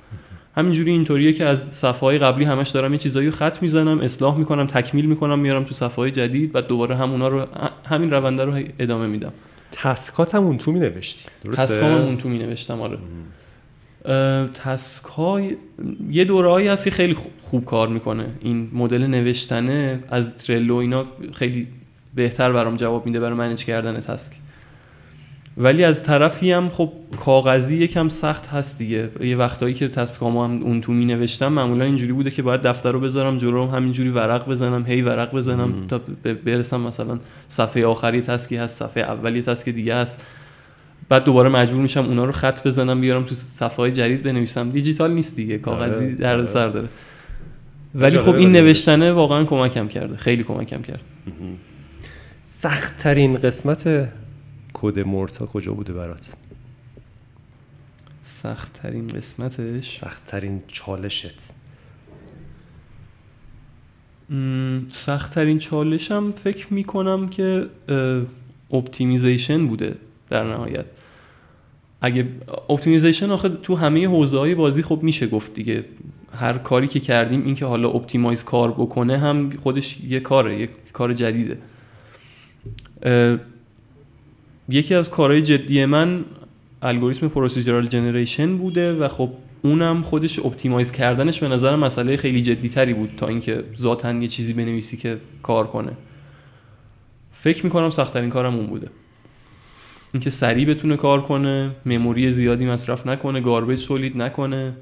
همینجوری اینطوریه که از صفحه قبلی همش دارم یه چیزایی رو خط می‌زنم اصلاح می‌کنم تکمیل می‌کنم میارم تو صفحه جدید و دوباره همونا رو همین رونده رو ادامه میدم. task ات هم اون تو می نوشتی درسته؟ task ام اون تو می نوشتم آره. task های یه دورهایی هست که خیلی خوب کار می‌کنه. این مدل نوشتنه از Trello اینا خیلی بهتر برام جواب میده برای manage کردن task ولی از طرفی هم خب کاغذی یکم سخت هست دیگه. یه وقتایی که task امو هم اون تو می نوشتم معمولا اینجوری بوده که باید دفتر رو بذارم جلو همینجوری ورق بزنم هی ورق بزنم تا برسم مثلا صفحه آخری تسکی هست صفحه اولی تسک دیگه هست. بعد دوباره مجبور میشم اونا رو خط بزنم بیارم تو صفحه های جدید بنویسم. دیجیتال نیست دیگه کاغذی آره، درد آره. سر داره. ولی خب این نوشتنه واقعا کمکم کرده خیلی کمکم کرد. سخت ترین قسمت کد مورتا کجا بوده برات؟ سخت ترین قسمتش؟ سخت ترین چالشت. سخت ترین چالشم فکر می‌کنم که optimization بوده در نهایت. اگه optimization آخه تو همه حوزه های بازی خب میشه گفت دیگه. هر کاری که کردیم این که حالا optimize کار بکنه هم خودش یه کاره یه کار جدیده. یکی از کارهای جدی من الگوریتم procedural generation بوده و خب اونم خودش optimize کردنش به نظر مسئله خیلی جدی تری بود تا اینکه ذاتا یه چیزی بنویسی که کار کنه. فکر می‌کنم سختترین کارم اون بوده. اینکه سریع بتونه کار کنه memory زیادی مصرف نکنه garbage تولید نکنه.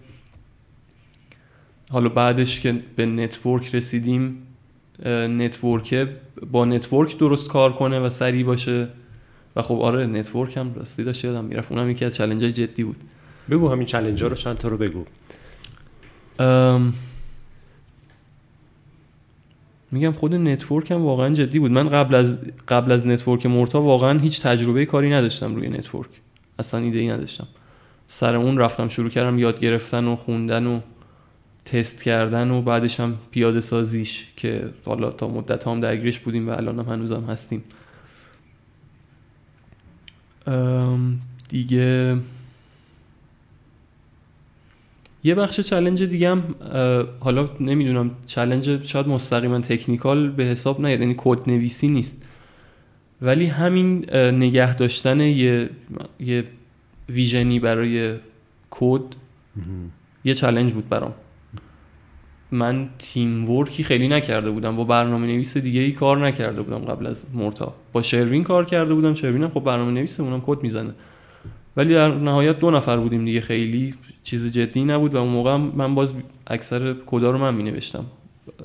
حالا بعدش که به network رسیدیم network با network درست کار کنه و سریع باشه. و خب آره network هم راستی داشت یادم می‌رفت. اونم یکی از challenge های جدی بود. بگو همین challenge رو چند تا رو بگو. میگم خود network هم واقعا جدی بود. من قبل از قبل از network مورتا واقعا هیچ تجربه کاری نداشتم روی network. اصلا ایده ای نداشتم. سر اون رفتم شروع کردم یاد گرفتن و خوندن و تست کردن و بعدش هم پیاده سازیش که حالا تا مدت هم درگیرش بودیم و الان هم هنوزم هستیم. دیگه یه بخش challenge دیگه هم حالا نمی‌دونم challenge شاید مستقیما technical به حساب نیاد یعنی کد نویسی نیست. ولی همین نگه داشتن یه یه vision ی برای کد یه challenge بود برام. من teamwork ی خیلی نکرده بودم. با برنامه نویس دیگه ای کار نکرده بودم قبل از مورتا با شروین کار کرده بودم. شروین هم خب برنامه نویس اونم کد می‌زنه. ولی در نهایت دو نفر بودیم دیگه. خیلی چیز جدی نبود و اون موقع من باز اکثر کدا رو من می نوشتم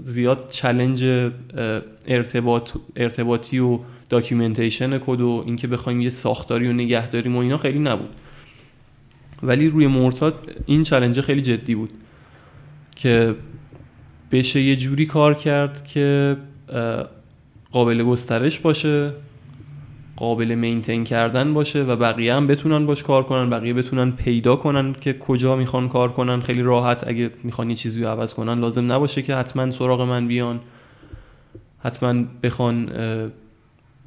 زیاد challenge ارتباط ارتباطی و documentation کد و اینکه بخوایم یه ساختاری رو نگه داریم و اینا خیلی نبود. ولی روی مورتا این challenge خیلی جدی بود که بشه یه جوری کار کرد که قابل گسترش باشه قابل maintain کردن باشه و بقیه هم بتونن باش کار کنن بقیه بتونن پیدا کنن که کجا می‌خوان کار کنن. خیلی راحت اگه می‌خوان یه چیزی رو عوض کنن لازم نباشه که حتما سراغ من بیان حتما بخوان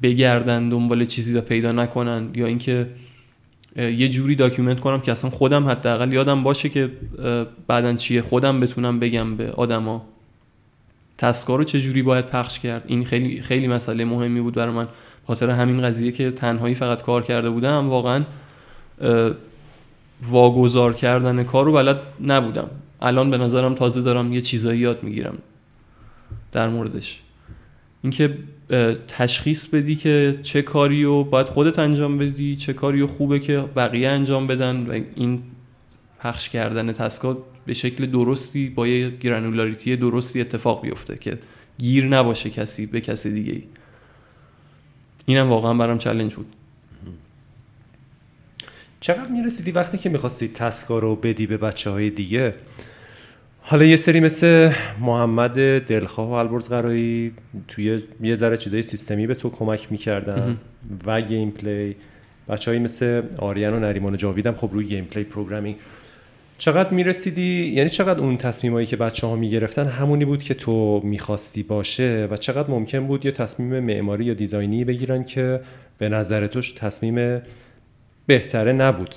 بگردن دنبال چیزی و پیدا نکنن. یا اینکه یه جوری document کنم که اصلا خودم حداقل یادم باشه که بعدا چیه خودم بتونم بگم به آدما. تسکا رو چه جوری باید پخش کرد؟ این خیلی خیلی مسئله مهمی بود برای من. خاطر همین قضیه که تنهایی فقط کار کرده بودم واقعا واگذار کردن کار رو بلد نبودم. الان به نظرم تازه دارم یه چیزایی یاد می‌گیرم در موردش. اینکه تشخیص بدی که چه کاری رو باید خودت انجام بدی چه کاری خوبه که بقیه انجام بدن و این پخش کردن task هات به شکل درستی با یه granularity درستی اتفاق بیفته که گیر نباشه کسی به کسی دیگه ای اینم واقعا برام challenge بود. چقدر می‌رسیدی وقتی که می‌خواستی task ا رو بدی به بچه های دیگه؟ حالا یه سری مثل محمد دلخواه و البرز قرایی توی یه ذره چیزای سیستمی به تو کمک می‌کردن و gameplay بچه مثل آریان و نریمان جاویدم خب روی gameplay programming چقدر می‌رسیدی؟ یعنی چقدر اون تصمیمایی که بچه ها می‌گرفتن همونی بود که تو می‌خواستی باشه و چقدر ممکن بود یه تصمیم معماری یا design ی بگیرن که به نظر توش تصمیم بهتره نبود؟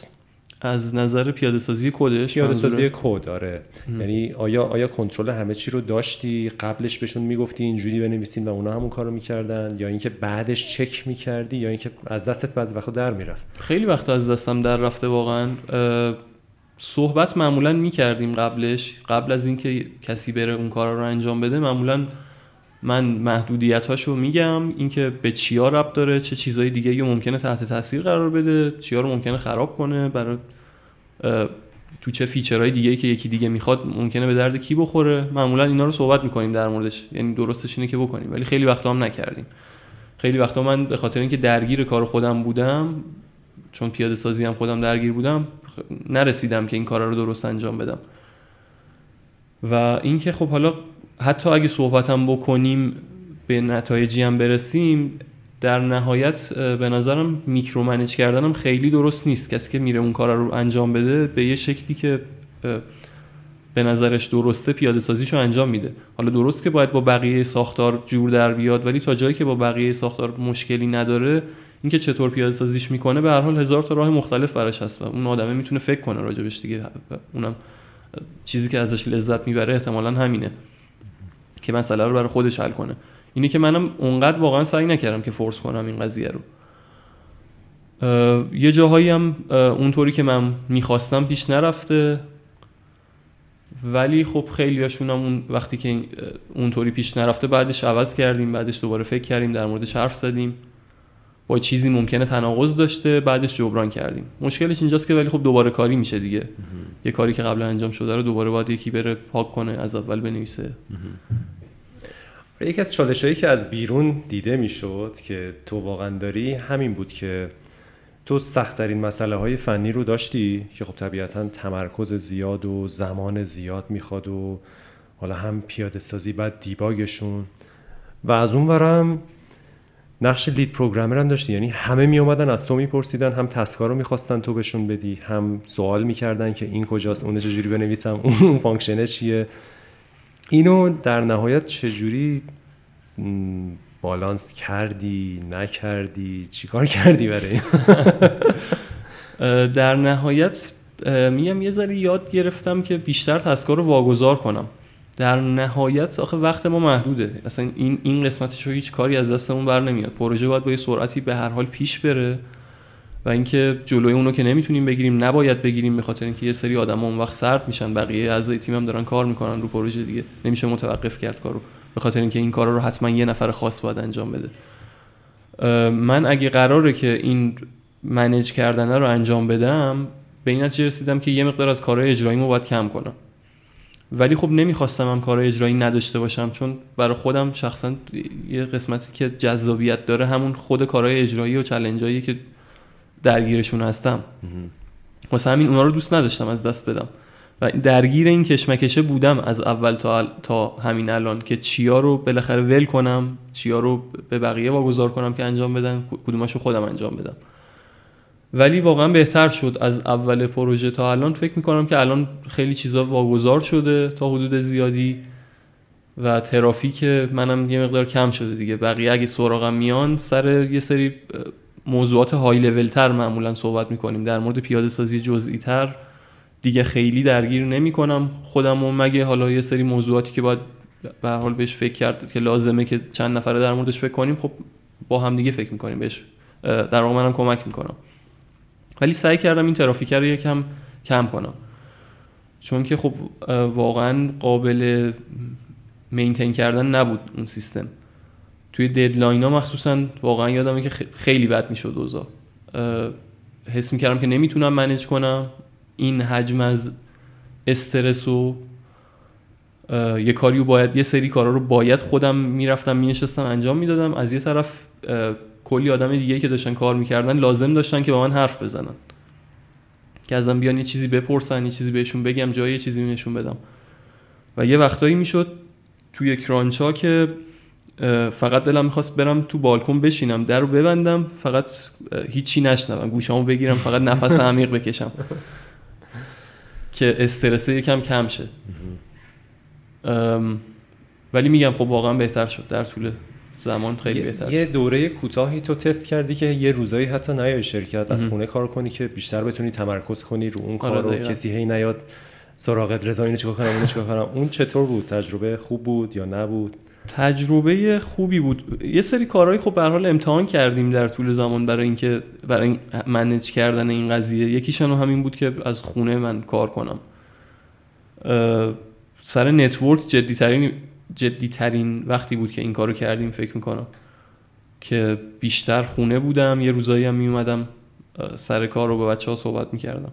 از نظر پیاده سازی کدش؟ پیاده سازی کد آره. یعنی آیا آیا کنترل همه چی رو داشتی؟ قبلش بهشون می‌گفتی اینجوری بنویسین و اونا همون کارو می‌کردن؟ یا اینکه بعدش چک می‌کردی؟ یا اینکه از دستت بعضی وقتا در می‌رفت؟ خیلی وقت از دستم در رفته واقعا. صحبت معمولا می‌کردیم قبلش. قبل از اینکه کسی بره اون کارا رو انجام بده معمولا من محدودیت هاشو میگم. اینکه به چیا رب داره چه چیزهای دیگه ممکنه تحت تاثیر قرار بده چیا رو ممکنه خراب کنه برای تو چه فیچرهای دیگه که یکی دیگه می‌خواد ممکنه به درد کی بخوره. معمولا اینا رو صحبت می‌کنیم در موردش. یعنی درستش اینه که بکنیم. ولی خیلی وقتا هم نکردیم. خیلی وقتا من به خاطر اینکه درگیر کار خودم بودم چون پیاده سازی هم خودم درگیر بودم نرسیدم که این کارا رو درست انجام بدم. و اینکه خب حالا حتی اگه صحبتم بکنیم به نتایجی هم برسیم در نهایت به نظرم میکرو منیج کردنم خیلی درست نیست. کسی که میره اون کار رو انجام بده به یه شکلی که به نظرش درسته پیاده سازیشو انجام میده. حالا درست که باید با بقیه ساختار جور در بیاد ولی تا جایی که با بقیه ساختار مشکلی نداره اینکه چطور پیاده سازیش می‌کنه به هر حال هزار تا راه مختلف براش هست و اون آدمه می‌تونه فکر کنه راجبش دیگه. اونم چیزی که ازش لذت می‌بره احتمالا همینه که مسئله رو برای خودش حل کنه. اینه که منم اونقدر واقعا سعی نکردم که فورس کنم این قضیه رو. یه جاهایی هم اونطوری که من می‌خواستم پیش نرفته ولی خب خیلی هاشون هم اون وقتی که اونطوری پیش نرفته بعدش عوض کردیم بعدش دوباره فکر کردیم در موردش حرف زدیم. با چیزی ممکنه تناقض داشته بعدش جبران کردیم. مشکلش اینجاست که ولی خب دوباره کاری میشه دیگه. یه کاری که قبلا انجام شده رو دوباره باید یکی بره پاک کنه از اول بنویسه. یکی از چالش هایی که از بیرون دیده می‌شد که تو واقعا داری همین بود که تو سختترین مسئله های فنی رو داشتی که خب طبیعتا تمرکز زیاد و زمان زیاد می‌خواد و حالا هم پیاده سازی بعد دیباگشون. و از اون ورم نقش لید پروگرامر هم داشتی؟ یعنی همه می اومدن از تو میپرسیدن هم تسکا رو می‌خواستن تو بهشون بدی هم سوال می‌کردن که این کجاست اون چجوری بنویسم اون فانکشنه چیه؟ اینو در نهایت چجوری بالانس کردی نکردی چیکار کردی برای در نهایت میگم یه ذره یاد گرفتم که بیشتر تسکا رو واگذار کنم. در نهایت آخه وقت ما محدوده. اصلا این این قسمتش رو هیچ کاری از دستمون بر نمیاد. پروژه باید با یه سرعتی به هر حال پیش بره و اینکه جلوی اونو که نمی‌تونیم بگیریم نباید بگیریم به خاطر اینکه یه سری آدم اون وقت سرد میشن. بقیه اعضای تیم هم دارن کار می‌کنن رو پروژه دیگه. نمیشه متوقف کرد کارو. به خاطر اینکه این کارا رو حتما یه نفر خاص باید انجام بده. من اگه قراره که این منیج کردن رو انجام بدم به این نتیجه رسیدم که یه مقدار از کارهای اجراییمو باید کم کنم. ولی خب نمی‌خواستم هم کار اجرایی نداشته باشم چون برای خودم شخصا یه قسمتی که جذابیت داره همون خود کارهای اجرایی و چلنجایی که درگیرشون هستم. واسه همین اونا رو دوست نداشتم از دست بدم. و درگیر این کشمکشه بودم از اول تا, تا همین الان که چیا رو بالاخره ول کنم چیا رو به بقیه واگذار کنم که انجام بدن کدوماشو خودم انجام بدم. ولی واقعا بهتر شد از اول پروژه تا الان. فکر می‌کنم که الان خیلی چیزا واگذار شده تا حدود زیادی و ترافیک منم یه مقدار کم شده دیگه. بقیه اگه سراغم میان سر یه سری موضوعات های لول تر معمولا صحبت می‌کنیم. در مورد پیاده سازی جزئی تر دیگه خیلی درگیر نمی‌کنم خودم و مگه حالا یه سری موضوعاتی که باید به حال بهش فکر کرد که لازمه که چند نفره در موردش فکر کنیم خب با هم دیگه فکر می‌کنیم بهش در واقع منم کمک می‌کنم. ولی سعی کردم این ترافیک رو یکم کم کنم. چون که خب واقعا قابل مینتین کردن نبود اون سیستم. توی ددلاین ها مخصوصا واقعا یادمه که خیلی بد می‌شد اوضاع. حس می‌کردم که نمی‌تونم منیج کنم. این حجم از استرس و یه کاری باید یه سری کارا رو باید خودم می‌رفتم مینشستم انجام می‌دادم. از یه طرف کلی آدم دیگه که داشتن کار می‌کردن لازم داشتن که با من حرف بزنن. که ازم بیان یه چیزی بپرسن یه چیزی بهشون بگم جایی یه چیزی نشون بدم. و یه وقتایی می‌شد توی کرانچا که فقط دلم می‌خواست برم تو بالکن بشینم در رو ببندم فقط هیچی نشنوم گوشامو بگیرم فقط نفس عمیق بکشم. که استرس یکم کم شه. ولی میگم خب واقعا بهتر شد در طول زمان خیلی بهتر یه دوره کوتاهی تو تست کردی که یه روزایی حتی نیای شرکت از. خونه کار کنی که بیشتر بتونی تمرکز کنی رو اون آره، کار رو. کسی هی نیاد سراغت رضا اینو چیکار کنم اونو چیکار کنم. اون چطور بود؟ تجربه خوب بود یا نبود؟ تجربه خوبی بود. یه سری کارهای خب به حال امتحان کردیم در طول زمان برای اینکه برای این manage کردن این قضیه. یکیشون همین بود که از خونه من کار کنم. سر network جدی ترین جدی ترین وقتی بود که این کارو کردیم فکر می‌کنم که بیشتر خونه بودم یه روزایی هم میومدم سر کار رو با بچه ها صحبت می‌کردم.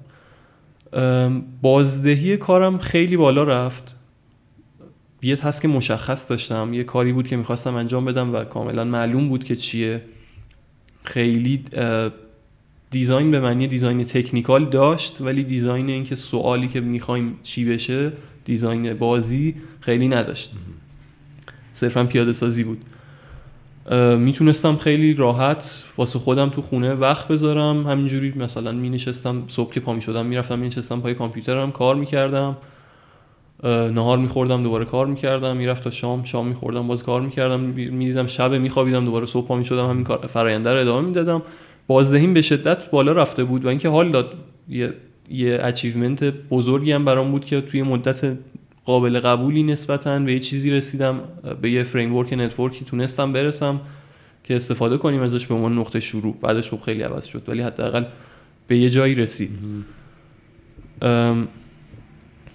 بازدهی کارم خیلی بالا رفت. یه task مشخص داشتم. یه کاری بود که می‌خواستم انجام بدم و کاملا معلوم بود که چیه. خیلی دیزاین به معنی دیزاین تکنیکال داشت ولی دیزاین اینکه سوالی که می‌خوایم چی بشه دیزاین بازی خیلی نداشت. صرفا پیاده سازی بود. می‌تونستم خیلی راحت واسه خودم تو خونه وقت بذارم. همینجوری مثلا می نشستم صبح که پا می شدم می‌رفتم می نشستم پای کامپیوترم کار می‌کردم. نهار میخوردم دوباره کار می‌کردم. می‌رفت تا شام شام میخوردم باز کار می‌کردم. می‌دیدم شب میخوابیدم دوباره صبح پا می‌شدم همین کار فراینده رو ادامه می‌دادم. بازدهیم به شدت بالا رفته بود و اینکه حال داد یه یه achievement بزرگی هم برام بود که توی مدت قابل قبولی نسبتا به یه چیزی رسیدم به یه framework network ی تونستم برسم که استفاده کنیم ازش به عنوان نقطه شروع. بعدش خب خیلی عوض شد ولی حداقل به یه جایی رسید.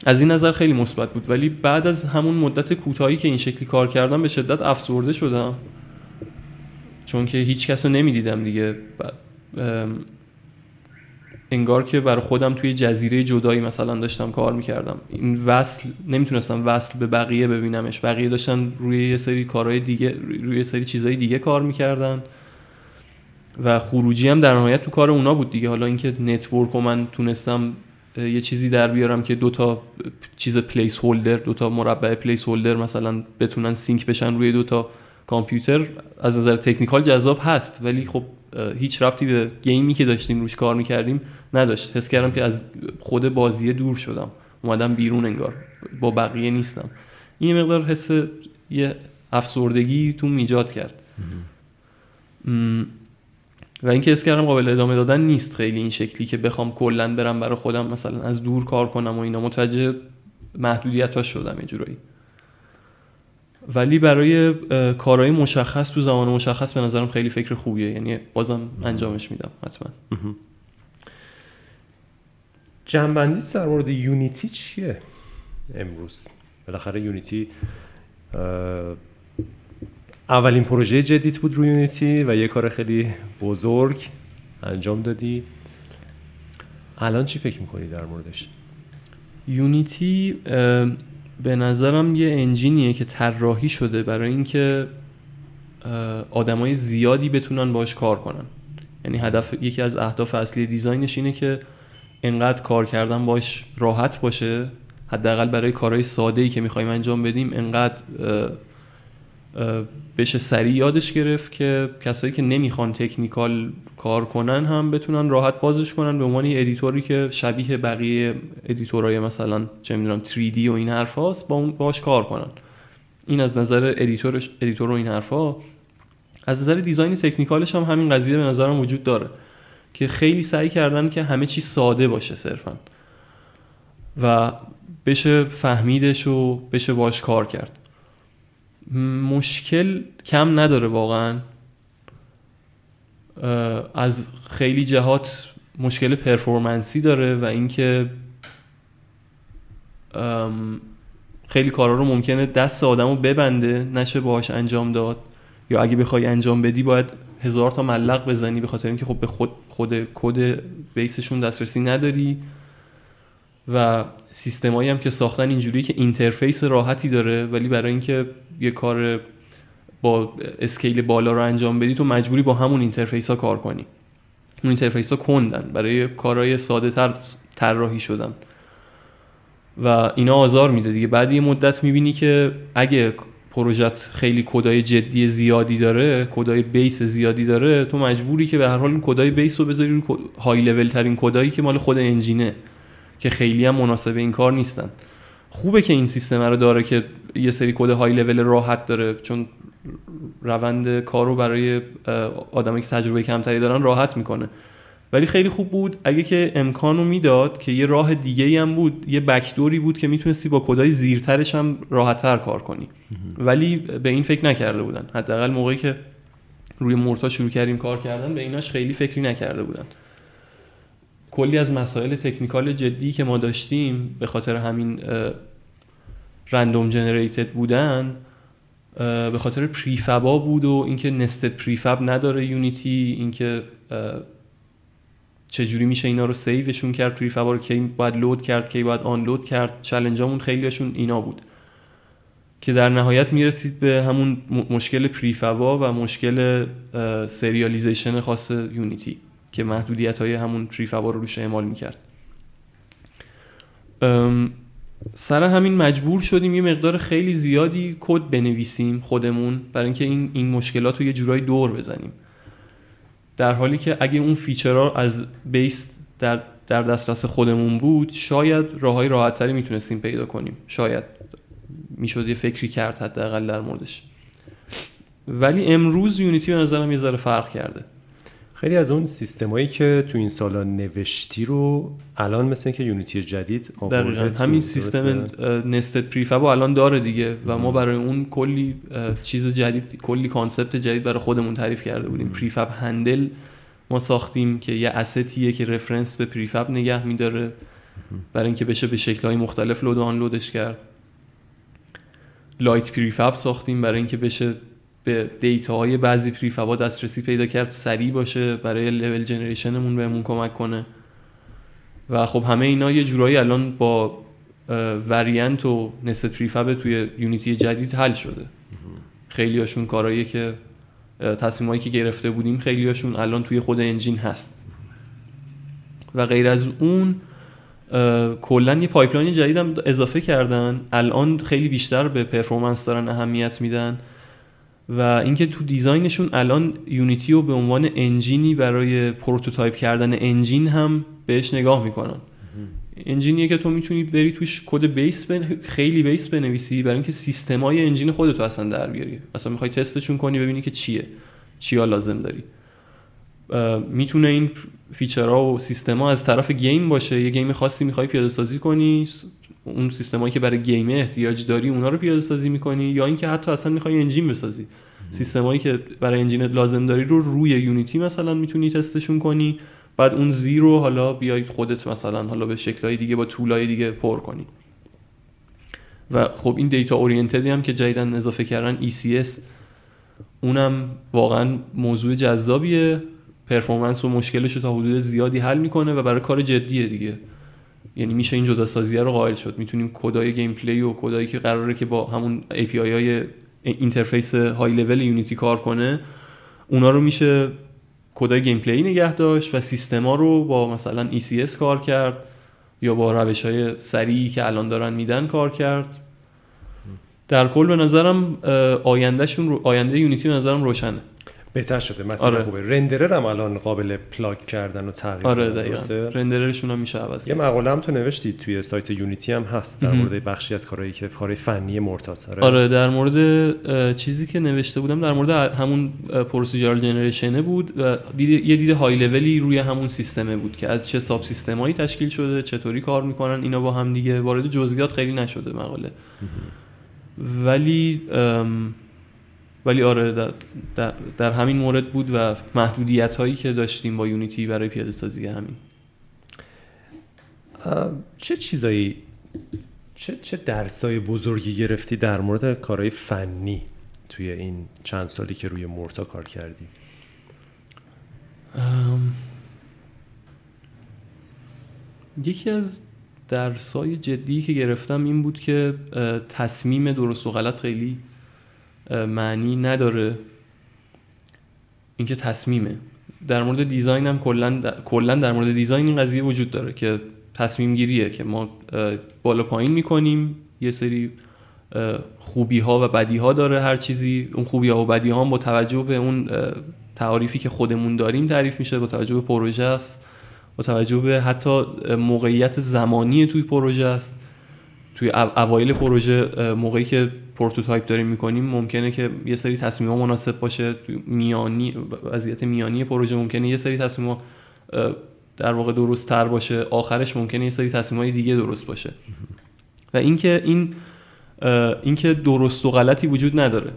از این نظر خیلی مثبت بود. ولی بعد از همون مدت کوتاهی که این شکلی کار کردم به شدت افسرده شدم. چون که هیچ کس رو نمی‌دیدم دیگه. انگار که برای خودم توی جزیره جدایی مثلا داشتم کار می‌کردم. این وصل نمی‌تونستم وصل به بقیه ببینمش. بقیه داشتن روی یه سری کارهای دیگه روی یه سری چیزهای دیگه کار می‌کردن. و خروجی هم در نهایت تو کار اونا بود دیگه. حالا اینکه network رو من تونستم یه چیزی در بیارم که دوتا چیز placeholder دوتا مربع placeholder مثلا بتونن sync بشن روی دوتا کامپیوتر از نظر تکنیکال جذاب هست. ولی خب هیچ ربطی به گیمی که داشتیم روش کار می‌کردیم نداشت. حس کردم که از خود بازیه دور شدم. اومدم بیرون انگار. با بقیه نیستم. این مقدار حس یه افسردگی تو ایجاد کرد. و اینکه حس کردم قابل ادامه دادن نیست خیلی این شکلی که بخوام کلا برم برای خودم مثلا از دور کار کنم و اینا. متوجه محدودیت شدم یه جورایی. ولی برای کارهای مشخص تو زمان مشخص به نظرم خیلی فکر خوبیه. یعنی بازم انجامش میدم حتما. جنبندی در مورد یونیتی چیه امروز؟ بالاخره یونیتی اولین پروژه جدیت بود روی یونیتی و یه کار خیلی بزرگ انجام دادی. الان چی فکر می‌کنی در موردش؟ یونیتی به نظرم یه engine یه که طراحی شده برای اینکه آدمای زیادی بتونن باش کار کنن. یعنی هدف یکی از اهداف اصلی design ش اینه که انقدر کار کردن باش راحت باشه؟ حداقل برای کارهای ساده ای که می‌خوایم انجام بدیم انقدر بشه سریع یادش گرفت که کسایی که نمی‌خوان technical کار کنن هم بتونن راحت بازش کنن به عنوان editor ی که شبیه بقیه editor های مثلا چه می‌دونم 3D و این حرفاست با اون باش کار کنن. این از نظر editor ش editor و این حرفا. از نظر design technical ش هم همین قضیه به نظرم وجود داره. که خیلی سعی کردن که همه چی ساده باشه صرفا. و بشه فهمیدش و بشه باش کار کرد. مشکل کم نداره واقعا. از خیلی جهات مشکل performance ی داره و اینکه خیلی کارا رو ممکنه دست آدم رو ببنده نشه باهاش انجام داد. یا اگه بخوای انجام بدی باید هزار تا ملق بزنی به خاطر اینکه خب به خود خود code base شون دسترسی نداری و سیستمایی هم که ساختن اینجوری که interface راحتی داره ولی برای اینکه یه کار با scale بالا رو انجام بدی تو مجبوری با همون interface ها کار کنی. اون interface ها عمدتا برای کارهای ساده تر طراحی شدن. و اینا آزار میده دیگه. بعد یه مدت می‌بینی که اگه پروژت خیلی کدای جدی زیادی داره کدای base زیادی داره تو مجبوری که به هر حال این کدای base رو بذاری رو های لول ترین کدایی که مال خود engine ه که خیلی هم مناسب این کار نیستن. خوبه که این سیستم رو داره که یه سری کد های لول راحت داره چون روند کار رو برای آدمی که تجربه کمتری دارن راحت می‌کنه. ولی خیلی خوب بود. اگه که امکانو می‌داد که یه راه دیگه هم بود یه بکدوری بود که می‌تونستی با کدای زیرترش هم راحتتر کار کنی. ولی به این فکر نکرده بودن. حداقل موقعی که روی مورتا شروع کردیم کار کردن به ایناش خیلی فکری نکرده بودن. کلی از مسائل تکنیکال جدی که ما داشتیم به خاطر همین رندوم جنریتد بودن به خاطر پریفبا بود و اینکه نستد پریفب نداره یونیتی اینکه چجوری میشه اینا رو سیوشون کرد پریفبا رو کی باید لود کرد کی باید آنلود کرد چالنجامون خیلیشون اینا بود. که در نهایت می‌رسید به همون مشکل پریفوا و مشکل serialization خاص Unity که محدودیت های همون prefab ها رو روش اعمال می‌کرد. سر همین مجبور شدیم یه مقدار خیلی زیادی کد بنویسیم خودمون برای اینکه این این مشکلات رو یه جورایی دور بزنیم. در حالی که اگه اون feature ها از base در در دسترس خودمون بود شاید راههای راحتتری می‌تونستیم پیدا کنیم. شاید می‌شد یه فکری کرد حداقل در موردش. ولی امروز Unity به نظرم یه ذره فرق کرده. خیلی از اون سیستمایی که تو این سالا نوشتی رو الان مثل که Unity جدید دقیقا. همین سیستم nested prefab الان داره دیگه و ما برای اون کلی چیز جدید کلی concept جدید برای خودمون تعریف کرده بودیم. prefab handle ما ساختیم که یه asset یه که reference به prefab نگه میداره. برای اینکه بشه به شکلهای مختلف load و unload ش کرد. light prefab ساختیم برای اینکه بشه به data های بعضی prefab ا دسترسی پیدا کرد سریع باشه برای level generation مون بهمون کمک کنه. و خب همه اینا یه جورایی الان با variant و nested prefab توی Unity جدید حل شده. خیلی هاشون کارهایی که تصمیمایی که گرفته بودیم خیلی هاشون الان توی خود engine هست. و غیر از اون کلا یه pipeline جدید هم اضافه کردن. الان خیلی بیشتر به performance دارن اهمیت میدن. و اینکه تو design شون الان Unity رو به عنوان engine ی برای prototype کردن engine هم بهش نگاه می‌کنن. engine یه که تو می‌تونی بری توش code base خیلی base بنویسی برای اینکه سیستمای engine خودتو اصلا در بیاری. مثلا می‌خوای تستشون کنی ببینی که چیه چیا لازم داری. می‌تونه این feature ها و سیستما از طرف game باشه. یه game خاصی می‌خوای پیاده سازی کنی اون سیستمایی که برای game احتیاج داری اونا رو پیاده سازی می‌کنی یا اینکه حتی اصلا می‌خوای engine بسازی. سیستمایی که برای engine ت لازم داری رو روی Unity مثلا می‌تونی تستشون کنی بعد اون زی رو حالا بیای خودت مثلا حالا به شکلهای دیگه با tool ای دیگه پر کنی. و خب این data oriented ی هم که جدیدن اضافه کردن ECS اونم واقعا موضوع جذابیه. performance و مشکلش رو تا حدود زیادی حل می‌کنه و برای کار جدیه دیگه. یعنی میشه این جدا سازیه رو قائل شد. می‌تونیم کدای gameplay و کدایی که قراره که با همون API های interface high level Unity کار کنه اونا رو میشه کدای gameplay نگه داشت و سیستما رو با مثلا ECS کار کرد یا با روش های سریعی که الان دارن میدن کار کرد. در کل به نظرم آیندهشون آینده Unity به نظرم روشنه. بهتر شده مثلا آره. خوبه. renderer هم الان قابل plug کردن و تغییر آره دقیقاً. renderer شون هم میشه عوض یه مقاله هم تو نوشتی توی سایت Unity هم هست در مورد بخشی از کارهایی که کارهای فنی مرتاته آره. آره در مورد چیزی که نوشته بودم در مورد همون procedural generation ه بود و یه دید های لولی روی همون سیستمه بود که از چه sub سیستمایی تشکیل شده چطوری کار می‌کنن اینا با هم دیگه وارد جزئیات خیلی نشده مقاله. ولی ولی آره در, در, در, همین مورد بود و محدودیت هایی که داشتیم با یونیتی برای پیاده سازی همین چه چیزایی چه, چه درسای بزرگی گرفتی در مورد کارهای فنی توی این چند سالی که روی مورتا کار کردی؟ یکی از درسای جدی که گرفتم این بود که تصمیم درست و غلط خیلی معنی نداره. اینکه تصمیمه. در مورد دیزاین هم کلا در مورد دیزاین این قضیه وجود داره که تصمیم گیریه که ما بالا پایین می‌کنیم. یه سری خوبی ها و بدی ها داره هر چیزی. اون خوبی ها و بدی ها هم با توجه به اون تعریفی که خودمون داریم تعریف میشه. با توجه به پروژه است. با توجه به حتی موقعیت زمانی توی پروژه است. توی اوایل پروژه موقعی که prototype داریم می‌کنیم ممکنه که یه سری تصمیم مناسب باشه میانی وضعیت میانی پروژه ممکنه یه سری تصمیم در واقع درست تر باشه آخرش ممکنه یه سری تصمیم های دیگه درست باشه. و اینکه این اینکه درست و غلطی وجود نداره.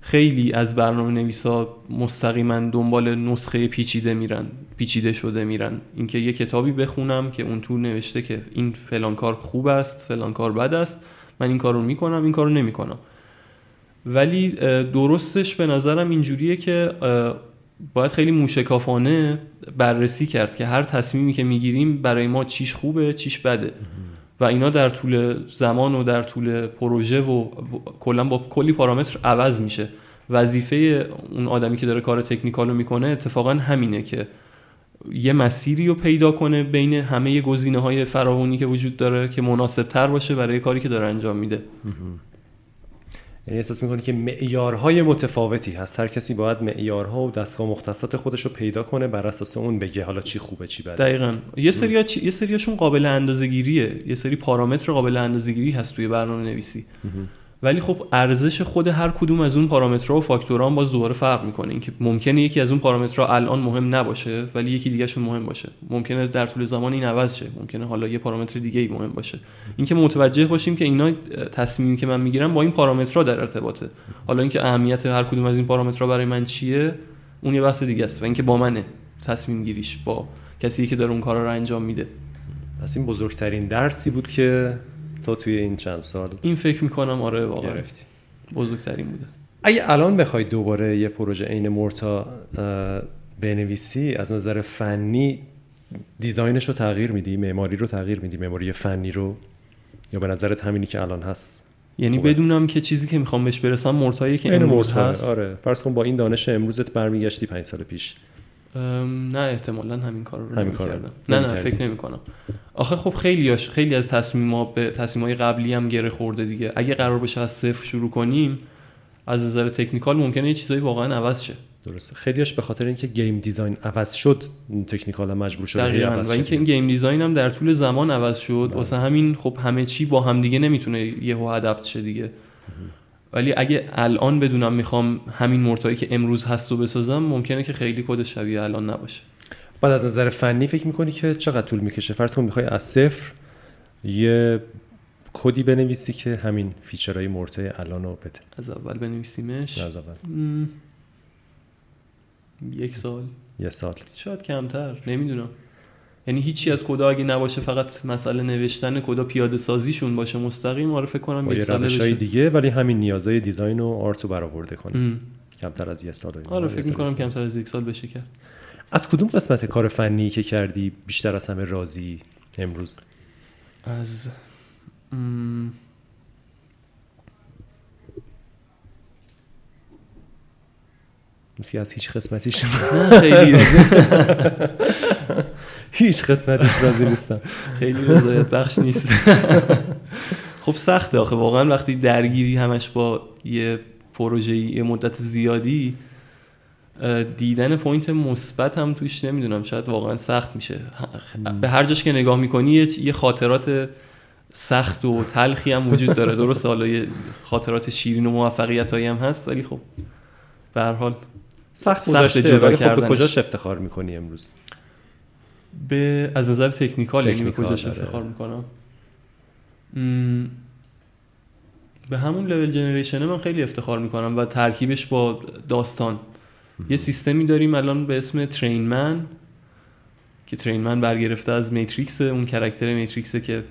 خیلی از برنامه نویسا مستقیما دنبال نسخه پیچیده میرن پیچیده شده میرن. اینکه یه کتابی بخونم که اون تو نوشته که این فلان کار خوب است فلان کار بد است من این کارو می‌کنم این کارو نمی‌کنم. ولی درستش به نظرم اینجوریه که باید خیلی موشکافانه بررسی کرد که هر تصمیمی که می‌گیریم برای ما چیش خوبه چیش بده. و اینا در طول زمان و در طول پروژه و کلا با کلی پارامتر عوض میشه. وظیفه اون آدمی که داره کار تکنیکال رو می‌کنه اتفاقا همینه که یه مسیری رو پیدا کنه بین همه گزینه های فراوانی که وجود داره که مناسب تر باشه برای کاری که داره انجام میده. یعنی احساس می‌کنی که معیارهای متفاوتی هست. هر کسی باید معیارها و دستگاه مختصات خودش رو پیدا کنه بر اساس اون بگه حالا چی خوبه چی بده. دقیقا. یه سری چ... یه سریاشون قابل اندازه‌گیریه. یه سری پارامتر قابل اندازه‌گیری هست توی برنامه نویسی ولی خب ارزش خود هر کدوم از اون پارامترها و فاکتورها باز دوباره فرق می‌کنه. اینکه ممکنه یکی از اون پارامترها الان مهم نباشه ولی یکی دیگهشون مهم باشه. ممکنه در طول زمان این عوض شه. ممکنه حالا یه پارامتر دیگه ای مهم باشه. اینکه متوجه باشیم که اینا تصمیمی که من می‌گیرم با این پارامترها در ارتباطه. حالا اینکه اهمیت هر کدوم از این پارامترها برای من چیه اون یه بحث دیگه است. و اینکه با منه تصمیم گیریش با کسی که داره اون کارا رو انجام میده. پس این بزرگترین درسی بود که تو توی این چند سال این فکر می‌کنم آره واقعا. گرفتی. بزرگترین بوده. اگه الان بخوای دوباره یه پروژه عین مورتا بنویسی از نظر فنی دیزاینش رو تغییر میدی معماری رو تغییر میدی معماری فنی رو؟ یا به نظرت همینی که الان هست؟ یعنی خوبه. بدونم که چیزی که می‌خوام بهش برسم مرتایی که امروز هست. آره. فرض کن با این دانش امروزت برمیگشتی پنج سال پیش. نه احتمالا همین کار رو همین کار نه نه فکر نمی کنم. آخه خب خیلی خیلی از تصمیم به تصمیم های قبلی هم گره خورده دیگه. اگه قرار بشه از صفر شروع کنیم از نظر technical ممکنه یه چیزایی واقعا عوض شه. درسته. خیلیش به خاطر اینکه game design عوض شد technical هم مجبور شد و اینکه این game design هم در طول زمان عوض شد بله. واسه همین خب همه چی با همدیگه نمی‌تونه یهو adapt شه دیگه. ولی اگه الان بدونم می‌خوام همین مرتایی که امروز هست رو بسازم ممکنه که خیلی کد شبیه الان نباشه. بعد از نظر فنی فکر می‌کنی که چقدر طول می‌کشه؟ فرض کن می‌خوای از صفر یه کدی بنویسی که همین feature های مرتای الان رو بده. از اول بنویسیمش؟ از اول. یک سال. یه سال. شاید کمتر نمی‌دونم. یعنی هیچی از کدا اگه نباشه فقط مسئله نوشتن کدا پیاده سازیشون باشه مستقیم آره فکر کنم یک سال بشه. دیگه ولی همین نیازهای design و art رو برآورده کنه. کمتر از یه سال آره فکر می‌کنم کمتر از یک سال بشه کرد از کدوم قسمت کار فنی که کردی بیشتر از همه راضی امروز؟ از مثل از هیچ قسمتیش خیلی. هیچ قسمتیش راضی نیستم. خیلی رضایت بخش نیست. خب سخته آخه. واقعا وقتی درگیری همش با یه پروژه یه مدت زیادی دیدن point مثبت هم توش نمی‌دونم. شاید واقعا سخت میشه. به هر جاش که نگاه می‌کنی یه خاطرات سخت و تلخی هم وجود داره. درست حالا خاطرات شیرین و موفقیت هایی هم هست ولی خب به هر حال سخت, سخت جدا خب به کجاش افتخار می‌کنی امروز؟ به از نظر technical یعنی کجاش افتخار می‌کنم؟ به همون level generation من خیلی افتخار می‌کنم و ترکیبش با داستان. یه سیستمی داریم الان به اسم Trainman که Trainman برگرفته از Matrix اون character Matrix ه که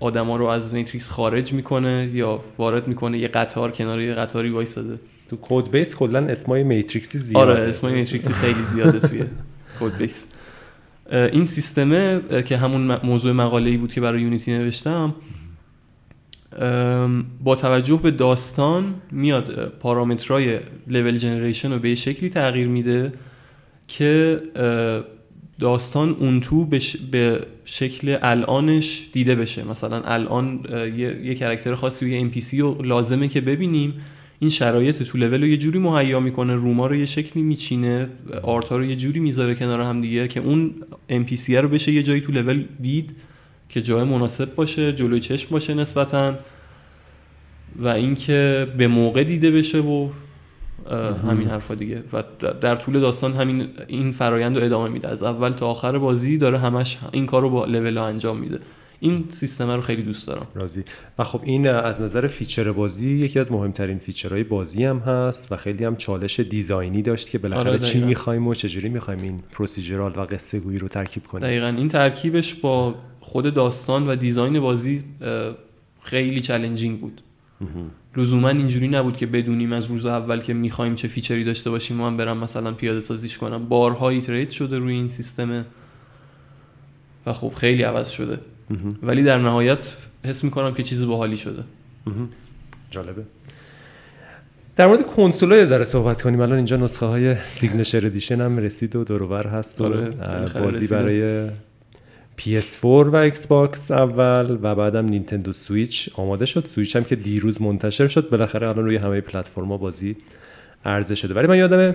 آدما رو از Matrix خارج می‌کنه یا وارد می‌کنه یه قطار کنار یه قطاری وایساده. تو code base کلا اسمای Matrix ی زیاده. آره اسمای Matrix ی خیلی زیاده توی code base این سیستمه که همون موضوع مقاله ای بود که برای Unity نوشتم با توجه به داستان میاد پارامترهای level generation رو به شکلی تغییر میده که داستان اون تو به شکل الانش دیده بشه. مثلا الان یه, یه character خاصی یه NPC رو لازمه که ببینیم. این شرایط تو لول رو یه جوری مهیا می‌کنه room ا رو یه شکلی میچینه art ا رو یه جوری می‌ذاره کنار هم دیگه که اون NPC رو بشه یه جایی تو لول دید که جای مناسب باشه جلوی چشم باشه نسبتا و اینکه به موقع دیده بشه و همین حرفا دیگه. و در طول داستان همین این فرایند رو ادامه میده. از اول تا آخر بازی داره همش این کار رو با لول انجام میده. این سیستم رو خیلی دوست دارم. راضی. و خب این از نظر feature بازی یکی از مهمترین feature های بازی هم هست و خیلی هم چالش design ی داشت که بالاخره آره چی می‌خوایم و چجوری می‌خوایم این procedural و قصه گویی رو ترکیب کنیم؟ دقیقا. این ترکیبش با خود داستان و design بازی خیلی challenging بود. لزوما اینجوری نبود که بدونیم از روز اول که می‌خوایم چه feature ی داشته باشیم هم برم مثلا پیاده سازیش کنم. بارها iterate شده روی این سیستم و خب خیلی عوض شده. ولی در نهایت حس می‌کنم که چیز باحالی شده. جالبه. در مورد کنسول یه ذره صحبت کنیم. الان اینجا نسخه های signature edition هم رسید و دور و بر هست و آره، بازی برای PS4 و Xbox اول و بعدم Nintendo Switch آماده شد. سویچ هم که دیروز منتشر شد. بالاخره الان روی همه پلتفرما بازی عرضه شده. ولی من یادمه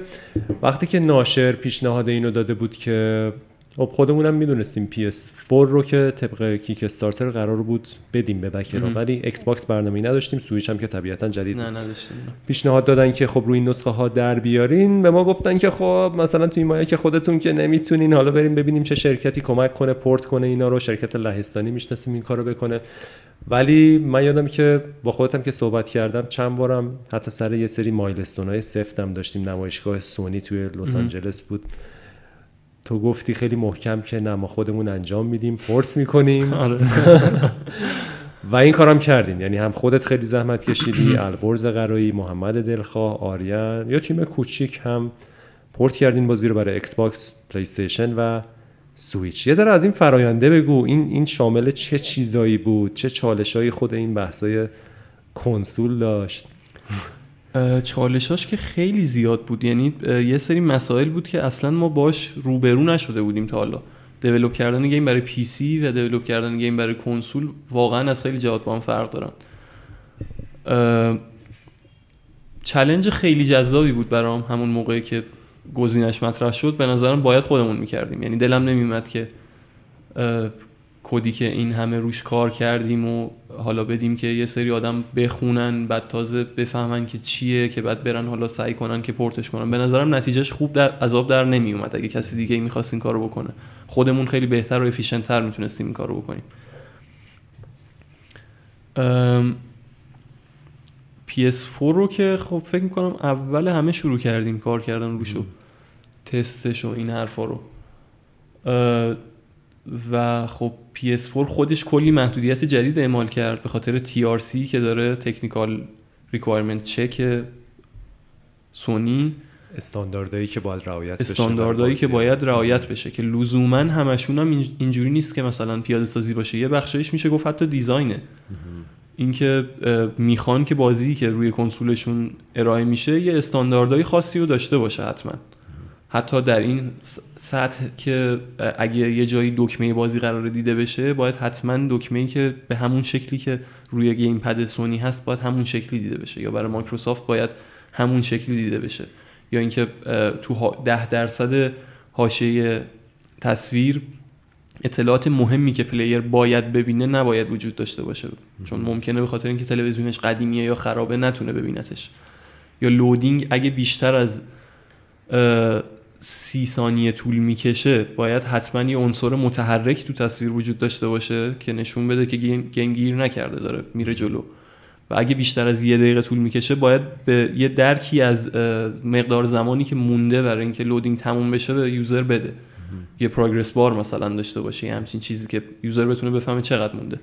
وقتی که ناشر پیشنهاد اینو داده بود که خب خودمونم می‌دونستیم PS4 رو که طبق Kickstarter قرار بود بدیم به backer ا ولی Xbox برنامه‌ای نداشتیم سویچ هم که طبیعتا جدید نه نداشتیم. پیشنهاد دادن که خب روی این نسخه ها در بیارین به ما گفتن که خب مثلا توی مایه که خودتون که نمی‌تونین حالا بریم ببینیم چه شرکتی کمک کنه پورت کنه اینا رو. شرکت لهستانی می‌شناسیم این کارو بکنه. ولی من یادم که با خودتم که صحبت کردم چند بارم حتی سر یه سری milestone های سفتم داشتیم. نمایشگاه سونی توی لس آنجلس بود. تو گفتی خیلی محکم که نه ما خودمون انجام میدیم پورت می‌کنیم. آره. و این کارم کردین. یعنی هم خودت خیلی زحمت کشیدی البرز قرایی محمد دلخواه آریان با تیم کوچیک هم پورت کردین بازی رو برای Xbox PlayStation و سویچ یه ذره از این فراینده بگو. این این شامل چه چیزایی بود؟ چه چالشایی خود این بحثای کنسول داشت؟ چالشاش که خیلی زیاد بود. یعنی یه سری مسائل بود که اصلا ما باش روبرو نشده بودیم تا حالا. develop کردن game برای PC و develop کردن game برای کنسول واقعا از خیلی جهات با هم فرق دارن. challenge خیلی جذابی بود برام همون موقعی که گزینش مطرح شد. به نظرم باید خودمون می‌کردیم. یعنی دلم نمیومد که کدی که این همه روش کار کردیم و حالا بدیم که یه سری آدم بخونن بعد تازه بفهمن که چیه که بعد برن حالا سعی کنن که پورتش کنن. به نظرم نتیجهش خوب در عذاب در نمی اومد اگه کسی دیگه می‌خواست این کارو بکنه. خودمون خیلی بهتر و افیشنتر می‌تونستیم این کارو بکنیم. PS4 رو که خب فکر می‌کنم اول همه شروع کردیم کار کردن روشو. تستش و این حرفا رو. و خب PS4 خودش کلی محدودیت جدید اعمال کرد به خاطر TRC که داره تکنیکال ریکوایرمنت چک سونی. استانداردهایی که باید رعایت بشه استانداردهایی که باید رعایت بشه که لزوما همشون هم اینجوری نیست که مثلا پیاده سازی باشه. یه بخشایش میشه گفت حتی دیزاینه. اینکه می‌خوان که بازی که روی کنسولشون ارائه میشه یه استانداردهای خاصی رو داشته باشه حتما. حتی در این سطح که اگه یه جایی دکمه بازی قرار دیده بشه باید حتما دکمه که به همون شکلی که روی گیم پد سونی هست باید همون شکلی دیده بشه. یا برای مایکروسافت باید همون شکلی دیده بشه. یا اینکه تو ده درصد حاشیه تصویر اطلاعات مهمی که player باید ببینه نباید وجود داشته باشه. چون ممکنه به خاطر اینکه تلویزیونش قدیمیه یا خرابه نتونه ببینتش. یا loading اگه بیشتر از سی ثانیه طول می‌کشه باید حتما یه عنصر متحرک تو تصویر وجود داشته باشه که نشون بده که game گیر نکرده داره میره جلو. و اگه بیشتر از یه دقیقه طول می‌کشه باید به یه درکی از مقدار زمانی که مونده برای اینکه loading تموم بشه به user بده. یه progress bar مثلا داشته باشه یه همچین چیزی که user بتونه بفهمه چقدر مونده.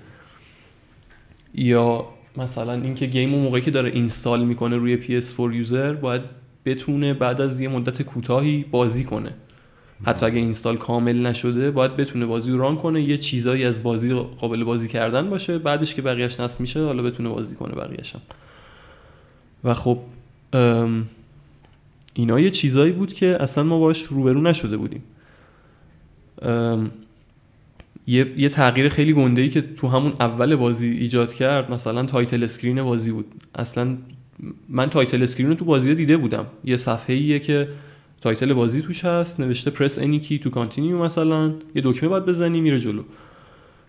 یا مثلا اینکه game موقعی که داره install می‌کنه روی PS4 user باید بتونه بعد از یه مدت کوتاهی بازی کنه. حتی اگه install کامل نشده باید بتونه بازی رو run کنه یه چیزایی از بازی قابل بازی کردن باشه. بعدش که بقیهش نصب میشه حالا بتونه بازی کنه بقیهش و خب اینا یه چیزایی بود که اصلا ما باش روبرو نشده بودیم. یه،, یه تغییر خیلی گنده که تو همون اول بازی ایجاد کرد مثلا title screen بازی بود. اصلا من title screen رو تو بازی دیده بودم. یه صفحه ایه که title بازی توش هست نوشته press any key to continue مثلا. یه دکمه باید بزنی میره جلو.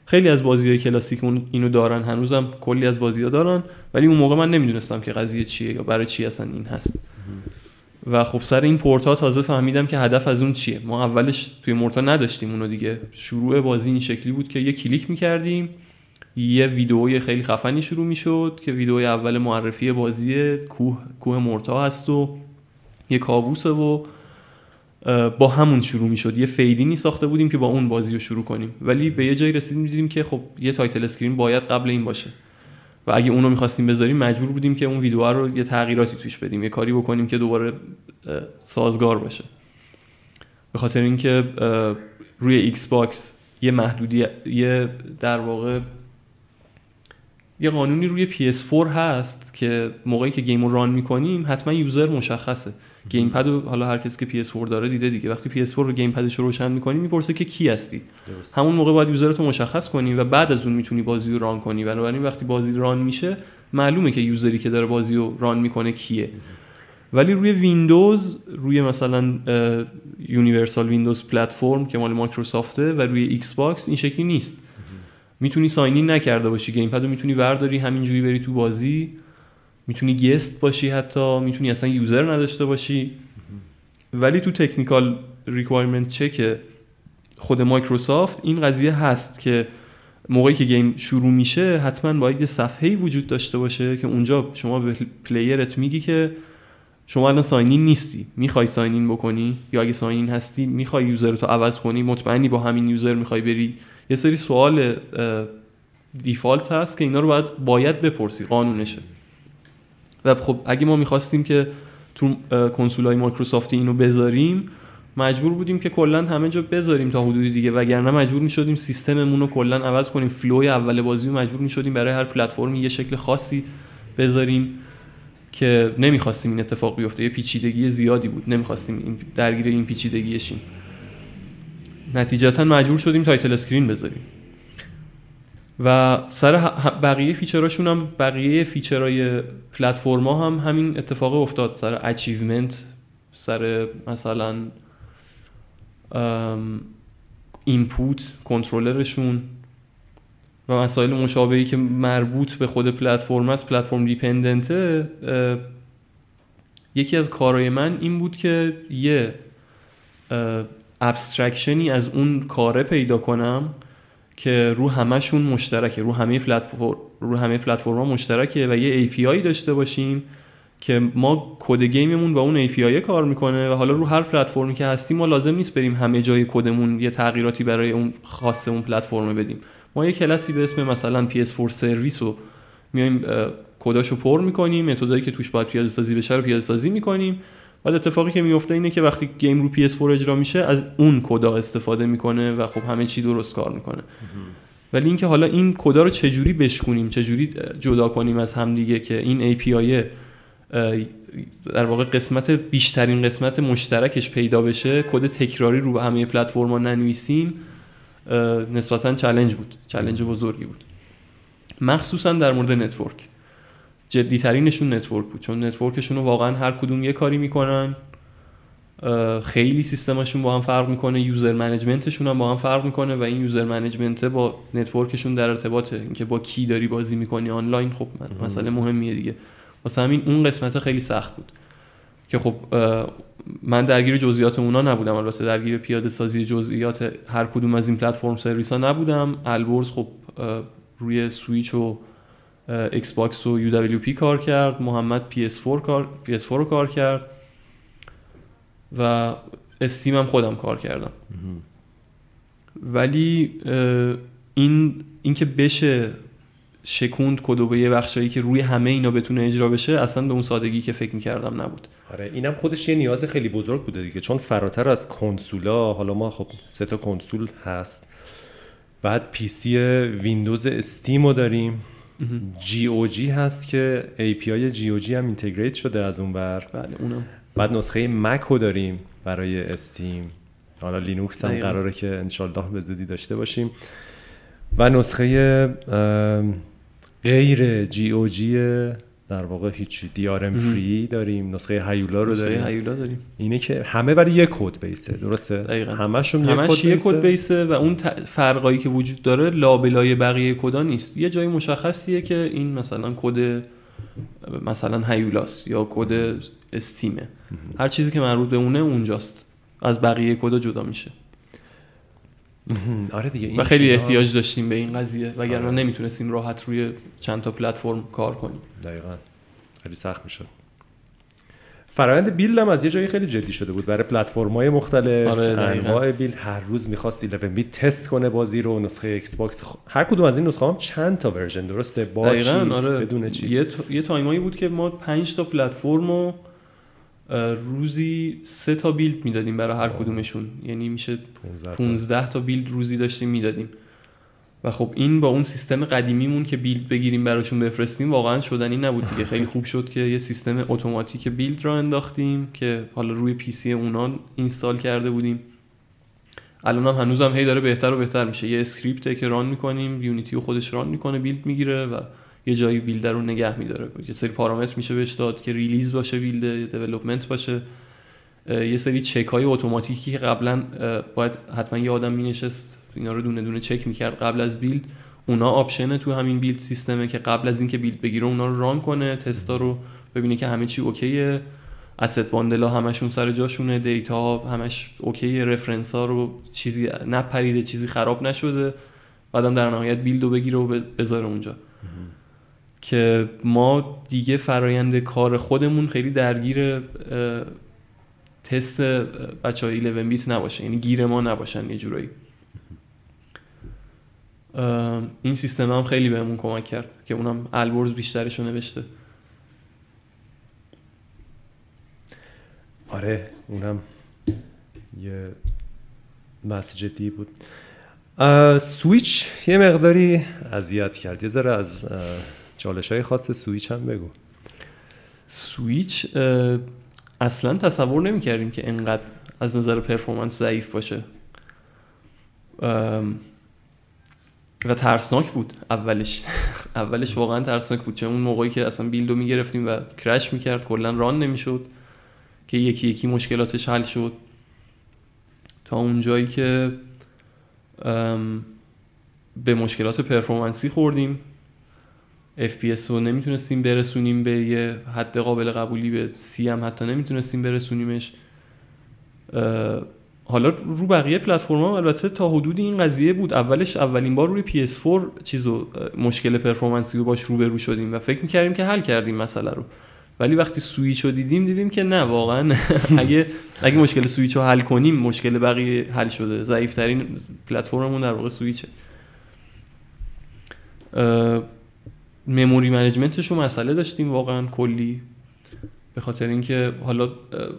خیلی از بازی های کلاسیک اینو دارن. هنوزم کلی از بازی ها دارن. ولی اون موقع من نمی‌دونستم که قضیه چیه یا برای چی اصلا این هست. و خب سر این پورتا تازه فهمیدم که هدف از اون چیه. ما اولش توی Morta نداشتیم اونو دیگه. شروع بازی این شکلی بود که یه کلیک می‌کردیم. یه ویدئوی خیلی خفنی شروع می‌شد که ویدئوی اول معرفی بازی کوه کوه Morta هست و یه کابوسه و با همون شروع می‌شد. یه fade in ی ساخته بودیم که با اون بازی رو شروع کنیم. ولی به یه جایی رسیدیم دیدیم که خب یه title screen باید قبل این باشه. و اگه اونو می‌خواستیم بذاریم مجبور بودیم که اون ویدیو رو یه تغییراتی توش بدیم. یه کاری بکنیم که دوباره سازگار باشه. به خاطر اینکه روی Xbox یه محدودی یه در واقع یه قانونی روی PS4 هست که موقعی که game رو run می‌کنیم حتما user مشخصه. gamepad حالا هر کسی که PS4 داره دیده دیگه. وقتی PS4 رو gamepad ش رو روشن می‌کنی می‌پرسه که کی هستی. درست. همون موقع باید user رو مشخص کنی و بعد از اون می‌تونی بازی رو run کنی. بنابراین وقتی بازی run میشه معلومه که user ی که داره بازی رو run می‌کنه کیه. ولی روی ویندوز روی مثلا Universal Windows Platform که مال مایکروسافته و روی Xbox این شکلی نیست. می‌تونی sign in نکرده باشی gamepad رو می‌تونی ورداری همینجوری بری تو بازی. می‌تونی guest باشی حتی می‌تونی اصلا user نداشته باشی. ولی تو technical requirement check خود مایکروسافت این قضیه هست که موقعی که game شروع میشه حتما باید یه صفحه وجود داشته باشه که اونجا شما به player ت میگی که شما الان sign in نیستی. می‌خوای sign in بکنی؟ یا اگه sign in هستی می‌خوای user عوض کنی؟ مطمئنی با همین user می‌خوای بری یه سری سوال default هست که اینا رو باید باید بپرسی قانونشه. و خب اگه ما می‌خواستیم که تو کنسول های مایکروسافتی اینو بذاریم مجبور بودیم که کلا همه جا بذاریم تا حدودی دیگه. وگرنه مجبور می‌شدیم سیستممون رو کلا عوض کنیم. flow ی اول بازی رو مجبور می‌شدیم برای هر پلتفرمی یه شکل خاصی بذاریم که نمی‌خواستیم این اتفاق بیفته. یه پیچیدگی زیادی بود. نمی‌خواستیم درگیر این پیچیدگی شیم نتیجتا مجبور شدیم title screen بذاریم. و سر بقیه feature اشون هم بقیه feature های پلتفرما هم همین اتفاق افتاد. سر achievement سر مثلا input controller شون و مسائل مشابهی که مربوط به خود پلتفرم است. platform dependent ه یکی از کارهای من این بود که یه abstraction ی از اون کاره پیدا کنم که رو همشون مشترکه. رو همه پلتفرم رو همه پلتفرم‌ها مشترکه و یه API داشته باشیم که ما کد game مون با اون API کار می‌کنه و حالا رو هر پلتفرمی که هستیم ما لازم نیست بریم همه جای کدمون یه تغییراتی برای اون خاص اون پلتفرم بدیم. ما یه کلاسی به اسم مثلا PS4 سرویس رو میایم کداشو پر می‌کنیم method ایی که توش باید پیاده سازی بشه رو پیاده سازی می‌کنیم. بعد اتفاقی که میفته اینه که وقتی game رو PS4 اجرا میشه از اون کدا استفاده می‌کنه و خب همه چی درست کار می‌کنه. ولی اینکه حالا این کدا رو چجوری بشکنیم چجوری جدا کنیم از همدیگه که این API در واقع قسمت بیشترین قسمت مشترکش پیدا بشه کد تکراری رو به همه پلتفرما ننویسیم نسبتا چالش بود. چالش بزرگی بود. مخصوصا در مورد network. جدی ترینشون network بود چون network شون رو واقعا هر کدوم یه کاری می‌کنن. خیلی سیستمشون با هم فرق می‌کنه user management شون هم با هم فرق می‌کنه و این user management با network شون در ارتباطه. اینکه با کی داری بازی می‌کنی آنلاین خب مسئله مهمیه دیگه. واسه همین اون قسمت خیلی سخت بود. که خب من درگیر جزئیات اونا نبودم. البته درگیر پیاده سازی جزئیات هر کدوم از این platform service ها نبودم. البرز خب روی سویچ و Xbox و UWP کار کرد محمد PS4 کار PS4 رو کار کرد و Steam هم خودم کار کردم. ولی این اینکه بشه شکوند کدو به یه بخشایی که روی همه اینا بتونه اجرا بشه اصلا به اون سادگی که فکر می‌کردم نبود. آره اینم خودش یه نیاز خیلی بزرگ بوده دیگه چون فراتر از کنسولا حالا ما خب سه تا کنسول هست بعد PC Windows Steam رو داریم. GOG هست که API GOG هم integrate شده از اون بر بله اونم. بعد نسخه Mac رو داریم برای Steam. حالا لینوکس هم قراره که انشالله به زودی داشته باشیم. و نسخه غیر GOG در واقع هیچی DRM-free داریم نسخه هیولا رو داریم. نسخه هیولا داریم. اینه که همه ولی یک code base ه درسته؟ دقیقاً. همشون همش یک code base ه. بیسه و اون فرقایی که وجود داره لابلای بقیه کدا نیست. یه جای مشخصیه که این مثلا کد مثلا هیولاس یا کد استیمه. هر چیزی که مربوط به اونه اونجاست. از بقیه کدا جدا میشه. آره دیگه این و خیلی احتیاج داشتیم به این قضیه وگرنه آره. نمی‌تونستیم راحت روی چند تا پلتفرم کار کنیم. دقیقا. خیلی سخت می‌شد. فرایند بیلد هم از یه جایی خیلی جدی شده بود. برای پلتفرم های مختلف آره،. انواع build هر روز می‌خواست 11 bit تست کنه بازی رو نسخه Xbox خ- هر کدوم از این نسخه هم چند تا version درسته؟ با cheat آره. بدون چیت یه, تا- یه time ایی بود که ما پنج تا پلتفرم رو روزی سه تا build می‌دادیم برای هر آه. کدومشون. یعنی میشه 15 تا. 15 تا build روزی داشتیم می‌دادیم. و خب این با اون سیستم قدیمیمون که build بگیریم براشون بفرستیم واقعا شدنی نبود دیگه. خیلی خوب شد که یه سیستم اتوماتیک build راه انداختیم که حالا روی PC اونا install کرده بودیم. الان هم هنوز هم هی داره بهتر و بهتر میشه. یه script ه که run می‌کنیم Unity خودش run می‌کنه build می‌گیره و یه جایی build رو نگه میداره. یه سری پارامتر میشه بهش داد که release باشه build development باشه. یه سری چک های اتوماتیکی که قبلا باید حتما یه آدم مینشست اینا رو دونه دونه چک می‌کرد قبل از build. اونا option ه تو همین build system ه که قبل از اینکه build بگیره اونا رو run کنه تستا رو ببینه که همه چی OK ئه. اسید باندلا همشون سر جاشونه دیتا همش اوکیه رفرنس ها رو چیزی نپریده چیزی خراب نشده. بعدم در نهایت بیلد رو بگیره و بذاره اونجا. که ما دیگه فرایند کار خودمون خیلی درگیر تست بچه های 11 بیت نباشه. یعنی گیر ما نباشن یه جورایی. این سیستم هم خیلی بهمون کمک کرد که اونم البرز بیشترش رو نوشته. آره اونم یه بحث جدی بود. سویچ یه مقداری اذیت کرد. یه ذره از چالش های خاص سویچ هم بگو. سویچ اصلا تصور نمی کردیم که انقدر از نظر performance ضعیف باشه. و ترسناک بود اولش. اولش واقعا ترسناک بود. چون اون موقعی که اصلا build و می‌گرفتیم و crash می‌کرد کلا run نمی‌شد که یکی یکی مشکلاتش حل شد. تا اون جایی که به مشکلات پرفورمنسی خوردیم. FPS رو نمی‌تونستیم برسونیم به یه حد قابل قبولی به سی هم حتی نمی‌تونستیم برسونیمش. حالا رو بقیه پلتفرم البته تا حدود این قضیه بود. اولش اولین بار روی PS4 چیزو مشکل پرفورمنسی رو باش روبرو شدیم و فکر می‌کردیم که حل کردیم مسئله رو. ولی وقتی سویچ رو دیدیم دیدیم که نه واقعا اگه اگه مشکل سویچ رو حل کنیم مشکل بقیه حل شده. ضعیفترین پلتفرممون در واقع سویچه. memory management ش رو مسئله داشتیم واقعا کلی. به خاطر اینکه حالا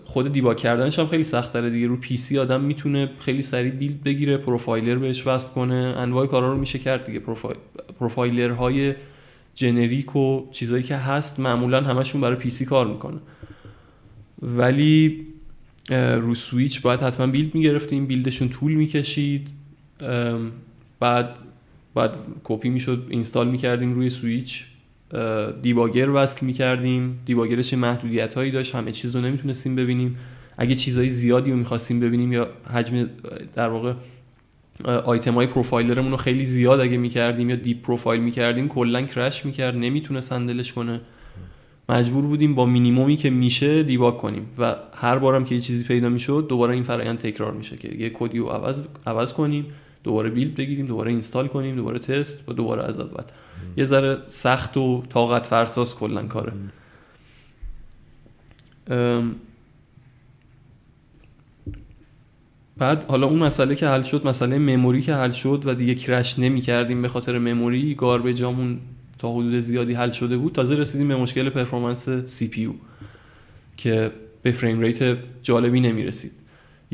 خود debug کردنش هم خیلی سخت تره دیگه. رو PC آدم می‌تونه خیلی سریع build بگیره profiler بهش وصل کنه. انواع کارا رو میشه کرد دیگه. پروفایل profiler های generic و چیزایی که هست معمولا همشون برای PC کار می‌کنه. ولی رو سویچ باید حتما build می‌گرفتیم. build شون طول می‌کشید. بعد بعد کپی می‌شد install می‌کردیم روی سویچ. debugger وصل می‌کردیم. debugger ش چه محدودیت هایی داشت همه چیز رو نمی‌تونستیم ببینیم. اگه چیزهای زیادی رو می‌خواستیم ببینیم یا حجم در واقع آیتم های profiler مون رو خیلی زیاد اگه می‌کردیم یا deep profile می‌کردیم کلا crash می‌کرد نمی‌تونست handle ش کنه. مجبور بودیم با مینیمومی که میشه debug کنیم. و هر بارم که یه چیزی پیدا می‌شد دوباره این فرایند تکرار میشه که یه کدی رو عوض عوض کنیم. دوباره build بگیریم دوباره install کنیم دوباره تست و دوباره از اول. یه ذره سخت و طاقت فرساس کلا کاره. ام، بعد حالا اون مسئله که حل شد مسئله memory که حل شد و دیگه crash نمی کردیم به خاطر memory garbage امون تا حدود زیادی حل شده بود. تازه رسیدیم به مشکل performance CPU که به frame rate جالبی نمی رسید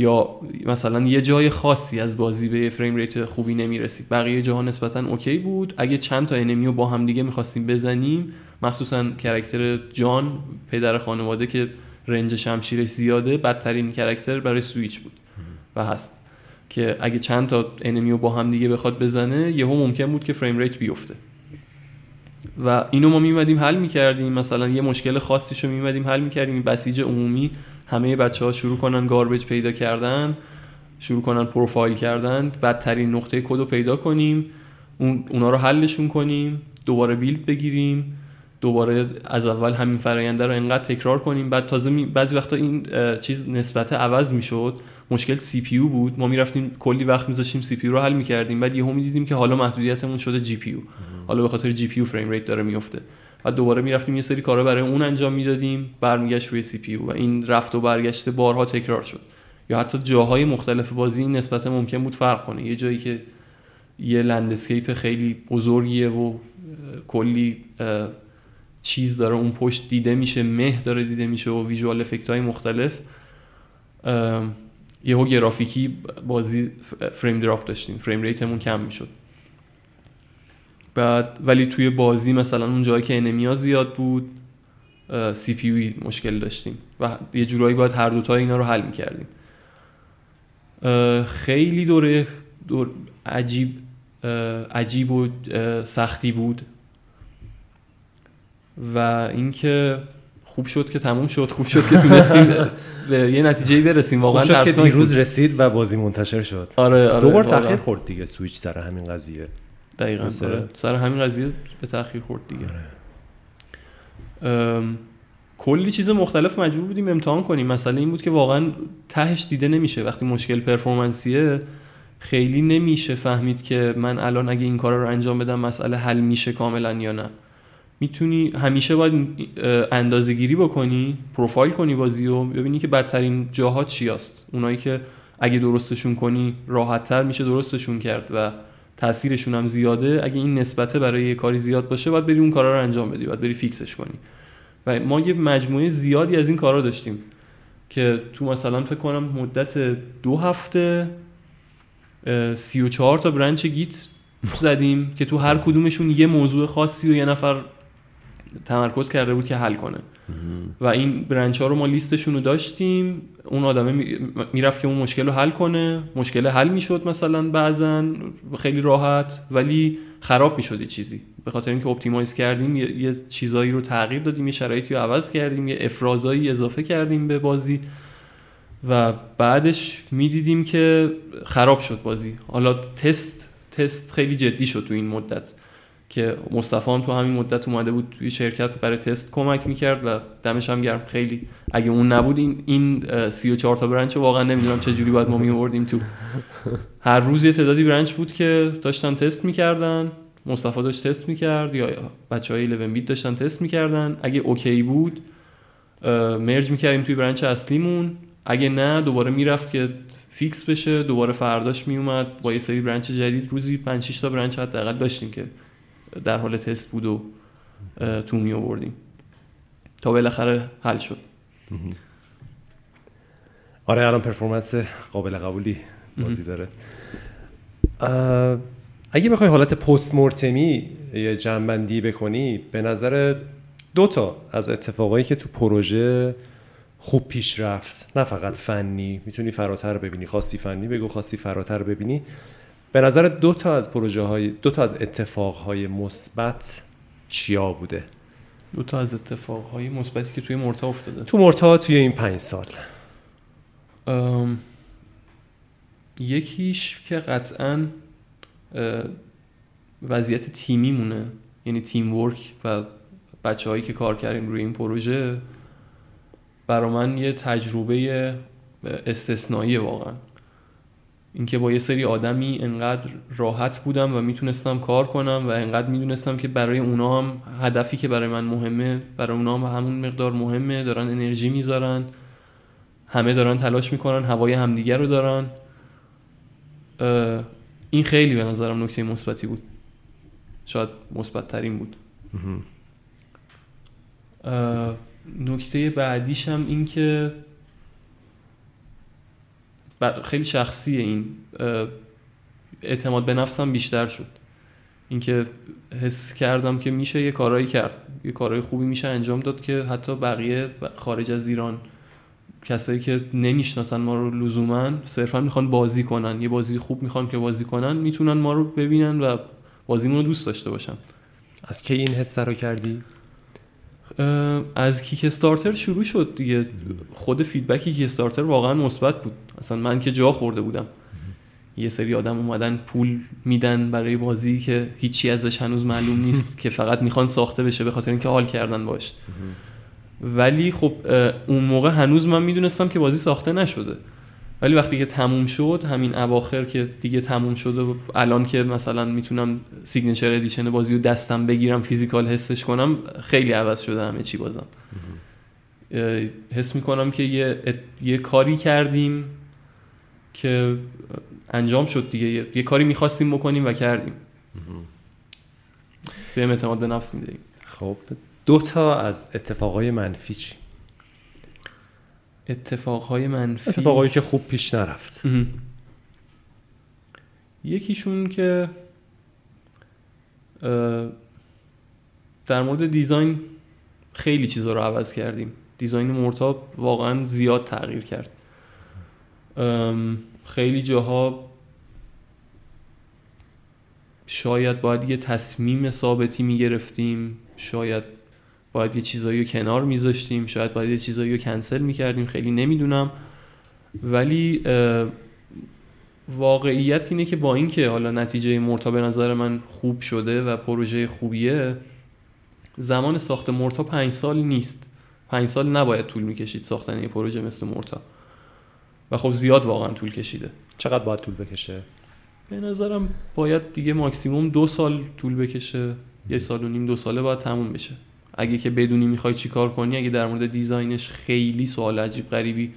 یا مثلا یه جای خاصی از بازی به frame rate خوبی نمی رسید بقیه جاها نسبتا OK بود. اگه چند تا enemy رو با هم دیگه می‌خواستیم بزنیم مخصوصا character جان پدر خانواده که range شمشیرش زیاده بدترین character برای سویچ بود و هست. که اگه چند تا enemy رو با هم دیگه بخواد بزنه یهو ممکن بود که frame rate بیفته. و اینو ما میمدیم حل می‌کردیم. مثلا یه مشکل خاصیشو میمدیم حل می‌کردیم. بسیج عمومی همه بچه ها شروع کنن garbage پیدا کردن شروع کنن پروفایل کردن بدترین نقطه کد رو پیدا کنیم اون اونا رو حلشون کنیم دوباره build بگیریم دوباره از اول همین فراینده رو انقدر تکرار کنیم. بعد تازه می... بعضی وقتا این چیز نسبت عوض می‌شد. مشکل CPU بود. ما می‌رفتیم کلی وقت میذاشتیم CPU رو حل می‌کردیم. بعد یهو می‌دیدیم که حالا محدودیتمون شده GPU حالا به خاطر GPU frame rate داره میفته و دوباره می‌رفتیم یه سری کارا برای اون انجام می‌دادیم. برمیگشت روی CPU و این رفت و برگشت بارها تکرار شد. یا حتی جاهای مختلف بازی این نسبت ممکن بود فرق کنه. یه جایی که یه landscape خیلی بزرگیه و کلی چیز داره. اون پشت دیده میشه مه داره دیده میشه و visual effect های مختلف یهو گرافیکی بازی frame drop داشتیم. frame rate مون کم می‌شد. بعد ولی توی بازی مثلا اون جایی که enemy ا زیاد بود CPU مشکل داشتیم و یه جورایی باید هر دوتا اینا رو حل می‌کردیم. خیلی دوره دور عجیب عجیب و سختی بود و اینکه خوب شد که تموم شد خوب شد که تونستیم به یه نتیجه برسیم. واقعا خوب شد که دیروز رسید و بازی منتشر شد. آره آره دوبار تاخیر خورد دیگه سویچ سر همین قضیه. دقیقاً آره. سر همین قضیه به تاخیر خورد دیگه. آره. کلی چیز مختلف مجبور بودیم امتحان کنیم. مسئله این بود که واقعا تهش دیده نمیشه. وقتی مشکل پرفورمنسیه خیلی نمیشه فهمید که من الان اگه این کار رو انجام بدم مسئله حل میشه کاملا یا نه. می‌تونی همیشه باید اندازه گیری بکنی پروفایل کنی بازی و ببینی که بدترین جاها چی هست اونایی که اگه درستشون کنی راحتتر میشه درستشون کرد و تاثیرشون هم زیاده اگه این نسبته برای یه کاری زیاد باشه باید بری اون کارا رو انجام بدی باید بری فیکسش کنی. و ما یه مجموعه زیادی از این کارا داشتیم که تو مثلا فکر کنم مدت دو هفته سی و چهار تا branch Git زدیم که تو هر کدومشون یه موضوع خاصی و یه نفر تمرکز کرده بود که حل کنه. و این branch ها رو ما لیستشون رو داشتیم. اون آدمه می‌رفت که اون مشکل رو حل کنه. مشکل حل می‌شد مثلا بعضا خیلی راحت ولی خراب می‌شد چیزی. به خاطر اینکه optimize کردیم یه, چیزایی رو تغییر دادیم یه شرایطی رو عوض کردیم یه افرازایی اضافه کردیم به بازی. و بعدش می‌دیدیم که خراب شد بازی. حالا تست تست خیلی جدی شد تو این مدت. که مصطفی هم تو همین مدت اومده بود توی شرکت برای تست کمک می‌کرد و دمش هم گرم. خیلی اگه اون نبود این این 34 تا برنچ واقعا نمی‌دونم چه جوری باید ما میوردیم تو. هر روز یه تعدادی برنچ بود که داشتن تست می‌کردن. مصطفی داشت تست می‌کرد یا بچه های 11 بیت داشتن تست می‌کردن. اگه اوکی بود merge می‌کردیم توی branch اصلیمون. اگه نه دوباره می‌رفت که fix بشه. دوباره فرداش میومد با یه سری branch جدید روزی 5 6 تا branch حداقل داشتیم که در حال تست بود و تو می آوردیم. تا بالاخره حل شد. آره الان performance قابل قبولی بازی داره. اگه بخوای حالت post-mortem ی یه جمع‌بندی بکنی به نظر دو تا از اتفاقایی که تو پروژه خوب پیش رفت نه فقط فنی. می‌تونی فراتر ببینی. خواستی فنی بگو خواستی فراتر ببینی. به نظر دو تا از پروژه های دو تا از اتفاق های مثبت چیا بوده؟ دو تا از اتفاق های مثبتی که توی مرتا افتاده. تو مرتا توی این پنج سال. یکیش که قطعا وضعیت تیمی مونه یعنی تیم ورک و بچه هایی که کار کردیم روی این پروژه برا من یه تجربه استثنایی واقعا. اینکه با یه سری آدمی انقدر راحت بودم و می‌تونستم کار کنم و انقدر می‌دونستم که برای اونا هم هدفی که برای من مهمه برای اونا هم همون مقدار مهمه دارن انرژی می‌ذارن همه دارن تلاش می‌کنن هوای همدیگر رو دارن. این خیلی به نظرم نکته مثبتی بود. شاید مثبت ترین بود. نکته بعدیش هم این که خیلی شخصیه این. اعتماد به نفسم بیشتر شد. اینکه حس کردم که میشه یه کارایی کرد. یه کارهای خوبی میشه انجام داد که حتی بقیه خارج از ایران کسایی که نمی‌شناسن ما رو لزوما صرفا می‌خوان بازی کنن. یه بازی خوب می‌خوان که بازی کنن می‌تونن ما رو ببینن و بازیمون رو دوست داشته باشن. از کی این حس رو کردی؟ از Kickstarter شروع شد دیگه. خود feedback Kickstarter واقعا مثبت بود. اصلا من که جا خورده بودم. یه سری آدم اومدن پول میدن برای بازی که هیچی ازش هنوز معلوم نیست که فقط می‌خوان ساخته بشه به خاطر اینکه حال کردن باش. ولی خب اون موقع هنوز من می‌دونستم که بازی ساخته نشده. ولی وقتی که تموم شد همین اواخر که دیگه تموم شده و الان که مثلا می‌تونم signature edition بازی رو دستم بگیرم physical حسش کنم خیلی عوض شده همه چی بازم. حس می‌کنم که یه, یه کاری کردیم که انجام شد دیگه. یه, کاری می‌خواستیم بکنیم و کردیم. به اعتماد به نفس می‌دهیم خب دو تا از اتفاقای منفی چی؟ اتفاقهای منفی. اتفاقایی که خوب پیش نرفت. یکیشون که در مورد دیزاین خیلی چیزا رو عوض کردیم. دیزاین مرتاب واقعا زیاد تغییر کرد. خیلی جاها شاید باید یه تصمیم ثابتی می‌گرفتیم. شاید باید یه چیزایی رو کنار میذاشتیم شاید باید یه چیزایی رو کنسل می‌کردیم خیلی نمی‌دونم. ولی واقعیت اینه که با اینکه حالا نتیجه مرتا به نظر من خوب شده و پروژه خوبیه زمان ساخت مرتا پنج سال نیست. پنج سال نباید طول می‌کشید ساختن یه پروژه مثل مرتا. و خب زیاد واقعا طول کشیده. چقدر باید طول بکشه؟ به نظرم باید دیگه ماکسیموم دو سال طول بکشه. یه سال و نیم دو ساله باید تموم بشه. اگه که بدونی می‌خوای چیکار کنی اگه در مورد دیزاینش خیلی سوال عجیب غریبی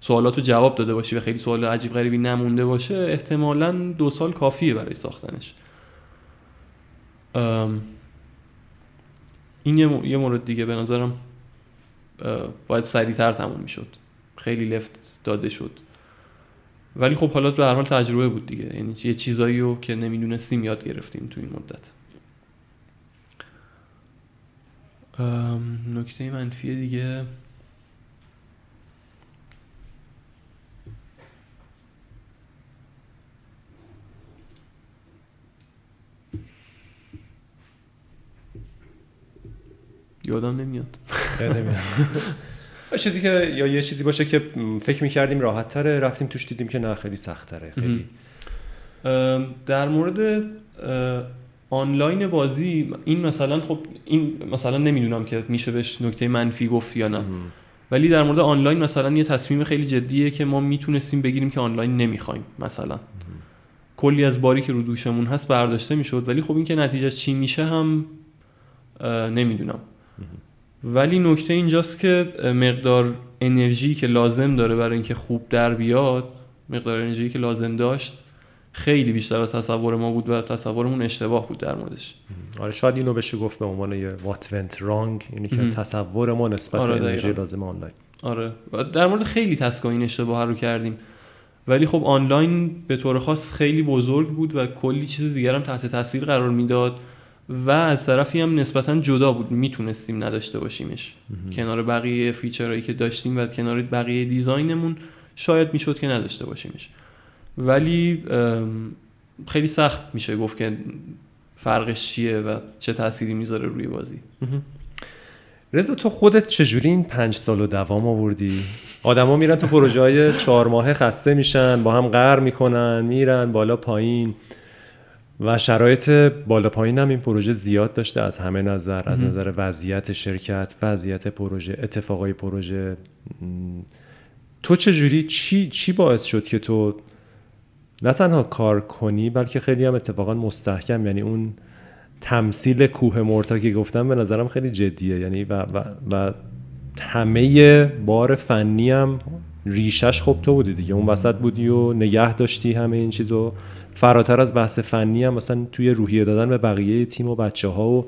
سوالاتو جواب داده باشی و خیلی سوال عجیب غریبی نمونده باشه احتمالا دو سال کافیه برای ساختنش. این یه مورد دیگه به نظرم باید سریعتر تموم می‌شد. خیلی لفت داده شد. ولی خب حالا به هر حال تجربه بود دیگه. یعنی یه چیزایی رو که نمی‌دونستیم یاد گرفتیم تو این مدت. نکته منفی دیگه. یادم نمیاد. چیزی که یا یه چیزی باشه که فکر می‌کردیم راحت تره رفتیم توش دیدیم که نه خیلی سخت تره خیلی در مورد آنلاین بازی این مثلا خب این مثلا نمی‌دونم که میشه بهش نکته منفی گفت یا نه. ولی در مورد آنلاین مثلا یه تصمیم خیلی جدیه که ما می‌تونستیم بگیریم که آنلاین نمی‌خوایم مثلا. کلی از باری که رو دوشمون هست برداشته می‌شد ولی خب این که نتیجه چی میشه هم نمی‌دونم. ولی نکته اینجاست که مقدار انرژی که لازم داره برای اینکه خوب در بیاد مقدار انرژی که لازم داشت خیلی بیشتر از تصور ما بود و تصورمون اشتباه بود در موردش. آره شاید اینو بشه گفت به عنوان یه what went wrong یعنی که تصور ما نسبت آره به انرژی لازم آنلاین. آره. در مورد خیلی تسکا این اشتباه رو کردیم. ولی خب آنلاین به طور خاص خیلی بزرگ بود و کلی چیز دیگر هم تحت تاثیر قرار می‌داد و از طرفی هم نسبتا جدا بود. می‌تونستیم نداشته باشیمش. کنار بقیه feature هایی که داشتیم و کنار بقیه design مون شاید می‌شد که نداشته باشیمش. ولی خیلی سخت میشه گفت که فرقش چیه و چه تأثیری می‌ذاره روی بازی. رضا تو خودت چجوری این پنج سال و دوام آوردی؟ آدما میرن تو پروژه های چهار ماهه خسته میشن با هم قهر می‌کنن میرن بالا پایین. و شرایط بالا پایین هم این پروژه زیاد داشته از همه نظر از نظر وضعیت شرکت وضعیت پروژه اتفاقای پروژه. تو چجوری چی چی باعث شد که تو نه تنها کار کنی بلکه خیلی هم اتفاقا مستحکم. یعنی اون تمثیل کوه مرتا که گفتم به نظرم خیلی جدیه. یعنی و, و, و همه بار فنی هم ریشش خب تو بودی دیگه. اون وسط بودی و نگه داشتی همه این چیزو. فراتر از بحث فنی هم مثلا توی روحیه دادن به بقیه تیم و بچه ها و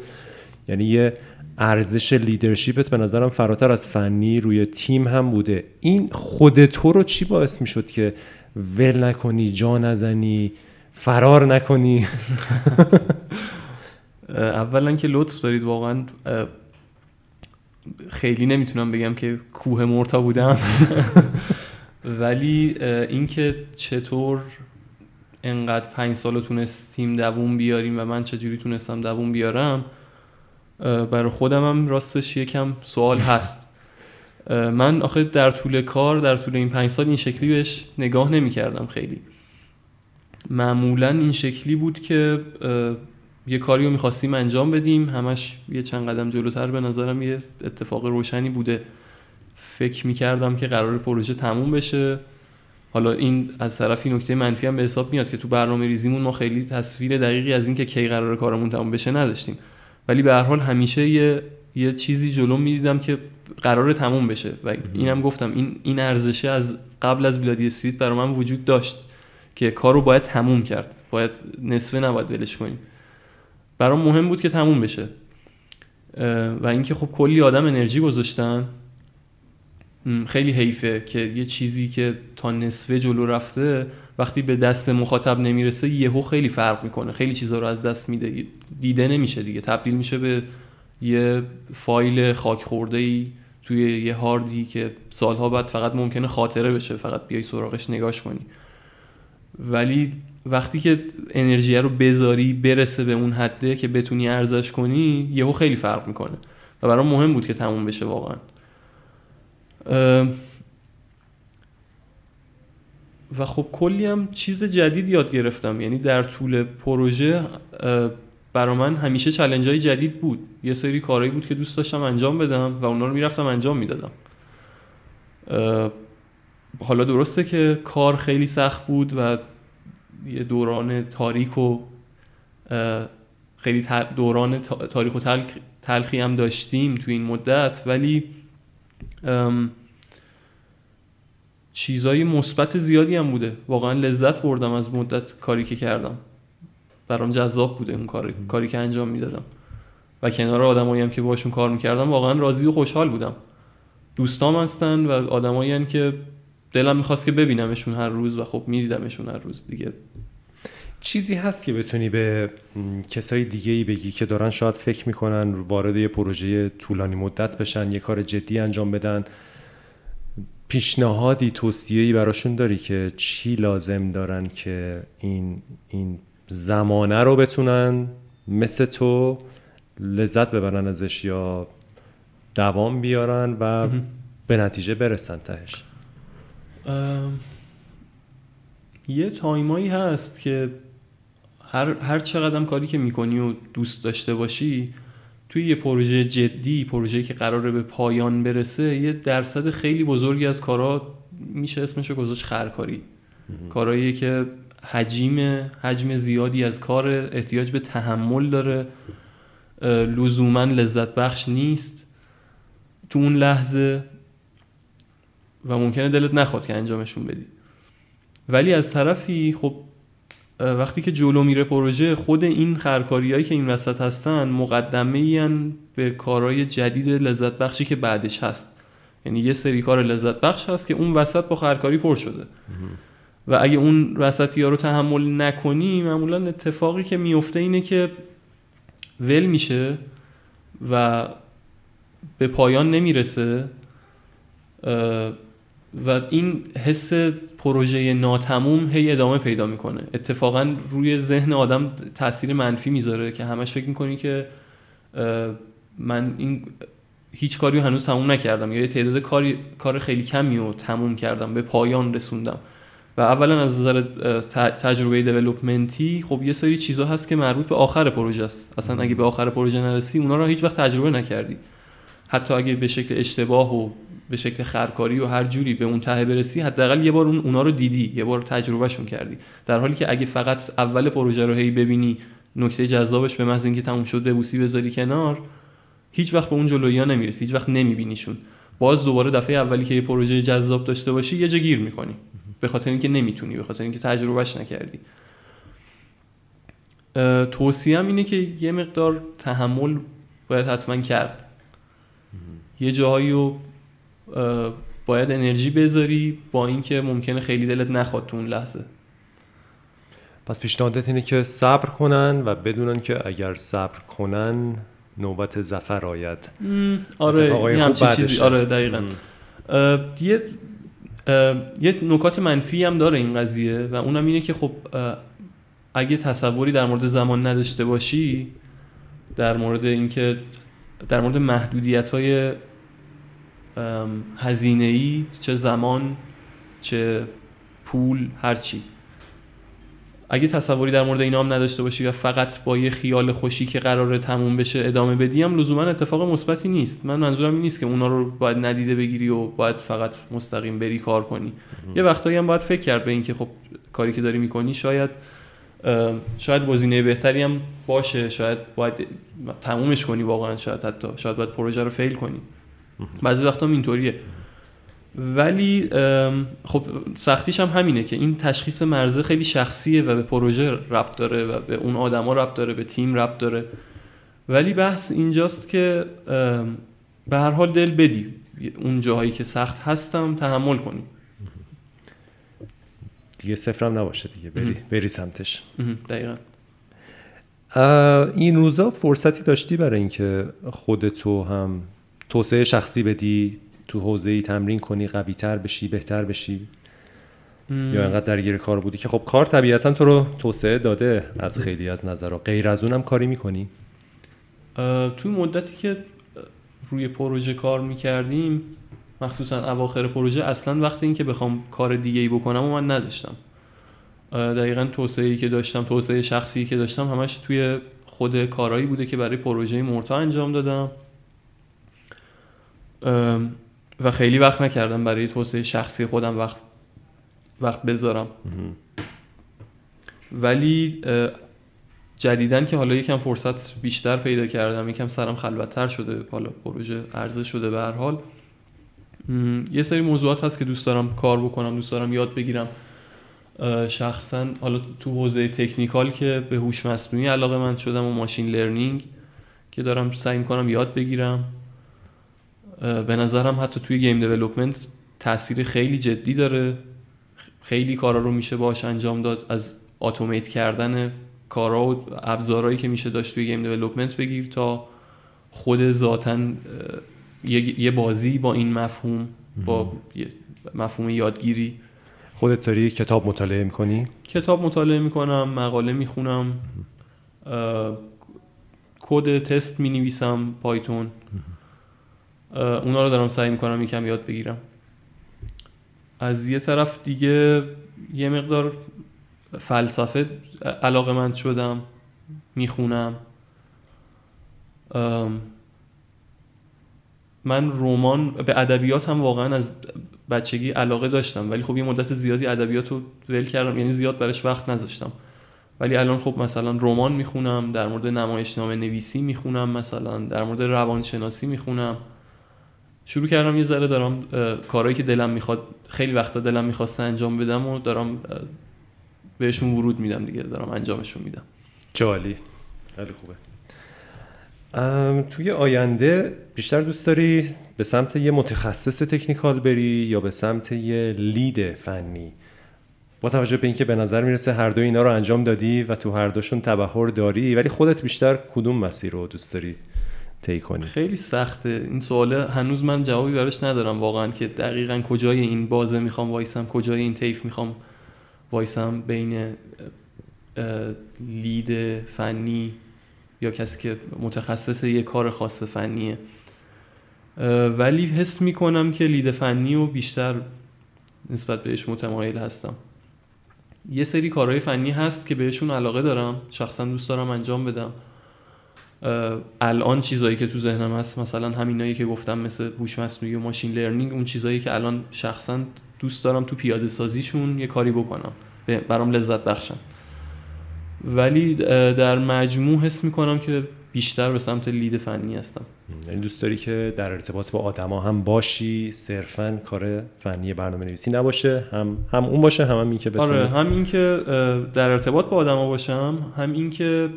یعنی یه ارزش لیدرشیپت به نظرم فراتر از فنی روی تیم هم بوده. این خود تو رو چی باعث می شد که ول نکنی جا نزنی فرار نکنی. اولا که لطف دارید واقعا خیلی نمی‌تونم بگم که کوه مرتا بودم. ولی اینکه چطور انقدر پنج سال تونستیم دووم بیاریم و من چجوری تونستم دووم بیارم برای خودم هم راستش یکم سوال هست. من آخه در طول کار در طول این پنج سال این شکلی بهش نگاه نمی کردم خیلی. معمولا این شکلی بود که یه کاری رو می‌خواستیم انجام بدیم. همش یه چند قدم جلوتر به نظرم یه اتفاق روشنی بوده. فکر می‌کردم که قرار پروژه تموم بشه. حالا این از طرفی نکته منفی هم به حساب میاد که تو برنامه ریزیمون ما خیلی تصویر دقیقی از اینکه کی قرار کارمون تموم بشه نداشتیم. ولی به هر حال همیشه یه یه چیزی جلو می‌دیدم که قرار تموم بشه. و اینم گفتم این این ارزشه از قبل از بلادی استریت برای من وجود داشت که کارو باید تموم کرد. باید نصفه نباید ولش کنیم. برام مهم بود که تموم بشه. و اینکه خب کلی آدم انرژی گذاشتن. خیلی حیفه که یه چیزی که تا نصفه جلو رفته وقتی به دست مخاطب نمی‌رسه یهو خیلی فرق می‌کنه. خیلی چیزا رو از دست میده. دیده نمیشه دیگه. تبدیل میشه به یه فایل خاک خورده ای توی یه هاردی که سالها بعد فقط ممکنه خاطره بشه فقط بیای سراغش نگاش کنی. ولی وقتی که انرژی رو بذاری برسه به اون حده که بتونی ارزش کنی یهو خیلی فرق می‌کنه و برام مهم بود که تموم بشه واقعا. و خب کلی هم چیز جدید یاد گرفتم. یعنی در طول پروژه برا من همیشه چلنج های جدید بود. یه سری کارهایی بود که دوست داشتم انجام بدم و اونا رو می‌رفتم انجام می‌دادم. حالا درسته که کار خیلی سخت بود و یه دوران تاریک و خیلی دوران تاریک و تلخی هم داشتیم تو این مدت. ولی چیزای مثبت زیادی هم بوده. واقعا لذت بردم از مدت کاری که کردم. برام جذاب بوده اون کاری, کاری که انجام می‌دادم. و کنار آدمایی هم که باشون کار می‌کردم واقعا راضی و خوشحال بودم. دوستام هستن و آدمایی که دلم می‌خواست که ببینمشون هر روز و خب میدیدمشون هر روز دیگه. چیزی هست که بتونی به کسای دیگه ای بگی که دارن شاید فکر می‌کنن وارد یه پروژه طولانی مدت بشن یه کار جدی انجام بدن. پیشنهادی توصیه‌ای براشون داری که چی لازم دارن که این این زمانه رو بتونن مثل تو لذت ببرن ازش یا دوام بیارن و به نتیجه برسن تهش. یه تایمایی هست که هر, هر چقدر کاری که می‌کنی و دوست داشته باشی توی یه پروژه جدی پروژه که قراره به پایان برسه یه درصد خیلی بزرگی از کارا میشه اسمشو گذاشت خرکاری. کارهایی که حجم حجم زیادی از کار احتیاج به تحمل داره. لزوما لذت بخش نیست. تو اون لحظه و ممکنه دلت نخواد که انجامشون بدی. ولی از طرفی خب وقتی که جلو میره پروژه خود این خرکاریایی که این وسط هستن مقدمه این به کارهای جدید لذت بخشی که بعدش هست. یعنی یه سری کار لذت بخش هست که اون وسط با خرکاری پر شده. و اگه اون وسطی ها رو تحمل نکنی معمولا اتفاقی که میفته اینه که ول میشه و به پایان نمی‌رسه و این حس پروژه ناتموم هی ادامه پیدا می‌کنه. اتفاقا روی ذهن آدم تاثیر منفی می‌ذاره که همش فکر می‌کنی که من این هیچ کاری هنوز تموم نکردم یا یه تعداد کاری کار خیلی کمی رو تموم کردم به پایان رسوندم. و اولا از نظر تجربه دیولپمنتی خب یه سری چیزا هست که مربوط به آخر پروژه است. اصلا اگه به آخر پروژه نرسی اونا رو هیچ وقت تجربه نکردی. حتی اگه به شکل اشتباه و به شکل خرکاری و هر جوری به اون ته برسی حداقل یه بار اون اونا رو دیدی یه بار تجربهشون کردی. در حالی که اگه فقط اول پروژه رو هی ببینی نکته جذابش به محض اینکه تموم شد ببوسی بذاری کنار هیچ وقت به اون جلویا نمی‌رسی هیچ وقت نمیبینیشون. باز دوباره دفعه اولی که یه پروژه جذاب داشته باشی یه جا گیر می‌کنی. به خاطر اینکه نمی‌تونی به خاطر اینکه تجربهش نکردی. توصیهم اینه که یه مقدار تحمل باید حتما کرد. یه جاهایی رو باید انرژی بذاری با اینکه ممکنه خیلی دلت نخواد تو اون لحظه. پس پیشنهادت اینه که صبر کنن و بدونن که اگر صبر کنن نوبت زفر آید. آره همچین چیزی. آره دقیقا. یه یه نکات منفی هم داره این قضیه و اونم اینه که خب اگه تصوری در مورد زمان نداشته باشی در مورد اینکه در مورد محدودیت های هزینه ای چه زمان چه پول هرچی اگه تصوری در مورد اینا هم نداشته باشی و فقط با یه خیال خوشی که قراره تموم بشه ادامه بدی هم لزوما اتفاق مثبتی نیست. من منظورم این نیست که اونا رو باید ندیده بگیری و باید فقط مستقیم بری کار کنی. یه وقتایی هم باید فکر کرد به اینکه خب کاری که داری می‌کنی شاید شاید گزینه بهتری هم باشه شاید باید تمومش کنی واقعا شاید حتی شاید باید پروژه رو فیل کنی. بعضی وقتا اینطوریه. ولی خب سختیش هم همینه که این تشخیص مرزه خیلی شخصیه و به پروژه ربط داره و به اون آدما ربط داره به تیم ربط داره. ولی بحث اینجاست که به هر حال دل بدی اون جاهایی که سخت هستم تحمل کنی. دیگه صفرم نباشه دیگه بری, بری سمتش. دقیقا. این روزا فرصتی داشتی برای اینکه خودتو هم توسعه شخصی بدی؟ تو حوزه ای تمرین کنی قوی تر بشی بهتر بشی. یا انقدر درگیر کار بودی که خب کار طبیعتا تو رو توسعه داده از خیلی از نظرها. غیر از اونم کاری می‌کنی؟ توی مدتی که روی پروژه کار می‌کردیم مخصوصا اواخر پروژه اصلا وقتی اینکه بخوام کار دیگه ای بکنم و من نداشتم. دقیقا توسعه ای که داشتم توسعه شخصی که داشتم همش توی خود کارهایی بوده که برای پروژه مورتا انجام دادم. و خیلی وقت نکردم برای توسعه شخصی خودم وقت وقت بذارم. ولی جدیدن که حالا یکم فرصت بیشتر پیدا کردم یکم سرم خلوتتر شده حالا پروژه عرضه شده به هر حال. یه سری موضوعات هست که دوست دارم کار بکنم دوست دارم یاد بگیرم. شخصا حالا تو حوزه technical که به هوش مصنوعی علاقه‌مند شدم و machine learning که دارم سعی کنم یاد بگیرم. به نظرم حتی توی game development تاثیر خیلی جدی داره. خیلی کارا رو میشه باش انجام داد. از اتومات کردن کارا و ابزارهایی که میشه داشت توی game development بگیر تا خود ذاتا یه بازی با این مفهوم با مفهوم یادگیری. خودت داری کتاب مطالعه می‌کنی؟ کتاب مطالعه می‌کنم مقاله می‌خونم کد تست می‌نویسم پایتون. اونا رو دارم سعی می‌کنم یکم یاد بگیرم. از یه طرف دیگه یه مقدار فلسفه علاقه من شدم می‌خونم. من رمان به ادبیات هم واقعا از بچگی علاقه داشتم ولی خب یه مدت زیادی ادبیات رو ول کردم یعنی زیاد برش وقت نذاشتم. ولی الان خب مثلا رمان می‌خونم در مورد نمایشنامه نویسی می‌خونم مثلا در مورد روانشناسی می‌خونم. شروع کردم یه ذره دارم کارهایی که دلم می‌خواد خیلی وقتا دلم می‌خواسته انجام بدم و دارم بهشون ورود میدم دیگه دارم انجامشون میدم. جالی خیلی خوبه. توی آینده بیشتر دوست داری به سمت یه متخصص تکنیکال بری یا به سمت یه لید فنی؟ با توجه به اینکه به نظر می‌رسه هر دو اینا رو انجام دادی و تو هر دوشون تبهر داری ولی خودت بیشتر کدوم مسیر رو دوست داری؟ طی کنی. خیلی سخته. این سواله هنوز من جوابی براش ندارم واقعا که دقیقا کجای این بازه می‌خوام وایسم کجای این تیف می‌خوام وایسم بین لید فنی یا کسی که متخصص یه کار خاص فنیه. ولی حس می‌کنم که لید فنی و بیشتر نسبت بهش متمایل هستم. یه سری کارهای فنی هست که بهشون علاقه دارم. شخصا دوست دارم انجام بدم. الان چیزایی که تو ذهنم هست مثلا همینایی که گفتم مثل هوش مصنوعی و ماشین لرنینگ اون چیزایی که الان شخصا دوست دارم تو پیاده سازیشون یه کاری بکنم. برام لذت بخشم ولی در مجموع حس می‌کنم که بیشتر به سمت لید فنی هستم. یعنی دوست داری که در ارتباط با آدما هم باشی صرفا کار فنی برنامه نویسی نباشه هم هم اون باشه هم, هم این که بتونی آره هم این که در ارتباط با آدما باشم هم این که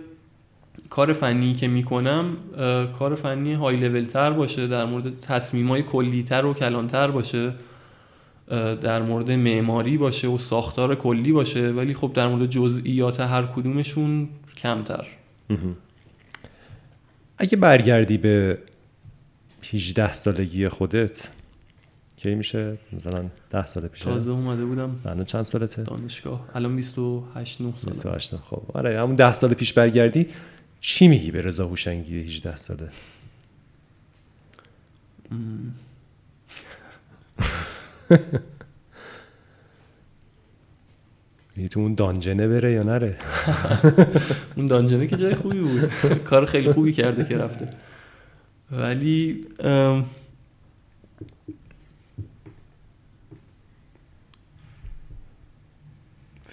کار فنی که می‌کنم کار فنی های لول تر باشه در مورد تصمیم های کلی تر و کلانتر باشه در مورد معماری باشه و ساختار کلی باشه ولی خب در مورد جزئیات هر کدومشون کمتر. اگه برگردی به 18 سالگی خودت کی میشه؟ مثلا 10 سال پیش. تازه اومده بودم. الان چند سالته؟ دانشگاه. الان 28 9 ساله. 28 خب. آره همون 10 سال پیش برگردی. چی میگی به رضا هوشنگی 18 ساله؟ تو اون دانجنه بره یا نره؟ اون دانجنه که جای خوبی بود. کار خیلی خوبی کرده که رفته. ولی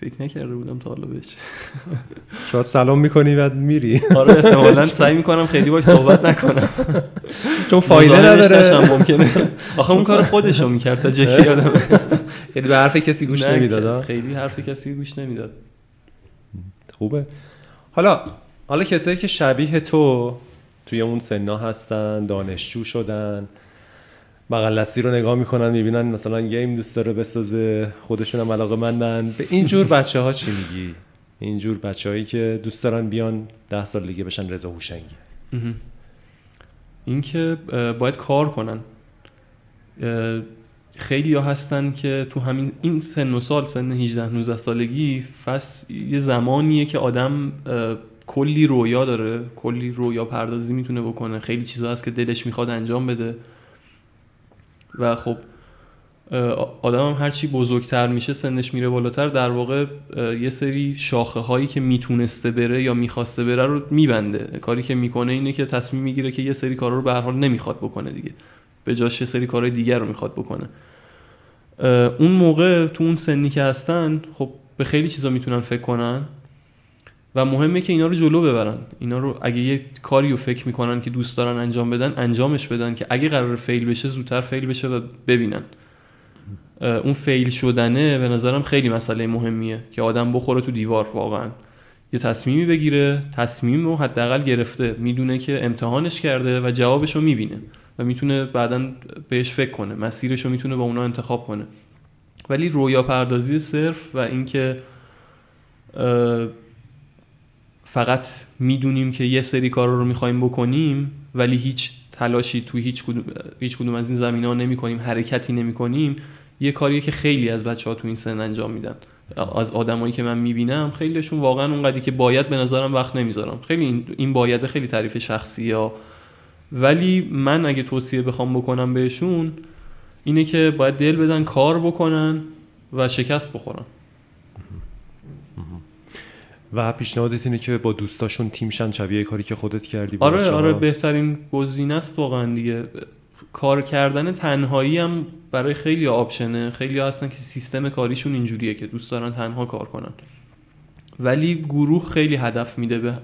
فکر نکرده بودم تا حالا بهش. شاید سلام می‌کنی و میری. آره احتمالا سعی می‌کنم خیلی باش صحبت نکنم. چون فایده نداره. ممکنه. آخه اون کار خودشو می‌کرد تا جایی یادم. خیلی به حرف کسی گوش نمی‌داد خیلی حرف کسی گوش نمی‌داد. خوبه. حالا حالا کسایی که شبیه تو توی اون سنا هستن دانشجو شدن بغل رو نگاه می‌کنن می‌بینن مثلا گیم دوست داره بسازه خودشون هم علاقه مندن. به اینجور بچه ها چی میگی؟ اینجور بچه هایی که دوست دارن بیان ده سال دیگه بشن رضا هوشنگی. اینکه باید کار کنن. خیلی ها هستن که تو همین این سن و سال سن 18 19 سالگی فس یه زمانیه که آدم کلی رویا داره کلی رویا پردازی می‌تونه بکنه. خیلی چیزا هست که دلش می‌خواد انجام بده. و خب آدم هم هرچی بزرگتر میشه سنش میره بالاتر. در واقع یه سری شاخه هایی که می‌تونسته بره یا می‌خواسته بره رو میبنده. کاری که می‌کنه اینه که تصمیم می‌گیره که یه سری کارا رو به هر حال نمی‌خواد بکنه دیگه. به جاش یه سری کارهای دیگر رو می‌خواد بکنه. اون موقع تو اون سنی که هستن خب به خیلی چیزا می‌تونن فکر کنن. و مهمه که اینا رو جلو ببرن. اینا رو اگه یه کاری رو فکر می‌کنن که دوست دارن انجام بدن انجامش بدن که اگه قرار فیل بشه زودتر فیل بشه و ببینن. اون فیل شدنه به نظرم خیلی مسئله مهمیه که آدم بخوره تو دیوار واقعا. یه تصمیمی بگیره تصمیم رو حداقل گرفته می‌دونه که امتحانش کرده و جوابش رو می‌بینه و می‌تونه بعدا بهش فکر کنه مسیرش رو می‌تونه با اونا انتخاب کنه. ولی رویا پردازی صرف و اینکه فقط می‌دونیم که یه سری کارا رو می‌خوایم بکنیم ولی هیچ تلاشی توی هیچ کدوم, هیچ کدوم از این زمین ها نمی کنیم حرکتی نمی کنیم یه کاریه که خیلی از بچه ها تو این سن انجام میدن. از آدمایی که من می‌بینم خیلیشون واقعا اونقدری که باید به نظرم وقت نمی‌ذارم خیلی این باید خیلی تعریف شخصی ها ولی من اگه توصیه بخوام بکنم بهشون اینه که باید دل بدن کار بکنن و شکست بخورن. و پیشنهادت اینه که با دوستاشون تیم شن شبیه کاری که خودت کردی آره آره بهترین گزینه است واقعا دیگه. کار کردن تنهایی هم برای خیلی آپشنه. خیلی هستن که سیستم کاریشون اینجوریه که دوست دارن تنها کار کنن. ولی گروه خیلی هدف میده به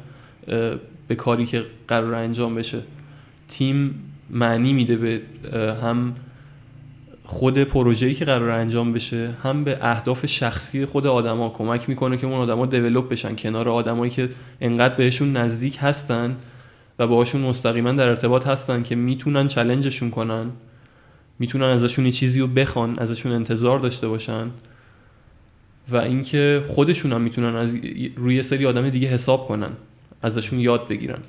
به کاری که قرار انجام بشه. تیم معنی میده به هم خود پروژه‌ای که قرار انجام بشه هم به اهداف شخصی خود آدما کمک می‌کنه که اون آدما دیولپ بشن کنار آدمایی که انقدر بهشون نزدیک هستن و باهاشون مستقیما در ارتباط هستن که می‌تونن چلنجشون کنن می‌تونن ازشون یه چیزی رو بخوان ازشون انتظار داشته باشن و اینکه خودشون هم می‌تونن از روی سری آدم دیگه حساب کنن ازشون یاد بگیرن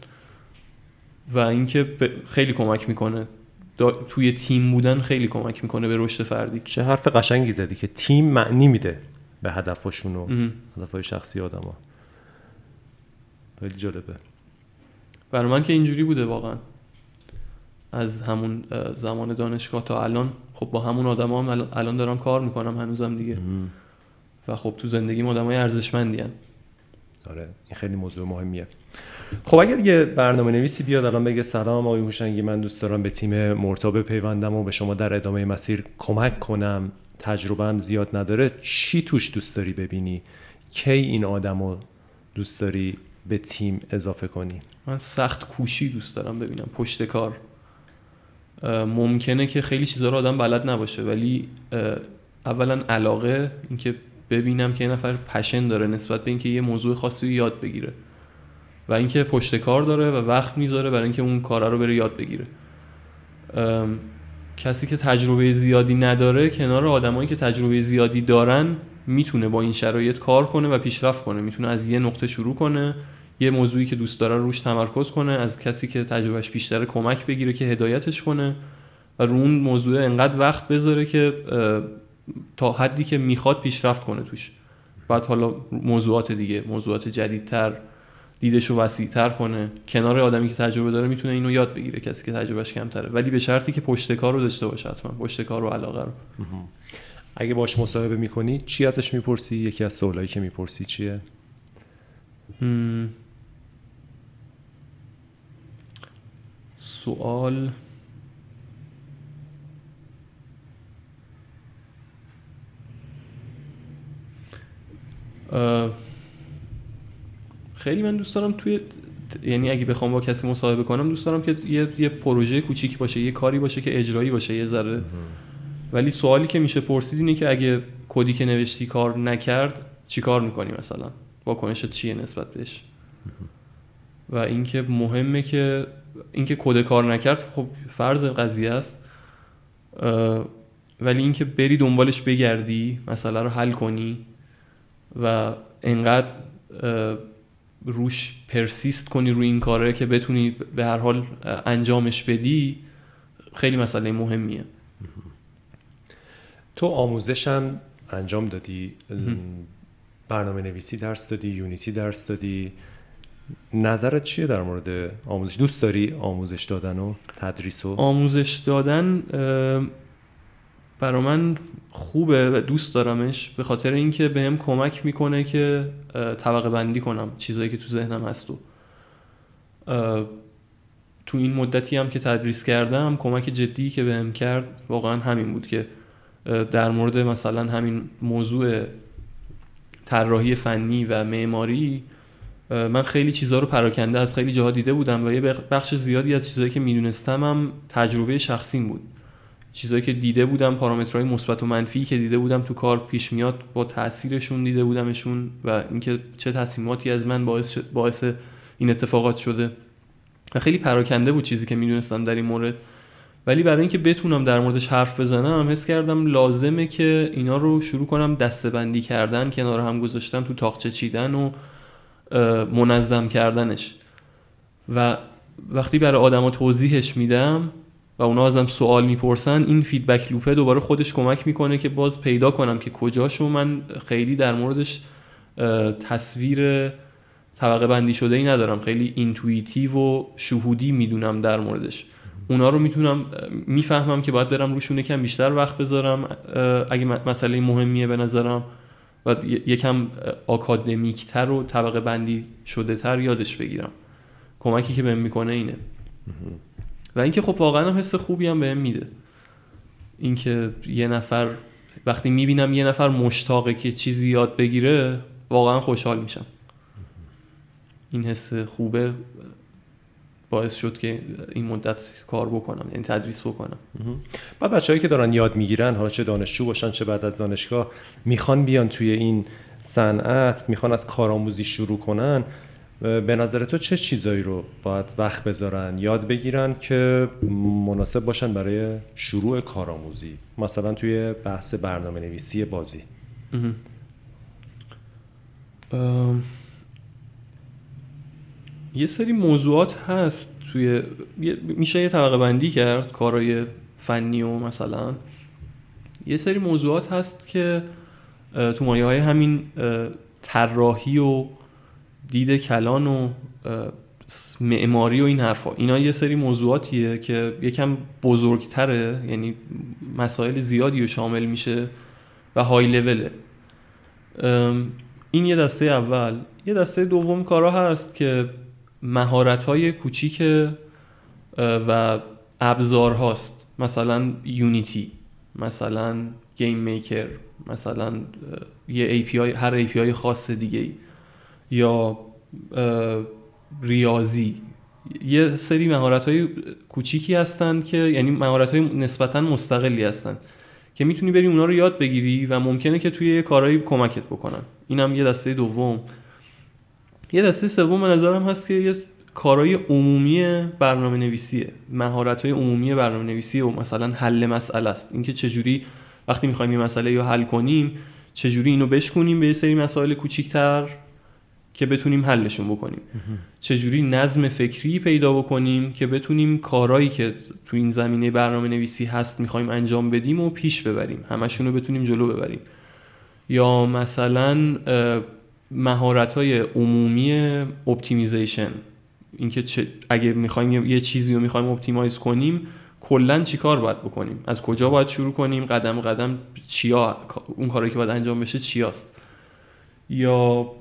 و اینکه خیلی کمک می‌کنه. توی تیم بودن خیلی کمک می‌کنه به رشد فردی. چه حرف قشنگی زدی که تیم معنی میده به هدفشون و هدفهای شخصی آدما. خیلی جالبه. برای من که اینجوری بوده واقعا. از همون زمان دانشگاه تا الان. خب با همون آدم هم الان دارم کار می‌کنم هنوزم دیگه. و خب تو زندگی آدم های ارزشمندی آره این خیلی موضوع مهمیه. خب اگر یه برنامه نویسی بیاد الان بگه سلام آقای هوشنگی من دوست دارم به تیم مرتا بپیوندم و به شما در ادامه مسیر کمک کنم. تجربه هم زیاد نداره. چی توش دوست داری ببینی؟ کی این آدم رو دوست داری به تیم اضافه کنی؟ من سخت کوشی دوست دارم ببینم پشت کار. ممکنه که خیلی چیزا رو آدم بلد نباشه ولی اولا علاقه اینکه ببینم که یه نفر پشن داره نسبت به اینکه یه موضوع خاصی یاد بگیره. و اینکه پشت کار داره و وقت می‌ذاره برای اینکه اون کارا رو بره یاد بگیره. کسی که تجربه زیادی نداره کنار آدمایی که تجربه زیادی دارن می‌تونه با این شرایط کار کنه و پیشرفت کنه. می‌تونه از یه نقطه شروع کنه یه موضوعی که دوست داره روش تمرکز کنه از کسی که تجربهش بیشتره کمک بگیره که هدایتش کنه و رو اون موضوع انقدر وقت بذاره که تا حدی که می‌خواد پیشرفت کنه توش. بعد حالا موضوعات دیگه موضوعات جدیدتر دیدش رو وسیع‌تر کنه. کنار آدمی که تجربه داره می‌تونه اینو یاد بگیره کسی که تجربهش کمتره. ولی به شرطی که پشت کار رو داشته باشه حتما. پشت کار و علاقه رو. اگه باش مصاحبه می‌کنی چی ازش می‌پرسی؟ یکی از سوالایی که می‌پرسی چیه. سوال اه، خیلی من دوست دارم توی یعنی اگه بخوام با کسی مصاحبه کنم دوست دارم که یه, یه پروژه کوچیکی باشه یه کاری باشه که اجرایی باشه یه ذره. ولی سوالی که میشه پرسید اینه که اگه کدی که نوشتی کار نکرد چی کار می‌کنی مثلا؟ واکنشت چیه نسبت بهش؟ و اینکه مهمه که اینکه کد کار نکرد خب فرض قضیه است. ولی اینکه بری دنبالش بگردی مسئله رو حل کنی و انقدر روش پرسیست کنی روی این کاره که بتونی به هر حال انجامش بدی خیلی مسئله مهمیه. تو آموزشم انجام دادی برنامه نویسی درس دادی یونیتی درس دادی. نظرت چیه در مورد آموزش؟ دوست داری آموزش دادن و تدریس و؟ آموزش دادن برا من خوبه و دوست دارمش به خاطر اینکه بهم کمک می‌کنه که طبقه بندی کنم چیزایی که تو ذهنم هست و تو این مدتی هم که تدریس کردم کمک جدی که بهم کرد واقعا همین بود که در مورد مثلا همین موضوع طراحی فنی و معماری من خیلی چیزها رو پراکنده از خیلی جاها دیده بودم و یه بخ- بخش زیادی از چیزهایی که می‌دونستم هم تجربه شخصیم بود. چیزایی که دیده بودم پارامترهای مثبت و منفی که دیده بودم تو کار پیش میاد با تاثیرشون دیده بودمشون و اینکه چه تصمیماتی از من باعث باعث این اتفاقات شده. و خیلی پراکنده بود چیزی که می‌دونستم در این مورد. ولی برای اینکه بتونم در موردش حرف بزنم حس کردم لازمه که اینا رو شروع کنم دستبندی کردن کنار هم گذاشتن تو تاقچه چیدن و منظم کردنش. و وقتی برای آدما توضیحش میدم اونا ازم سوال می‌پرسن این فیدبک لوپه دوباره خودش کمک می‌کنه که باز پیدا کنم که کجاشو من خیلی در موردش تصویر طبقه بندی شده ای ندارم. خیلی intuitive و شهودی می‌دونم در موردش. اونا رو می‌تونم می‌فهمم که باید برم روشون یکم بیشتر وقت بذارم. اگه مسئله مهمیه به نظرم و یکم آکادمیکتر و طبقه بندی شده تر یادش بگیرم. کمکی که بهم می‌کنه اینه. و اینکه خب واقعا هم حس خوبی هم بهم میده. اینکه یه نفر وقتی می‌بینم یه نفر مشتاقه که چیزی یاد بگیره واقعا خوشحال میشم. این حس خوبه باعث شد که این مدت کار بکنم یعنی تدریس بکنم. بعد بچه‌هایی که دارن یاد می‌گیرن حالا چه دانشجو باشن چه بعد از دانشگاه می‌خوان بیان توی این صنعت می‌خوان از کارآموزی شروع کنن. به نظر تو چه چیزایی رو باید وقت بذارن؟ یاد بگیرن که مناسب باشن برای شروع کارآموزی مثلا توی بحث برنامه نویسی بازی یه سری موضوعات هست توی میشه یه طبقه بندی کرد کارهای فنی و مثلا؟ یه سری موضوعات هست که تو مایه های همین طراحی و دید کلان و معماری و این حرفا. اینا یه سری موضوعاتیه که یکم بزرگتره یعنی مسائل زیادی رو شامل میشه و های لوله این یه دسته اول. یه دسته دوم کارا هست که مهارت های کوچیک و ابزار هاست مثلا یونیتی مثلا گیم میکر مثلا یه API هر API خاص دیگه ای یا ریاضی. یه سری مهارت های کوچیکی هستن که یعنی مهارت های نسبتا مستقلی هستن که می‌تونی بری اونا رو یاد بگیری و ممکنه که توی یه کارهایی کمکت بکنن. اینم یه دسته دوم. یه دسته سوم به نظرم هست که یه کارهای عمومی برنامه نویسیه مهارت های عمومی برنامه نویسیه و مثلا حل مسئله است. اینکه چجوری وقتی می‌خوایم یه مسئله رو حل کنیم چجوری اینو بشکنیم به یه سری مسائل کوچیکتر. که بتونیم حلشون بکنیم. چجوری نظم فکری پیدا بکنیم که بتونیم کارهایی که تو این زمینه برنامه نویسی هست می‌خوایم انجام بدیم و پیش ببریم همشون رو بتونیم جلو ببریم. یا مثلا مهارت های عمومی optimization اینکه اگه می‌خوایم یه چیزی رو می‌خوایم optimize کنیم کلا چیکار باید بکنیم؟ از کجا باید شروع کنیم؟ قدم قدم چیا اون کاری که باید انجام بشه چیاست؟ یا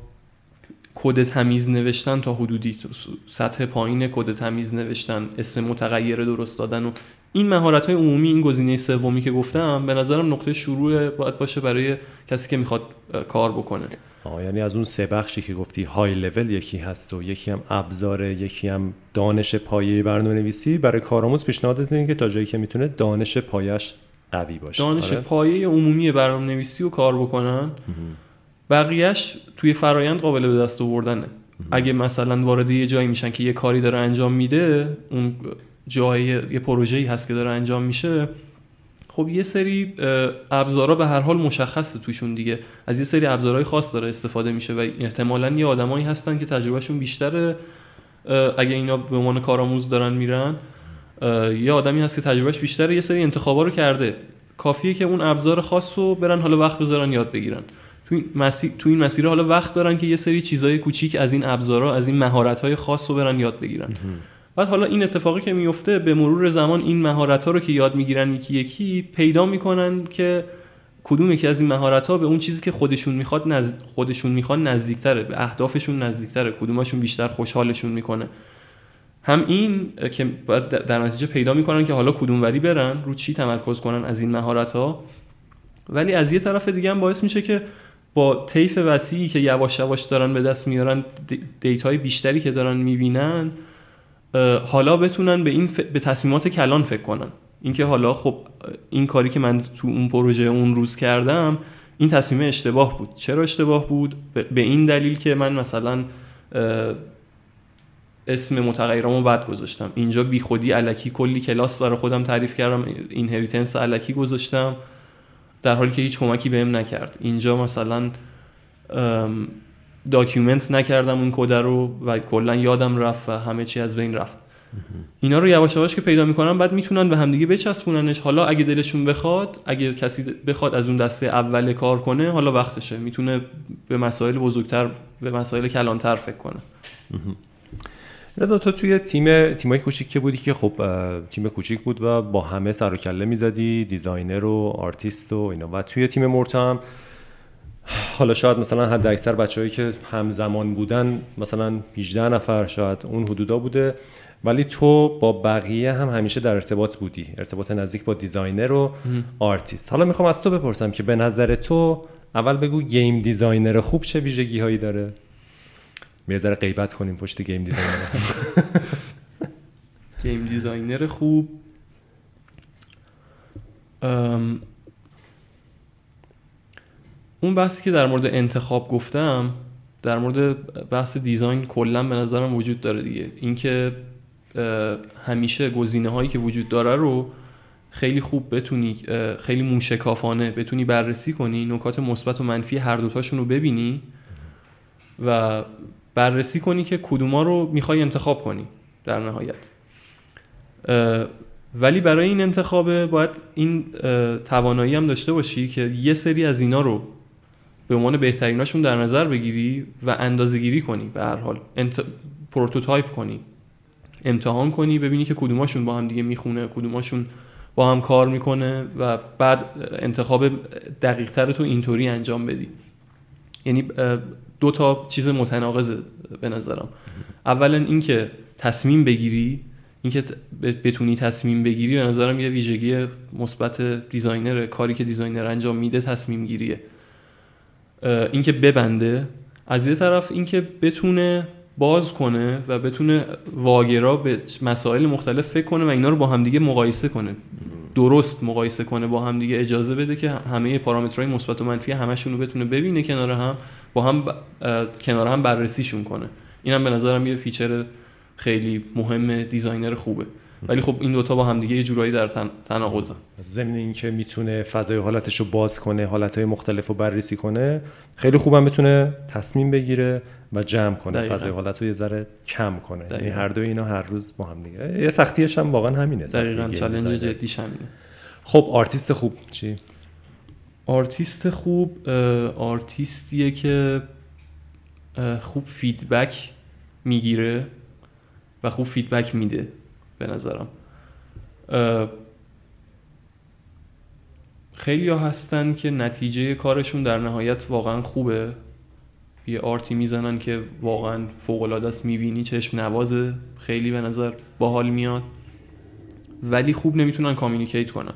کد تمیز نوشتن تا حدودی سطح پایین کد تمیز نوشتن اسم متغیر درست دادن و این مهارت های عمومی این گزینه سومی که گفتم به نظرم نقطه شروع باید باشه برای کسی که می‌خواد کار بکنه. آه یعنی از اون سه بخشی که گفتی های لول یکی هست و یکی هم ابزاره یکی هم دانش پایه برنامه نویسی برای کارآموز پیشنهاد اینه که تا جایی که می‌تونه دانش پایش قوی باشه. دانش آره؟ پایه عمومی برنامه نویسی رو کار بکنن. بقیهش توی فرایند قابل به دست آوردنه. اگه مثلا وارد یه جایی میشن که یه کاری داره انجام میده اون جای یه پروژه‌ای هست که داره انجام میشه خب یه سری ابزارا به هر حال مشخصه توشون دیگه. از یه سری ابزارهای خاص داره استفاده میشه و احتمالا یه آدمایی هستن که تجربهشون بیشتره. اگه اینا به عنوان کارآموز دارن میرن یه آدمی هست که تجربهش بیشتره یه سری انتخابا رو کرده. کافیه که اون ابزار خاص رو برن حالا وقت بذارن یاد بگیرن. تو این مسیر تو این مسیر حالا وقت دارن که یه سری چیزای کوچیک از این ابزارا از این مهارت‌های خاص رو برن یاد بگیرن. بعد حالا این اتفاقی که میفته به مرور زمان این مهارت ها رو که یاد می‌گیرن یکی یکی پیدا می‌کنن که کدوم یکی از این مهارت ها به اون چیزی که خودشون می‌خواد نزد... خودشون می‌خوان نزدیکتره به اهدافشون نزدیکتره کدومشون بیشتر خوشحالشون می‌کنه. هم این که در نتیجه پیدا می‌کنن که حالا کدوم وری برن رو چی تمرکز کنن از این مهارت ها ولی از یه طرف دیگه هم باعث میشه که با طیف وسیعی که یواش یواش دارن به دست میارن دیتای بیشتری که دارن می‌بینن حالا بتونن به این به تصمیمات کلان فکر کنن. اینکه حالا خب این کاری که من تو اون پروژه اون روز کردم این تصمیم اشتباه بود. چرا اشتباه بود؟ به این دلیل که من مثلا اسم متغیرامو بد گذاشتم. اینجا بی خودی الکی کلی کلاس برای خودم تعریف کردم. inheritance الکی گذاشتم. در حالی که هیچ کمکی بهم نکرد. اینجا مثلا document نکردم اون کد رو و کلا یادم رفت و همه چی از بین رفت. اینا رو یواش یواش که پیدا می‌کنن بعد می‌تونن به همدیگه بچسبوننش. حالا اگه دلشون بخواد اگه کسی بخواد از اون دسته اول کار کنه حالا وقتشه. می‌تونه به مسائل بزرگتر به مسائل کلانتر فکر کنه. رضا تو توی تیم تیمای کوچیک که بودی که خب تیم کوچیک بود و با همه سر و کله می‌زدی designer و آرتیست و اینا. و توی تیم مرتا هم حالا شاید مثلا حد اکثر بچههایی که همزمان بودن مثلا 18 نفر شاید اون حدودا بوده. ولی تو با بقیه هم همیشه در ارتباط بودی. ارتباط نزدیک با designer و آرتیست. حالا می‌خوام از تو بپرسم که به نظر تو اول بگو game designer خوب چه ویژگی هایی داره؟ یه ذره غیبت کنیم پشت game designer. game designer خوب. اون بحثی که در مورد انتخاب گفتم در مورد بحث design کلا به نظرم وجود داره دیگه. اینکه همیشه گزینه هایی که وجود داره رو خیلی خوب بتونی خیلی موشکافانه بتونی بررسی کنی نکات مثبت و منفی هر دوتاشون رو ببینی و بررسی کنی که کدوما رو می‌خوای انتخاب کنی در نهایت. ولی برای این انتخاب باید این توانایی هم داشته باشی که یه سری از اینا رو به عنوان بهتریناشون در نظر بگیری و اندازه گیری کنی. به هر حال انت... prototype کنی امتحان کنی ببینی که کدوماشون با هم دیگه می‌خونه کدوماشون با هم کار می‌کنه و بعد انتخاب دقیق تر تو اینطوری انجام بدی. یعنی دو تا چیز متناقض به نظرم. اولا اینکه تصمیم بگیری اینکه بتونی تصمیم بگیری به نظرم یه ویژگی مثبت designer کاری که designer انجام میده تصمیم گیریه. اینکه ببنده. از یه طرف اینکه بتونه باز کنه و بتونه واگرا به مسائل مختلف فکر کنه و اینا رو با همدیگه مقایسه کنه. درست مقایسه کنه با همدیگه اجازه بده که همه پارامترهای مثبت و منفی همشون رو بتونه ببینه کنار هم. با هم کنار هم بررسیشون کنه. اینم به نظرم یه feature خیلی مهم designer خوبه. ولی خب این دوتا با همدیگه یه جورایی در تن... تناقضن. ضمن اینکه می‌تونه فضای حالتش رو باز کنه حالتهای مختلف رو بررسی کنه خیلی خوبم می‌تونه تصمیم بگیره و جمع کنه دقیقا. فضای حالت رو یه ذره کم کنه. یعنی هر دو اینا هر روز با هم دیگه. یه سختیش هم واقعا همینه دقیقاً. چالش جدیش همینه. خب آرتیست خوب. چی؟ آرتیست خوب آرتیستیه که خوب feedback می‌گیره و خوب feedback میده به نظرم. خیلی ها هستن که نتیجه کارشون در نهایت واقعا خوبه. یه art ی می‌زنن که واقعا فوق‌العاده است می‌بینی چشم نوازه. خیلی به نظر باحال میاد. ولی خوب نمی‌تونن communicate کنن.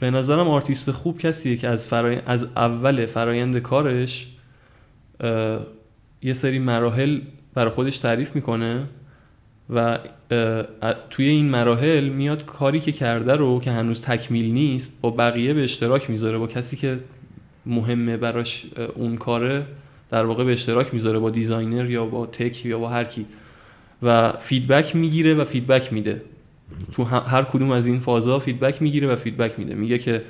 به نظرم آرتیست خوب کسیه که از. از اول فرایند کارش یه سری مراحل برای خودش تعریف می‌کنه و توی این مراحل میاد کاری که کرده رو که هنوز تکمیل نیست با بقیه به اشتراک می‌ذاره با کسی که مهمه براش اون کاره در واقع به اشتراک می‌ذاره با designer یا با tech یا با هر کی و feedback می‌گیره و feedback میده تو هر کدوم از این فازها feedback می‌گیره و feedback میده. میگه که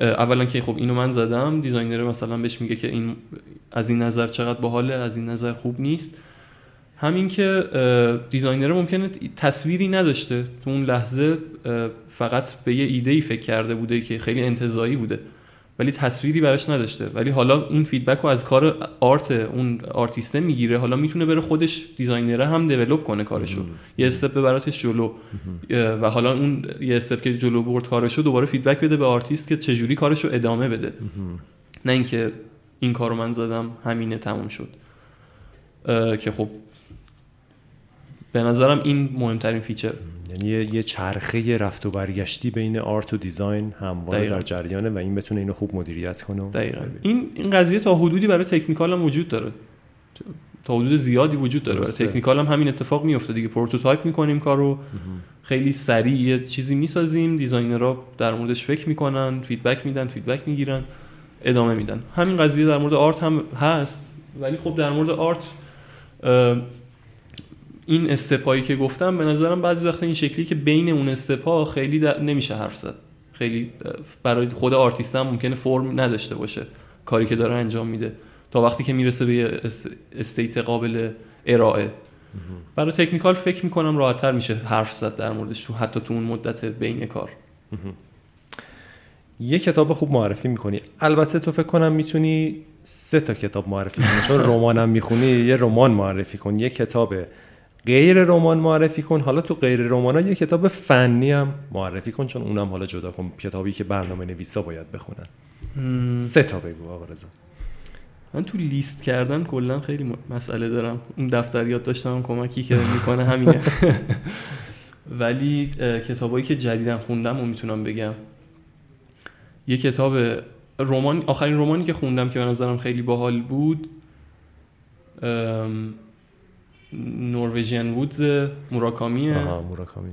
اولا که خب اینو من زدم designer مثلا بهش میگه که این از این نظر چقدر باحاله از این نظر خوب نیست. همین که designer ممکنه تصویری نداشته. تو اون لحظه فقط به یه ایده ای فکر کرده بوده که خیلی انتزاعی بوده. ولی تصویری براش نداشته. ولی حالا این feedback رو از کار art اون آرتیسته می‌گیره. حالا می‌تونه بره خودش designer ه هم develop کنه کارشو. یه step ببرتش جلو. و حالا اون یه step که جلو برد کارشو دوباره feedback بده به آرتیست که چجوری کارشو ادامه بده. نه اینکه این کارو من زدم همینه تموم شد. که خب به نظرم این مهمترین feature یعنی یه, یه چرخه رفت و برگشتی بین art و design همواره. در جریانه و این بتونه اینو خوب مدیریت کنه دقیقا. این این قضیه تا حدودی برای technical هم وجود داره. تا حدود زیادی وجود داره. برای. technical هم همین اتفاق میفته دیگه. prototype می‌کنیم کارو. خیلی سریع یه چیزی می‌سازیم. designer ها در موردش فکر می‌کنن feedback میدن feedback می‌گیرن ادامه میدن. همین قضیه در مورد art هم هست. ولی خب در مورد art این step ایی که گفتم به نظرم بعضی وقتا این شکلی که بین اون step ا خیلی در- نمیشه حرف زد. خیلی برای خود آرتیست هم ممکنه فرم نداشته باشه. کاری که داره انجام میده. تا وقتی که می‌رسه به state قابل ارائه. برای technical فکر می‌کنم راحتتر میشه حرف زد در موردش تو حتی تو اون مدت بین کار. یه کتاب خوب معرفی می‌کنی. البته تو فکر کنم می‌تونی سه تا کتاب معرفی کنی. چون رمانم می‌خونی یه رمان معرفی کن. یه کتاب غیر رمان معرفی کن. حالا تو غیر رمان یه کتاب فنی هم معرفی کن چون اونم حالا جدا کن. کتابی که برنامه نویسا باید بخونن. سه تا بگو آقا رضا. من تو لیست کردن کلا خیلی مسئله دارم. اون دفتر یاد داشتم هم کمکی که می‌کنه همینه. ولی کتابایی که جدیدن خوندم و می‌تونم بگم. یه کتاب رمان آخرین رمانی که خوندم که به نظرم خیلی باحال بود ام، نروژین وودز موراکامیه. آها موراکامی.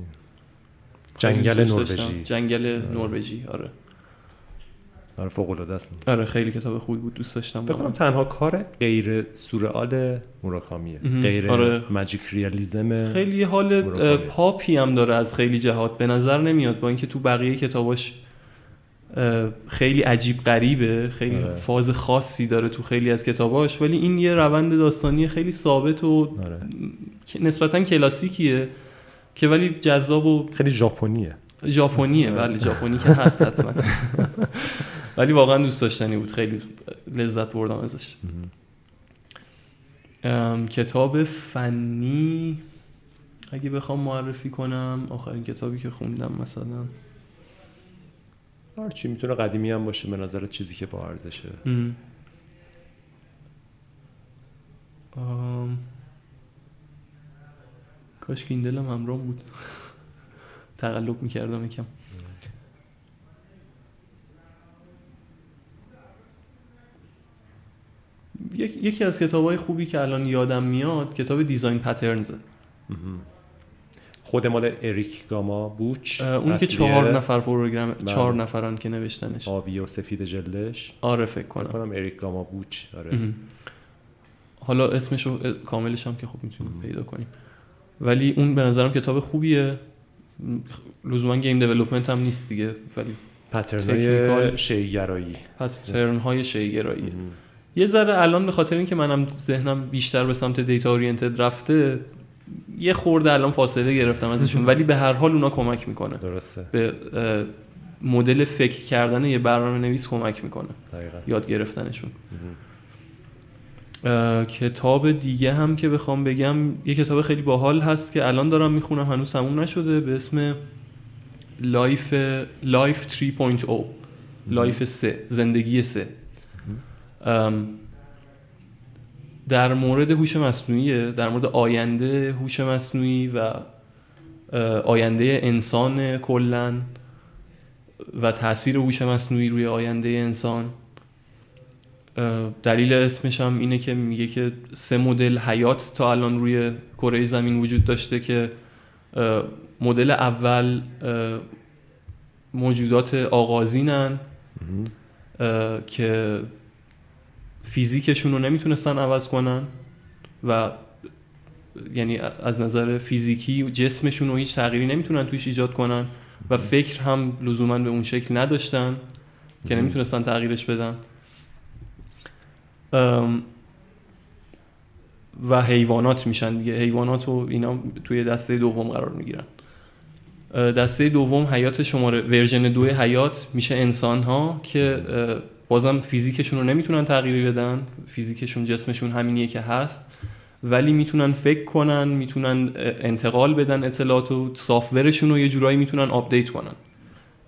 خیلی جنگل. نروژی. جنگل نروژی آره. آره فوق العاده است آره خیلی کتاب خوبی بود دوست داشتم فکر واقعا. تنها کار غیر سورئال موراکامیه. غیر آره. ماجیک ریالیزم خیلی حال پاپی هم داره از خیلی جهات. به نظر نمیاد با اینکه تو بقیه کتاباش خیلی عجیب غریبه خیلی آره. فاز خاصی داره تو خیلی از کتاباش ولی این یه روند داستانی خیلی ثابت و آره. نسبتا کلاسیکیه که ولی جذاب و خیلی ژاپنیه. ژاپنیه بله ژاپنی که هست حتما. ولی واقعا دوست داشتنی بود خیلی لذت بردم ازش. ام، کتاب فنی اگه بخوام معرفی کنم آخرین کتابی که خوندم مثلا. هر چی می‌تونه قدیمی هم باشه به نظر چیزی که با ارزشه. آم، کاش که این دلم همراه بود. تقلب می‌کردم یکم. یک- یکی از کتاب های خوبی که الان یادم میاد کتاب Design Patterns خود مال اریک گاما بوچ اون که. چهار نفر program بله. چهار نفران که نوشتنش آبی و سفید جلدش آره فکر فکر کنم کنم اریک گاما بوچ آره. حالا اسمش رو کاملش هم که خوب می‌تونیم پیدا کنیم ولی اون به نظرم کتاب خوبیه لزوما game development هم نیست دیگه ولی pattern. های شیگرایی pattern های شیگرایی یه ذره الان به خاطر اینکه منم ذهنم بیشتر به سمت data oriented رفته یه خورده الان فاصله گرفتم ازشون ولی به هر حال اونا کمک می‌کنه. درسته. به مدل فکر کردن یه برنامه نویس کمک می‌کنه. دقیقا. یاد گرفتنشون. کتاب دیگه هم که بخوام بگم یه کتاب خیلی باحال هست که الان دارم می‌خونم هنوز تموم نشده به اسم Life Life 3.0 لایف 3 زندگی 3 در مورد هوش مصنوعی در مورد آینده هوش مصنوعی و آینده انسان کلا و تاثیر هوش مصنوعی روی آینده انسان. دلیل اسمش هم اینه که میگه که سه مدل حیات تا الان روی کره زمین وجود داشته که مدل اول موجودات آغازینن که فیزیکشون رو نمی‌تونستن عوض کنن و یعنی از نظر فیزیکی جسمشون رو هیچ تغییری نمی‌تونن توش ایجاد کنن و فکر هم لزوما به اون شکل نداشتن که نمی‌تونستن تغییرش بدن. و حیوانات میشن دیگه. حیوانات و اینا توی دسته دوم قرار می‌گیرن. دسته دوم حیات شماره version دو حیات میشه انسان ها که بازم فیزیکشون رو نمی‌تونن تغییری بدن. فیزیکشون جسمشون همینیه که هست. ولی می‌تونن فکر کنن می‌تونن انتقال بدن اطلاعات و software شون رو یه جورایی می‌تونن update کنن.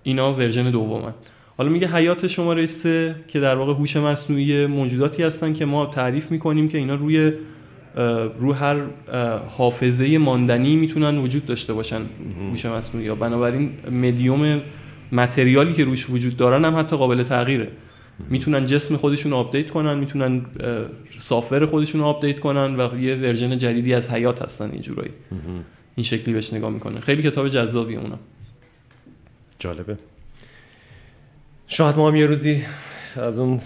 اینا version دومن. حالا میگه حیات شماره سه که در واقع هوش مصنوعی موجوداتی هستن که ما تعریف می‌کنیم که اینا روی رو هر حافظه ماندنی می‌تونن وجود داشته باشن هوش مصنوعی. یا بنابراین medium material ی که روش وجود دارن هم حتی قابل تغییره. می‌تونن جسم خودشون update کنن می‌تونن software خودشون update کنن و یه version جدیدی از حیات هستن این جورایی. این شکلی بهش نگاه می‌کنه خیلی کتاب جذابی اونم. جالبه. شاید ما هم یه روزی از اون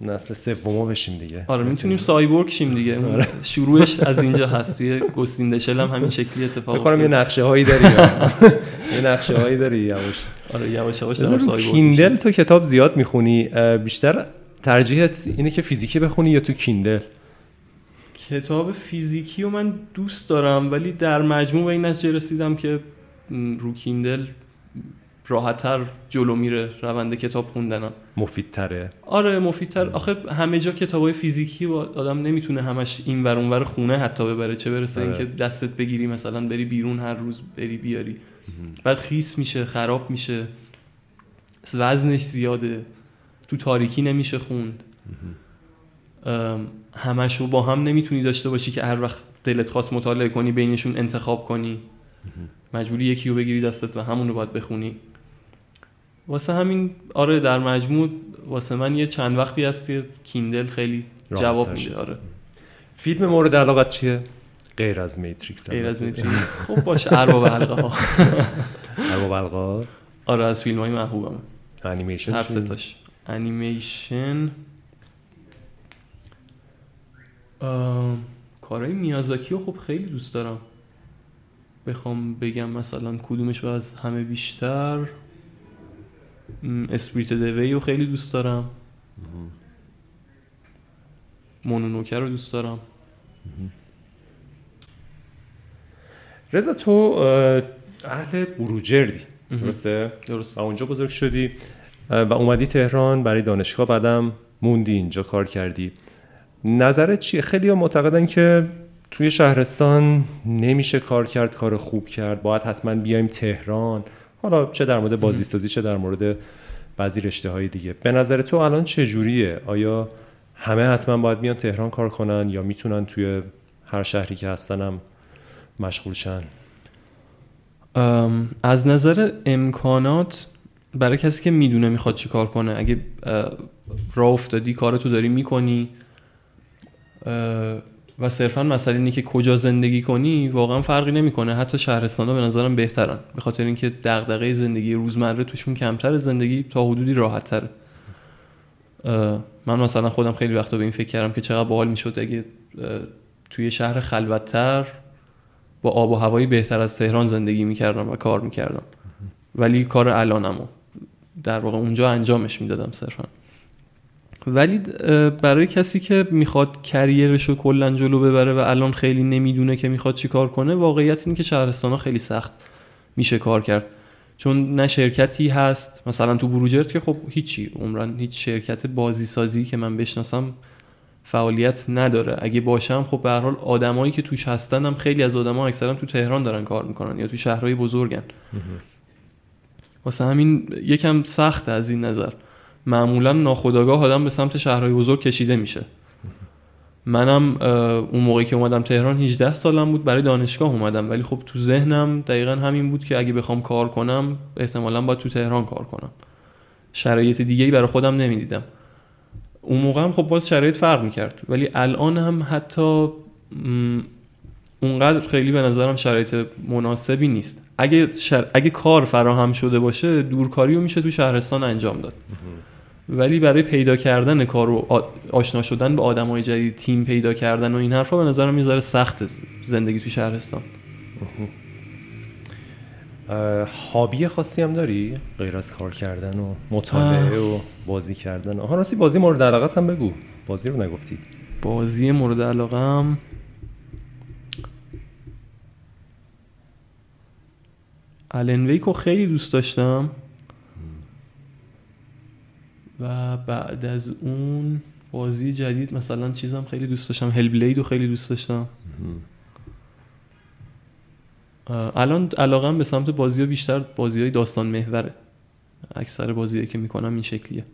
نسل سوم بشیم دیگه. آره می‌تونیم سایبورگ شیم دیگه. آره. شروعش از اینجا هست. توی گستین دشل هم همین شکلی اتفاق افتاد یه نقشه هایی داری یه نقشه هایی داری یواش. آره یواش یواش دارم سایبورگ کیندل تو کتاب زیاد می‌خونی بیشتر ترجیحت اینه که فیزیکی بخونی یا تو کیندل؟ کتاب فیزیکی رو من دوست دارم ولی در مجموع به این نتیجه رسیدم که رو کیندل راحتتر جلو میره روند کتاب خوندنم. مفیدتره؟ آره مفیدتر. آخه همه جا کتابای فیزیکی با آدم نمی‌تونه همش این ور اون ور خونه حتی ببره. چه برسه آره. اینکه دستت بگیری مثلا بری بیرون هر روز بری بیاری. بعد خیس میشه خراب میشه. وزنش زیاده. تو تاریکی نمیشه خوند. همش رو با هم نمی‌تونی داشته باشی که هر وقت دلت خواست مطالعه کنی بینشون انتخاب کنی. مجبوری یکی رو بگیری دستت و همون رو باید بخونی. واسه همین آره در مجموع واسه من یه چند وقتی هست که کیندل خیلی جواب میده آره. فیلم مورد علاقت چیه؟ غیر از میتریکس. غیر از میتریکس خب باشه ارباب حلقه ها ارباب حلقه آره از فیلم های محبوبم انیمیشن هر ستاش انیمیشن. کارهای میازاکی رو خب خیلی دوست دارم. بخوام بگم مثلا کدومش رو از همه بیشتر. اسپریت دوی رو خیلی دوست دارم. مونونوکه رو دوست دارم. رضا تو اهل بروجردی درسته؟ درست و اونجا بزرگ شدی و اومدی تهران برای دانشگاه بعدم موندی اینجا کار کردی. نظرت چیه؟ خیلی معتقدن که توی شهرستان نمیشه کار کرد کار خوب کرد. باید حتما بیایم تهران. حالا چه در مورد بازیسازی چه در مورد بعضی رشته های دیگه. به نظر تو الان چه جوریه؟ آیا همه حتما باید بیان تهران کار کنن یا می‌تونن توی هر شهری که هستنم مشغول شن؟ از نظر امکانات برای کسی که می‌دونه می‌خواد چی کار کنه اگه راه افتادی کارتو داری می‌کنی و صرفا مسئله اینه که کجا زندگی کنی واقعا فرقی نمی‌کنه. حتی شهرستان ها به نظرم بهترن. به خاطر اینکه دغدغه زندگی روزمره توشون کمتر زندگی تا حدودی راحت تره من مثلا خودم خیلی وقتا به این فکر کردم که چقدر باحال می‌شد اگه توی شهر خلوتتر با آب و هوایی بهتر از تهران زندگی می‌کردم و کار می‌کردم. ولی کار الانمو در واقع اونجا انجامش می‌دادم صرفا. ولی برای کسی که می‌خواد کریرش رو کلا جلو ببره و الان خیلی نمی‌دونه که می‌خواد چی کار کنه واقعیت اینه که شهرستان ها خیلی سخت میشه کار کرد. چون نه شرکتی هست مثلا تو بروجرد که خب هیچی عمران هیچ شرکت بازی سازی که من بشناسم فعالیت نداره. اگه باشم خب به هر حال آدمایی که توش هستن هم خیلی از آدما اکثرا تو تهران دارن کار می‌کنن یا تو شهرهای بزرگن. واسه همین یکم سخت از این نظر. معمولا ناخداگاه آدم به سمت شهرهای بزرگ کشیده میشه. منم اون موقعی که اومدم تهران 18 سالم بود برای دانشگاه اومدم. ولی خب تو ذهنم دقیقا همین بود که اگه بخوام کار کنم احتمالا باید تو تهران کار کنم. شرایط دیگه ای برای خودم نمی‌دیدم. اون موقع هم خب باز شرایط فرق می‌کرد. ولی الان هم حتی اونقدر خیلی به نظرم شرایط مناسبی نیست. اگه, اگه کار فراهم شده باشه دورکاری رو میشه تو شهرستان انجام داد. ولی برای پیدا کردن کار و آشنا شدن به آدم های جدید تیم پیدا کردن و این حرفا به نظرم می‌ذاره سخت زندگی تو شهرستان. هابی خاصی هم داری؟ غیر از کار کردن و مطالعه و بازی کردن. آها راستی بازی مورد علاقت هم بگو. بازی رو نگفتی. بازی مورد علاقه هم الن ویکو خیلی دوست داشتم. و بعد از اون بازی جدید مثلا چیزم خیلی دوست داشتم. هل بلید رو خیلی دوست داشتم. الان علاقم به سمت بازی ها بیشتر بازی های داستان محوره. اکثر بازی که می‌کنم این شکلیه.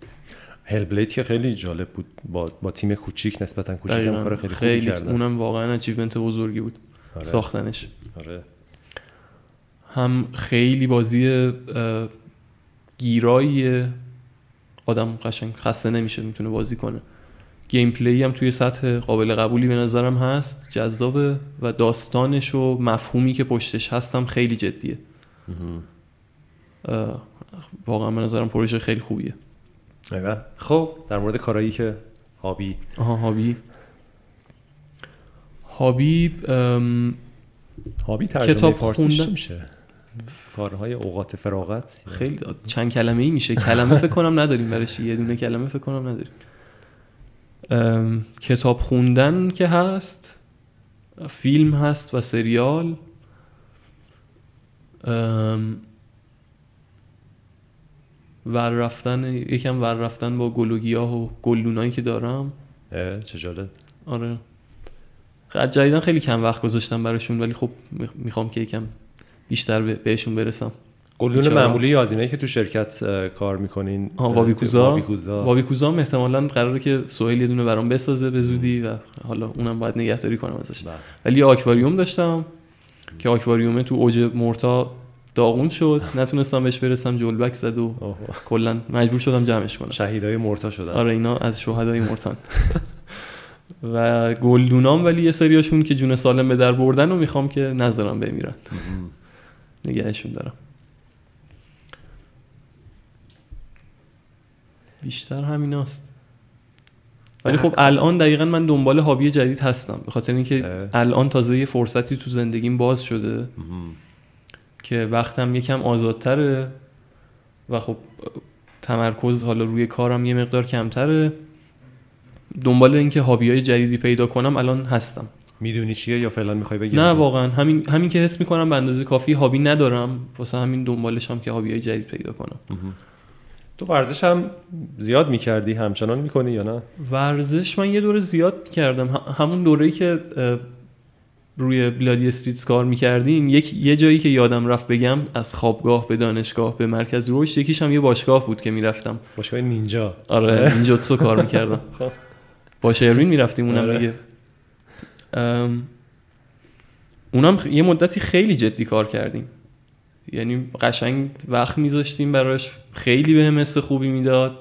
هل بلید که خیلی جالب بود. با, با تیم کوچیک نسبتا کوچیک هم کار خیلی, خیلی خوبی کردن. اونم واقعا اچیومنت بزرگی بود. آره. ساختنش. آره. هم خیلی بازی گیرایی آدم قشنگ خسته نمیشه می‌تونه بازی کنه. گیم پلی هم توی سطح قابل قبولی به نظرم هست جذابه و داستانش و مفهومی که پشتش هستم خیلی جدیه. واقعا به نظرم پروژه خیلی خوبیه. خب در مورد کارهایی که هابی آها هابی. هابی هابی کتاب خوندن میشه؟ کارهای اوقات فراغت. خیلی چند کلمه ای میشه. کلمه فکر کنم نداریم برش یه دونه کلمه فکر کنم نداریم. کتاب خوندن که هست فیلم هست و سریال. ور رفتن یکم ور رفتن با گلوگیاه و گلدونایی که دارم. چه جالب. آره. جدیدن خیلی کم وقت گذاشتم براشون ولی خب می‌خوام که یکم بیشتر بهشون برسم. گلدون معمولی یا از که تو شرکت کار می‌کنین وابیکوزا وابیکوزا هم احتمالا قراره که سوهل یه دونه برام بسازه به زودی و حالا اونم باید نگهداری کنم ازش. بله. ولی آکواریوم داشتم که آکواریوم تو اوج مرتا داغون شد. نتونستم بهش برسم جلبک زد و کلا مجبور شدم جمعش کنم. شهیدای مرتا شدن. آره اینا از شهدای مرتان و گلدونام ولی یه سریاشون که جون سالم به در بردن و می‌خوام که نذارم بمیرن. نگهشون دارم. بیشتر همین است ولی خب الان دقیقا من دنبال هابی جدید هستم. به خاطر اینکه الان تازه یه فرصتی تو زندگیم باز شده که وقتم یکم آزادتره و خب تمرکز حالا روی کارم یه مقدار کمتره. دنبال اینکه هابی های جدیدی پیدا کنم الان هستم. می‌دونی چیه یا فعلا می‌خوای بگی؟ نه واقعا. همین همین که حس می‌کنم به اندازه کافی هابی ندارم واسه همین دنبالش هم که هابی های جدید پیدا کنم. تو ورزش هم زیاد می‌کردی؟ همچنان می‌کنی یا نه؟ ورزش من یه دوره زیاد کردم. همون دوره‌ای که روی بلادی استریتس کار می‌کردیم یک یه جایی که یادم رفت بگم از خوابگاه به دانشگاه به مرکز رشد یکیش هم یه باشگاه بود که می‌رفتم. باشگاه نینجا. آره نینجاتسو کار می‌کردم. با شیروین می‌رفتیم اونم آره. دیگه. اونم یه مدتی خیلی جدی کار کردیم. یعنی قشنگ وقت میذاشتیم براش خیلی بهم حس خوبی می‌داد.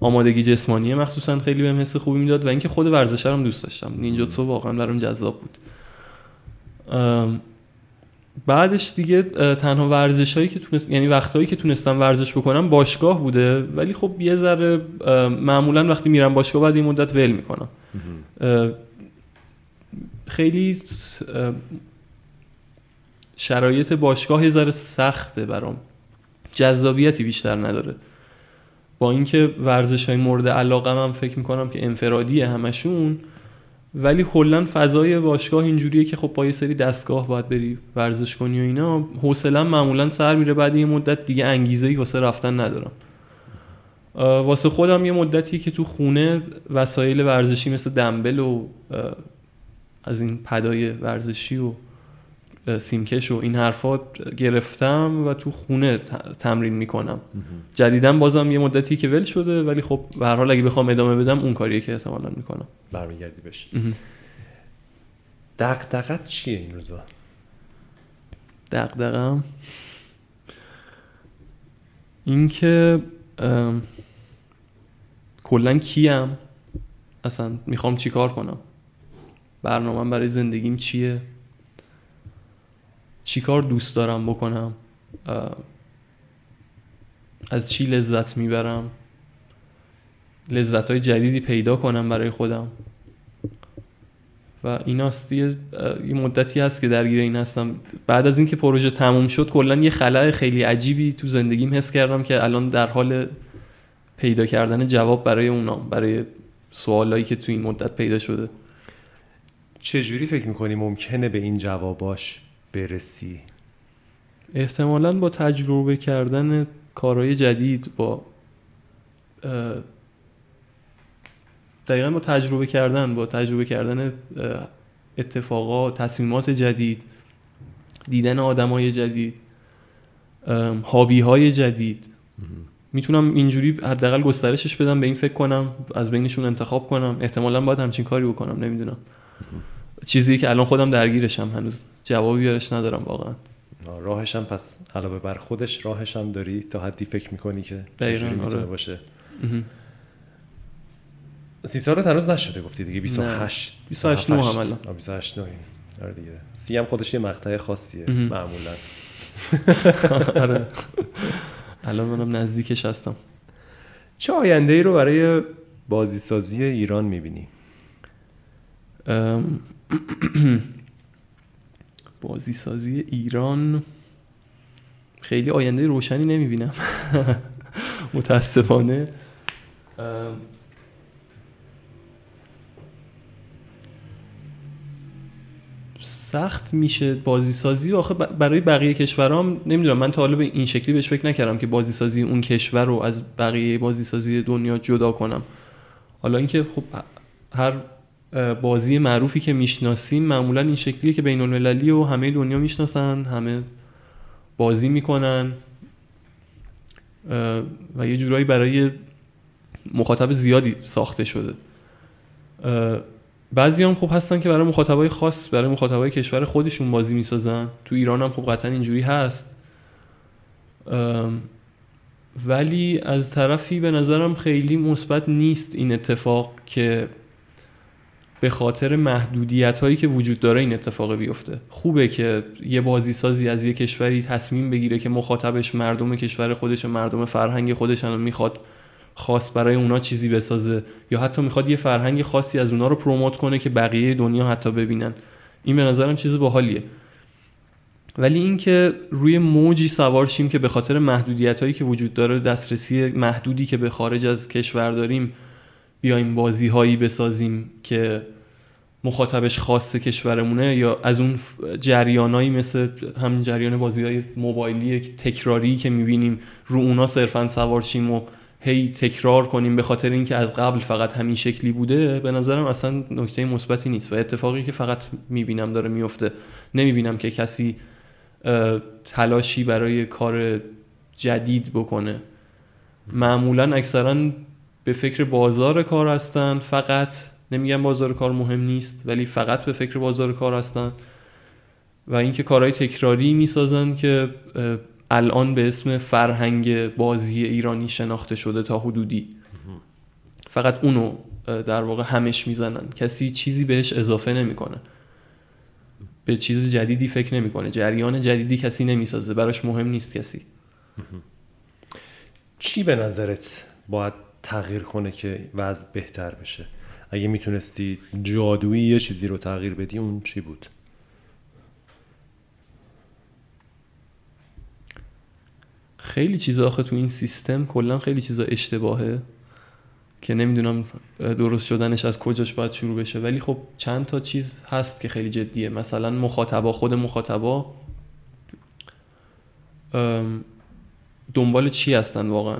آمادگی جسمانی مخصوصا خیلی بهم حس خوبی می‌داد و اینکه خود ورزش هم دوست داشتم. نینجاتسو واقعا برام جذاب بود. بعدش دیگه تنها ورزش هایی که تونست یعنی وقتهایی که تونستم ورزش بکنم باشگاه بوده. ولی خب یه ذره معمولا وقتی میرم باشگاه بعد این مدت ول می‌کنم. خیلی شرایط باشگاه یه ذره سخته برام. جذابیتی بیشتر نداره. با اینکه ورزش های مورد علاقه من فکر می‌کنم که انفرادیه همشون ولی کلا فضای باشگاه اینجوریه که خب با یه سری دستگاه باید بری ورزش کنی و اینا. حوصله‌ام معمولا سر میره بعد یه مدت دیگه انگیزه ای واسه رفتن ندارم. واسه خودم یه مدتی که تو خونه وسایل ورزشی مثل دنبل و از این پدای ورزشی و سیمکش و این حرفات گرفتم و تو خونه تمرین می‌کنم. جدیدا بازم یه مدتی که ول شده ولی خب به هر حال اگه بخوام ادامه بدم اون کاریه که احتمالا می‌کنم. برمیگردی بشه دقدقت چیه این روزا؟ دقدقم اینکه کلا کیم. اصلا می‌خوام چیکار کنم؟ برنامه برای زندگیم چیه؟ چیکار دوست دارم بکنم؟ از چی لذت می‌برم؟ لذت های جدیدی پیدا کنم برای خودم. و این یه مدتی هست که درگیر این هستم. بعد از اینکه پروژه تموم شد کلا یه خلع خیلی عجیبی تو زندگیم حس کردم که الان در حال پیدا کردن جواب برای اونام برای سوالایی که تو این مدت پیدا شده. چجوری فکر می‌کنی ممکنه به این جواباش برسی؟ احتمالا با تجربه کردن کارهای جدید با دقیقا با تجربه کردن با تجربه کردن اتفاقات تصمیمات جدید دیدن آدمای جدید هابی های جدید. می‌تونم اینجوری حداقل گسترشش بدم به این فکر کنم از بینشون انتخاب کنم. احتمالا باید همچین کاری بکنم نمی‌دونم. چیزی که الان خودم درگیرشم هنوز جوابی بیارش ندارم واقعا. راهشم پس علاوه بر خودش راهشم داری تا حدی فکر می‌کنی که چجوری می‌تونه آره. باشه؟ سی سالت هنوز نشده گفتی دیگه 28 28 9 هم الان. 28 9 آره دیگه. سی هم خودش یه مقطع خاصیه معمولا. آره. الان منم نزدیکش هستم. چه آینده ای رو برای بازیسازی ایران می‌بینی؟ بازیسازی ایران. خیلی آینده روشنی نمی‌بینم. متاسفانه. سخت میشه بازی سازی آخه برای بقیه کشورام نمی‌دونم. من تا حالا به این شکلی بهش فکر نکردم که بازی سازی اون کشور رو از بقیه بازی سازی دنیا جدا کنم. حالا اینکه خب هر بازی معروفی که می‌شناسیم معمولا این شکلیه که بین المللی و همه دنیا می‌شناسن همه بازی می‌کنن و یه جورایی برای مخاطب زیادی ساخته شده. بعضی هم خوب هستن که برای مخاطبای خاص برای مخاطبای کشور خودشون بازی می‌سازن. تو ایران هم خب قطعا اینجوری هست. ولی از طرفی به نظرم خیلی مثبت نیست این اتفاق که به خاطر محدودیت هایی که وجود داره این اتفاق بیفته. خوبه که یه بازی سازی از یه کشوری تصمیم بگیره که مخاطبش مردم کشور خودش مردم فرهنگ خودش می‌خواد خاص برای اونا چیزی بسازه یا حتی می‌خواد یه فرهنگ خاصی از اونا رو پروموت کنه که بقیه دنیا حتی ببینن. این به نظرم چیز باحالیه. ولی اینکه روی موجی سوار شیم که به خاطر محدودیت هایی که وجود داره دسترسی محدودی که به خارج از کشور داریم بیایم بازی هایی بسازیم که مخاطبش خاص کشورمونه یا از اون جریانایی مثل همین جریان بازی های موبایلی تکراری که می‌بینیم رو اونا صرفا سوار شیم و هی تکرار کنیم به خاطر اینکه از قبل فقط همین شکلی بوده به نظرم اصلا نکته مثبتی نیست و اتفاقی که فقط می‌بینم داره میفته نمی‌بینم که کسی تلاشی برای کار جدید بکنه. معمولا اکثرا به فکر بازار کار هستن فقط نمیگم بازار کار مهم نیست ولی فقط به فکر بازار کار هستن. و اینکه کارهای تکراری می‌سازن که الان به اسم فرهنگ بازی ایرانی شناخته شده تا حدودی. فقط اونو در واقع همش می‌زنن. کسی چیزی بهش اضافه نمی‌کنه. به چیز جدیدی فکر نمی‌کنه. جریان جدیدی کسی نمی‌سازه. براش مهم نیست کسی. چی به نظرت باید تغییر کنه که وضع بهتر بشه؟ اگه می‌تونستی جادویی یه چیزی رو تغییر بدی اون چی بود؟ خیلی چیزا آخه تو این سیستم کلا خیلی چیزا اشتباهه که نمی‌دونم درست شدنش از کجاش باید شروع بشه. ولی خب چند تا چیز هست که خیلی جدیه. مثلا مخاطبا خود مخاطبا دنبال چی هستن واقعا؟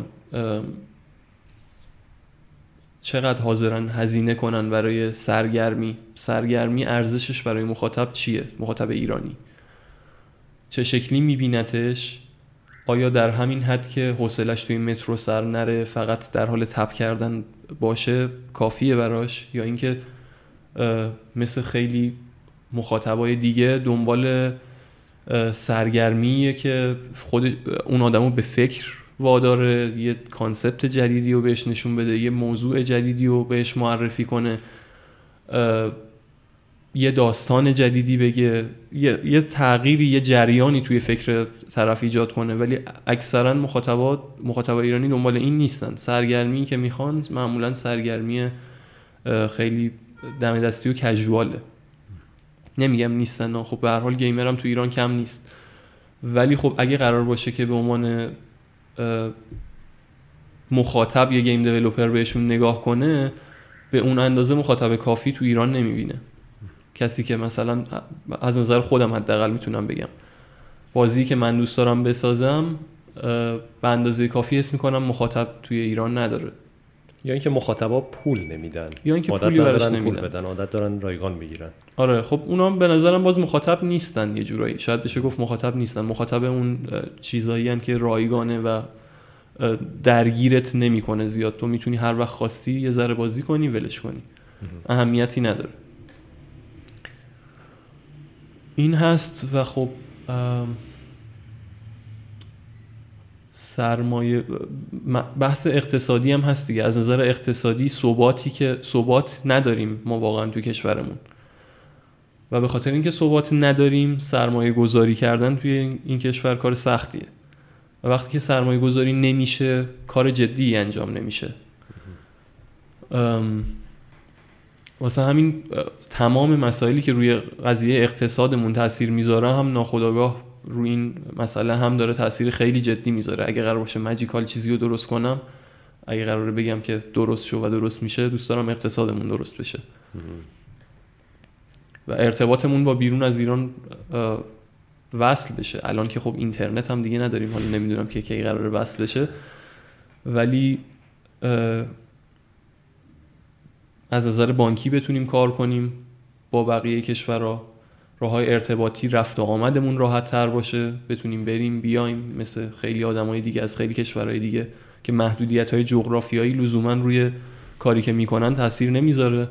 چقدر حاضرن هزینه کنن برای سرگرمی؟ سرگرمی ارزشش برای مخاطب چیه؟ مخاطب ایرانی. چه شکلی میبینتش؟ آیا در همین حد که حوصلش توی مترو سر نره فقط در حال تپ کردن باشه کافیه براش؟ یا اینکه مثل خیلی مخاطبای دیگه دنبال سرگرمیه که خود اون آدمو به فکر واداره یه کانسپت جدیدی رو بهش نشون بده یه موضوع جدیدی رو بهش معرفی کنه. یه داستان جدیدی بگه یه, یه تغییری یه جریانی توی فکر طرف ایجاد کنه. ولی اکثرا مخاطبات مخاطب ایرانی دنبال این نیستن. سرگرمی که می‌خوان معمولا سرگرمی خیلی دم دستی و کژواله نمیگم نیستن خب به هر حال گیمرم تو ایران کم نیست. ولی خب اگه قرار باشه که به عنوان مخاطب یه گیم دیولوپر بهشون نگاه کنه به اون اندازه مخاطب کافی تو ایران نمی‌بینه. کسی که مثلا از نظر خودم حداقل می‌تونم بگم. بازی که من دوست دارم بسازم به اندازه کافی اسم می‌کنم مخاطب توی ایران نداره. یا اینکه مخاطبا پول نمیدن. یا اینکه پولی براش نمیدن. پول بدن عادت دارن رایگان بگیرن. آره خب اونا به نظرم باز مخاطب نیستن یه جورایی. شاید بشه گفت مخاطب نیستن. مخاطب اون چیزایی که رایگانه و درگیرت نمی‌کنه زیاد. تو می‌تونی هر وقت خواستی یه ذره بازی کنی ولش کنی. اهمیتی نداره. این هست و خب سرمایه بحث اقتصادی هم هست دیگه. از نظر اقتصادی ثباتی که ثبات نداریم ما واقعا تو کشورمون. و به خاطر اینکه ثبات نداریم سرمایه گذاری کردن توی این کشور کار سختیه. و وقتی که سرمایه گذاری نمیشه کار جدی انجام نمیشه. واسه همین تمام مسائلی که روی قضیه اقتصادمون تاثیر می‌ذاره هم ناخداگاه روی این مسئله هم داره تاثیر خیلی جدی می‌ذاره. اگه قرار باشه ماجیکال چیزی رو درست کنم اگه قراره بگم که درست شو و درست میشه دوست دارم اقتصادمون درست بشه. و ارتباطمون با بیرون از ایران وصل بشه. الان که خب اینترنت هم دیگه نداریم حالا نمی‌دونم که کی قراره وصل بشه. ولی از نظر بانکی بتونیم کار کنیم با بقیه کشورها راه های ارتباطی رفت و آمدمون راحت تر باشه. بتونیم بریم بیایم مثل خیلی آدمای دیگه از خیلی کشورهای دیگه که محدودیت های جغرافیایی لزوما روی کاری که می‌کنن تاثیر نمی‌ذاره.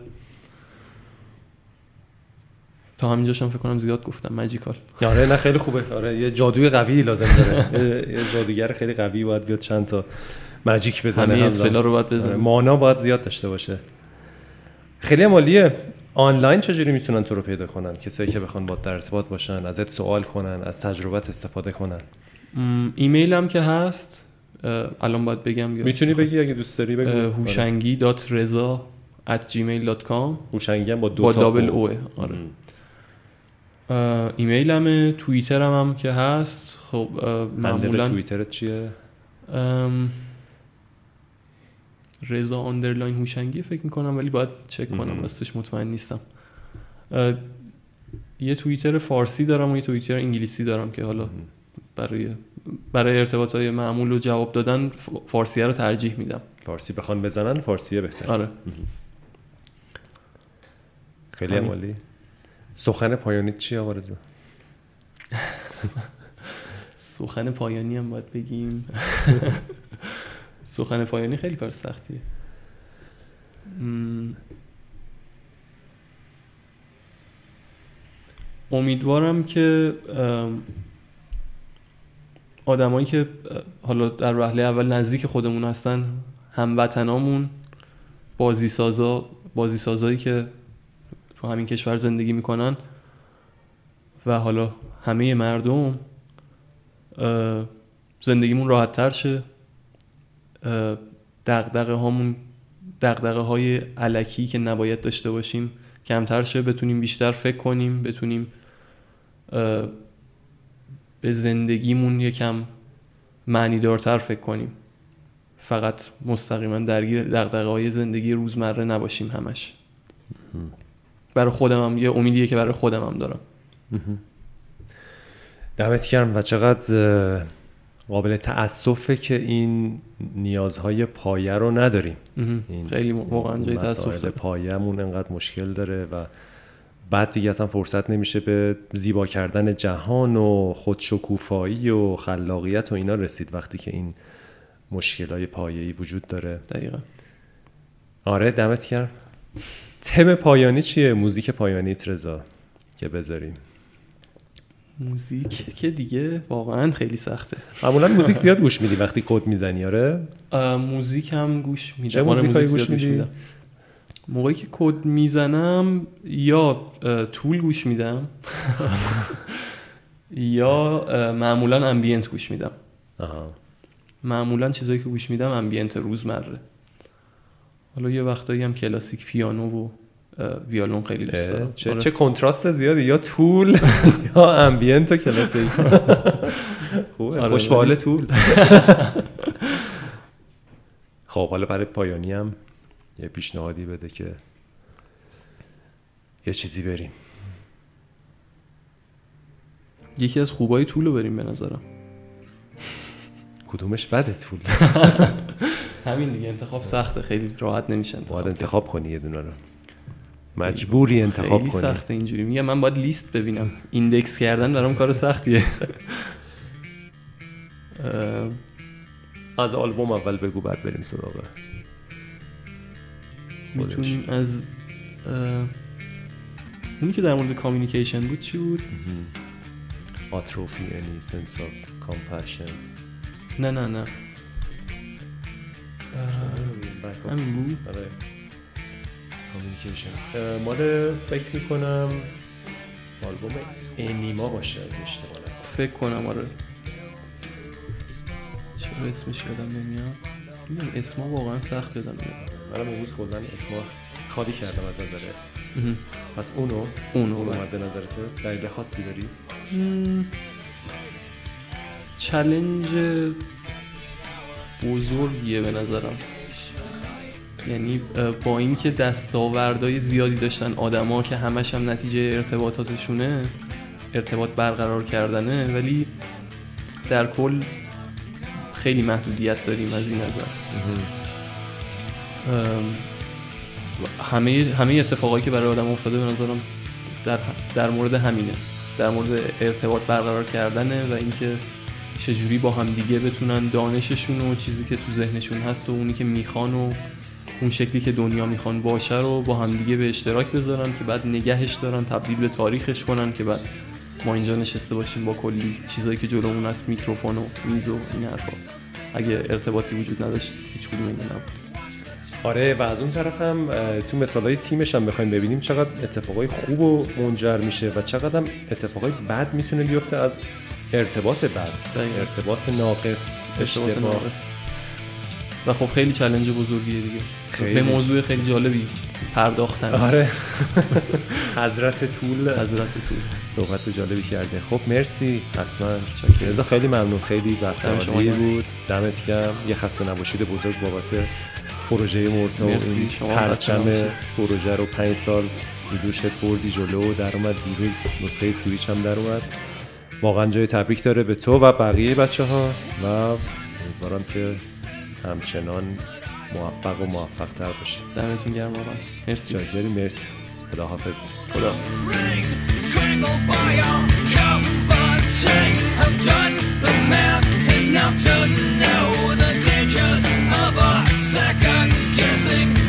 تا همینجاشم فکر کنم زیاد گفتم. ماجیکال آره نه خیلی خوبه. آره یه جادوی قوی لازم داره. یه جادوگر خیلی قوی باید بیاد چند تا ماجیک بزنه. همه اسپلا رو باید بزنه. آره، مانا باید زیاد داشته باشه. خیلی مالیه آنلاین چجوری می‌تونن تو رو پیدا کنن؟ کسایی که بخوان با در ارتباط باشن ازت سوال کنن از تجربت استفاده کنن. ایمیل هم که هست الان باید بگم می‌تونی بگی؟ اگه دوست داری بگو. هوشنگی dot رضا at gmail.com هوشنگی هم با دو با double o. آره. ایمیل همه توییتر هم, هم که هست. خب معمولا توییترت چیه؟ رضا underline هوشنگی فکر می‌کنم ولی باید چک کنم راستش مطمئن نیستم. یه توییتر فارسی دارم و یه توییتر انگلیسی دارم که حالا برای برای ارتباط های معمول و جواب دادن فارسی رو ترجیح میدم. فارسی بخوان بزنن فارسیه بهتر آره. خیلی عمالی سخن پایانی چی رضا؟ سخن پایانی هم باید بگیم. سخن پایانی خیلی کار سختیه. امیدوارم که آدمایی که حالا در وهله اول نزدیک خودمون هستن هموطنامون بازی سازا بازی سازایی که تو همین کشور زندگی می‌کنن. و حالا همه مردم زندگیمون راحت تر شه دقدقه هامون دقدقه های علکی که نباید داشته باشیم کمتر شه. بتونیم بیشتر فکر کنیم بتونیم به زندگیمون یکم معنی دارتر فکر کنیم. فقط مستقیما درگیر دقدقه های زندگی روزمره نباشیم همش. برای خودم هم یه امیدیه که برای خودم هم دارم. دمت گرم و چقدر قابل تاسفه که این نیازهای پایه رو نداریم. این خیلی واقعا جای داره. پایه‌مون انقدر مشکل داره و بعد دیگه اصلا فرصت نمیشه به زیبا کردن جهان و خودشکوفایی و خلاقیت و اینا رسید وقتی که این مشکلای پایه‌ای وجود داره. دقیقا. آره دمت گرم. تم پایانی چیه؟ موزیک پایانی رضا که بذاریم. موزیک که دیگه واقعا خیلی سخته. معمولا موزیک زیاد گوش میدی وقتی کد می‌زنی آره؟ موزیک هم گوش میدم. آره، موزیک گوش گوش؟ میدم. موقعی که کد می‌زنم یا Tool گوش میدم یا معمولا ambient گوش میدم. معمولا چیزایی که گوش میدم ambient روزمره. حالا یه وقتایی هم کلاسیک پیانو و ویالون خیلی دوست دارم. چه, آره. چه کنتراست زیادی یا Tool یا ambient و کلاسیک. خوبه آره، خوش به حال Tool. خب حالا برای پایانی هم یه پیشنهادی بده که یه چیزی بریم. یکی از خوبای طول رو بریم به نظرم. کدومش بده طول؟ همین دیگه انتخاب سخته. خیلی راحت نمیشه انتخاب. انتخاب کنی یه دونه رو. مجبوری انتخاب خیلی کنی. سخته اینجوری. میگم من باید لیست ببینم. ایندکس کردن برام کار سختیه. از آلبوم اول بگو بعد بریم سراغ. می‌تونیم از اونی که در مورد communication بود چی بود؟ atrophy any sense of compassion. نه نه نه. همین بود. آره. communication مال فکر می‌کنم آلبوم Ænima باشه اشتباه فکر کنم آره. چرا اسمش یادم نمیاد؟ می‌دونم اسما واقعا سخت یادم نمیاد. منم امروز کلا اسما خالی کردم از نظر اسم. پس اونو اونو بله. مد نظرته. دلیل خاصی داری. چلنج بزرگیه به نظرم. یعنی با اینکه دستاوردهای زیادی داشتن آدما که همش هم نتیجه ارتباطاتشونه ارتباط برقرار کردنه ولی در کل خیلی محدودیت داریم از این نظر. همه همه اتفاقایی که برای آدم افتاده به نظرم در در مورد همینه. در مورد ارتباط برقرار کردنه و اینکه چجوری با هم دیگه بتونن دانششون و چیزی که تو ذهنشون هست و اونی که می‌خوان و اون شکلی که دنیا می‌خوان باشه رو با هم دیگه به اشتراک بذارن که بعد نگهش دارن تبدیل به تاریخش کنن که بعد ما اینجا نشسته باشیم با کلی چیزایی که جلومون هست میکروفون و میز و این حرفا. اگه ارتباطی وجود نداشت هیچ کدوم اینا نبود. آره و از اون طرف هم تو مثالهای تیمش هم بخوایم ببینیم چقدر اتفاقای خوب و منجر میشه و چقدر هم اتفاقای بد می‌تونه بیفته از ارتباط بد دقیقاً. ارتباط ناقص اشتباه. ناقص. و خب خیلی چلنج بزرگیه دیگه. خیلی. به موضوع خیلی جالبی پرداختن. آره. حضرت طول. حضرت طول. صحبت جالبی کرده. خب مرسی. حتما. رضا خیلی ممنون. خیلی بحث دم شما عالی گرم. بود. دمت گرم. یه خسته نباشید. بزرگ بابت پروژه مرتا و مرسی. این پرچم. پروژه رو پنج سال دوشت بردی جلو. در اومد دیروز نسخه سویچ هم در اومد. واقعا جای تبریک داره به تو و بقیه بچه ها و امیدوارم که همچنان موفق و موفق تر باشی دمتون گرم آقا. مرسی. جاگری مرسی. خداحافظ. خدا. Enough to know the dangers of a second guessing.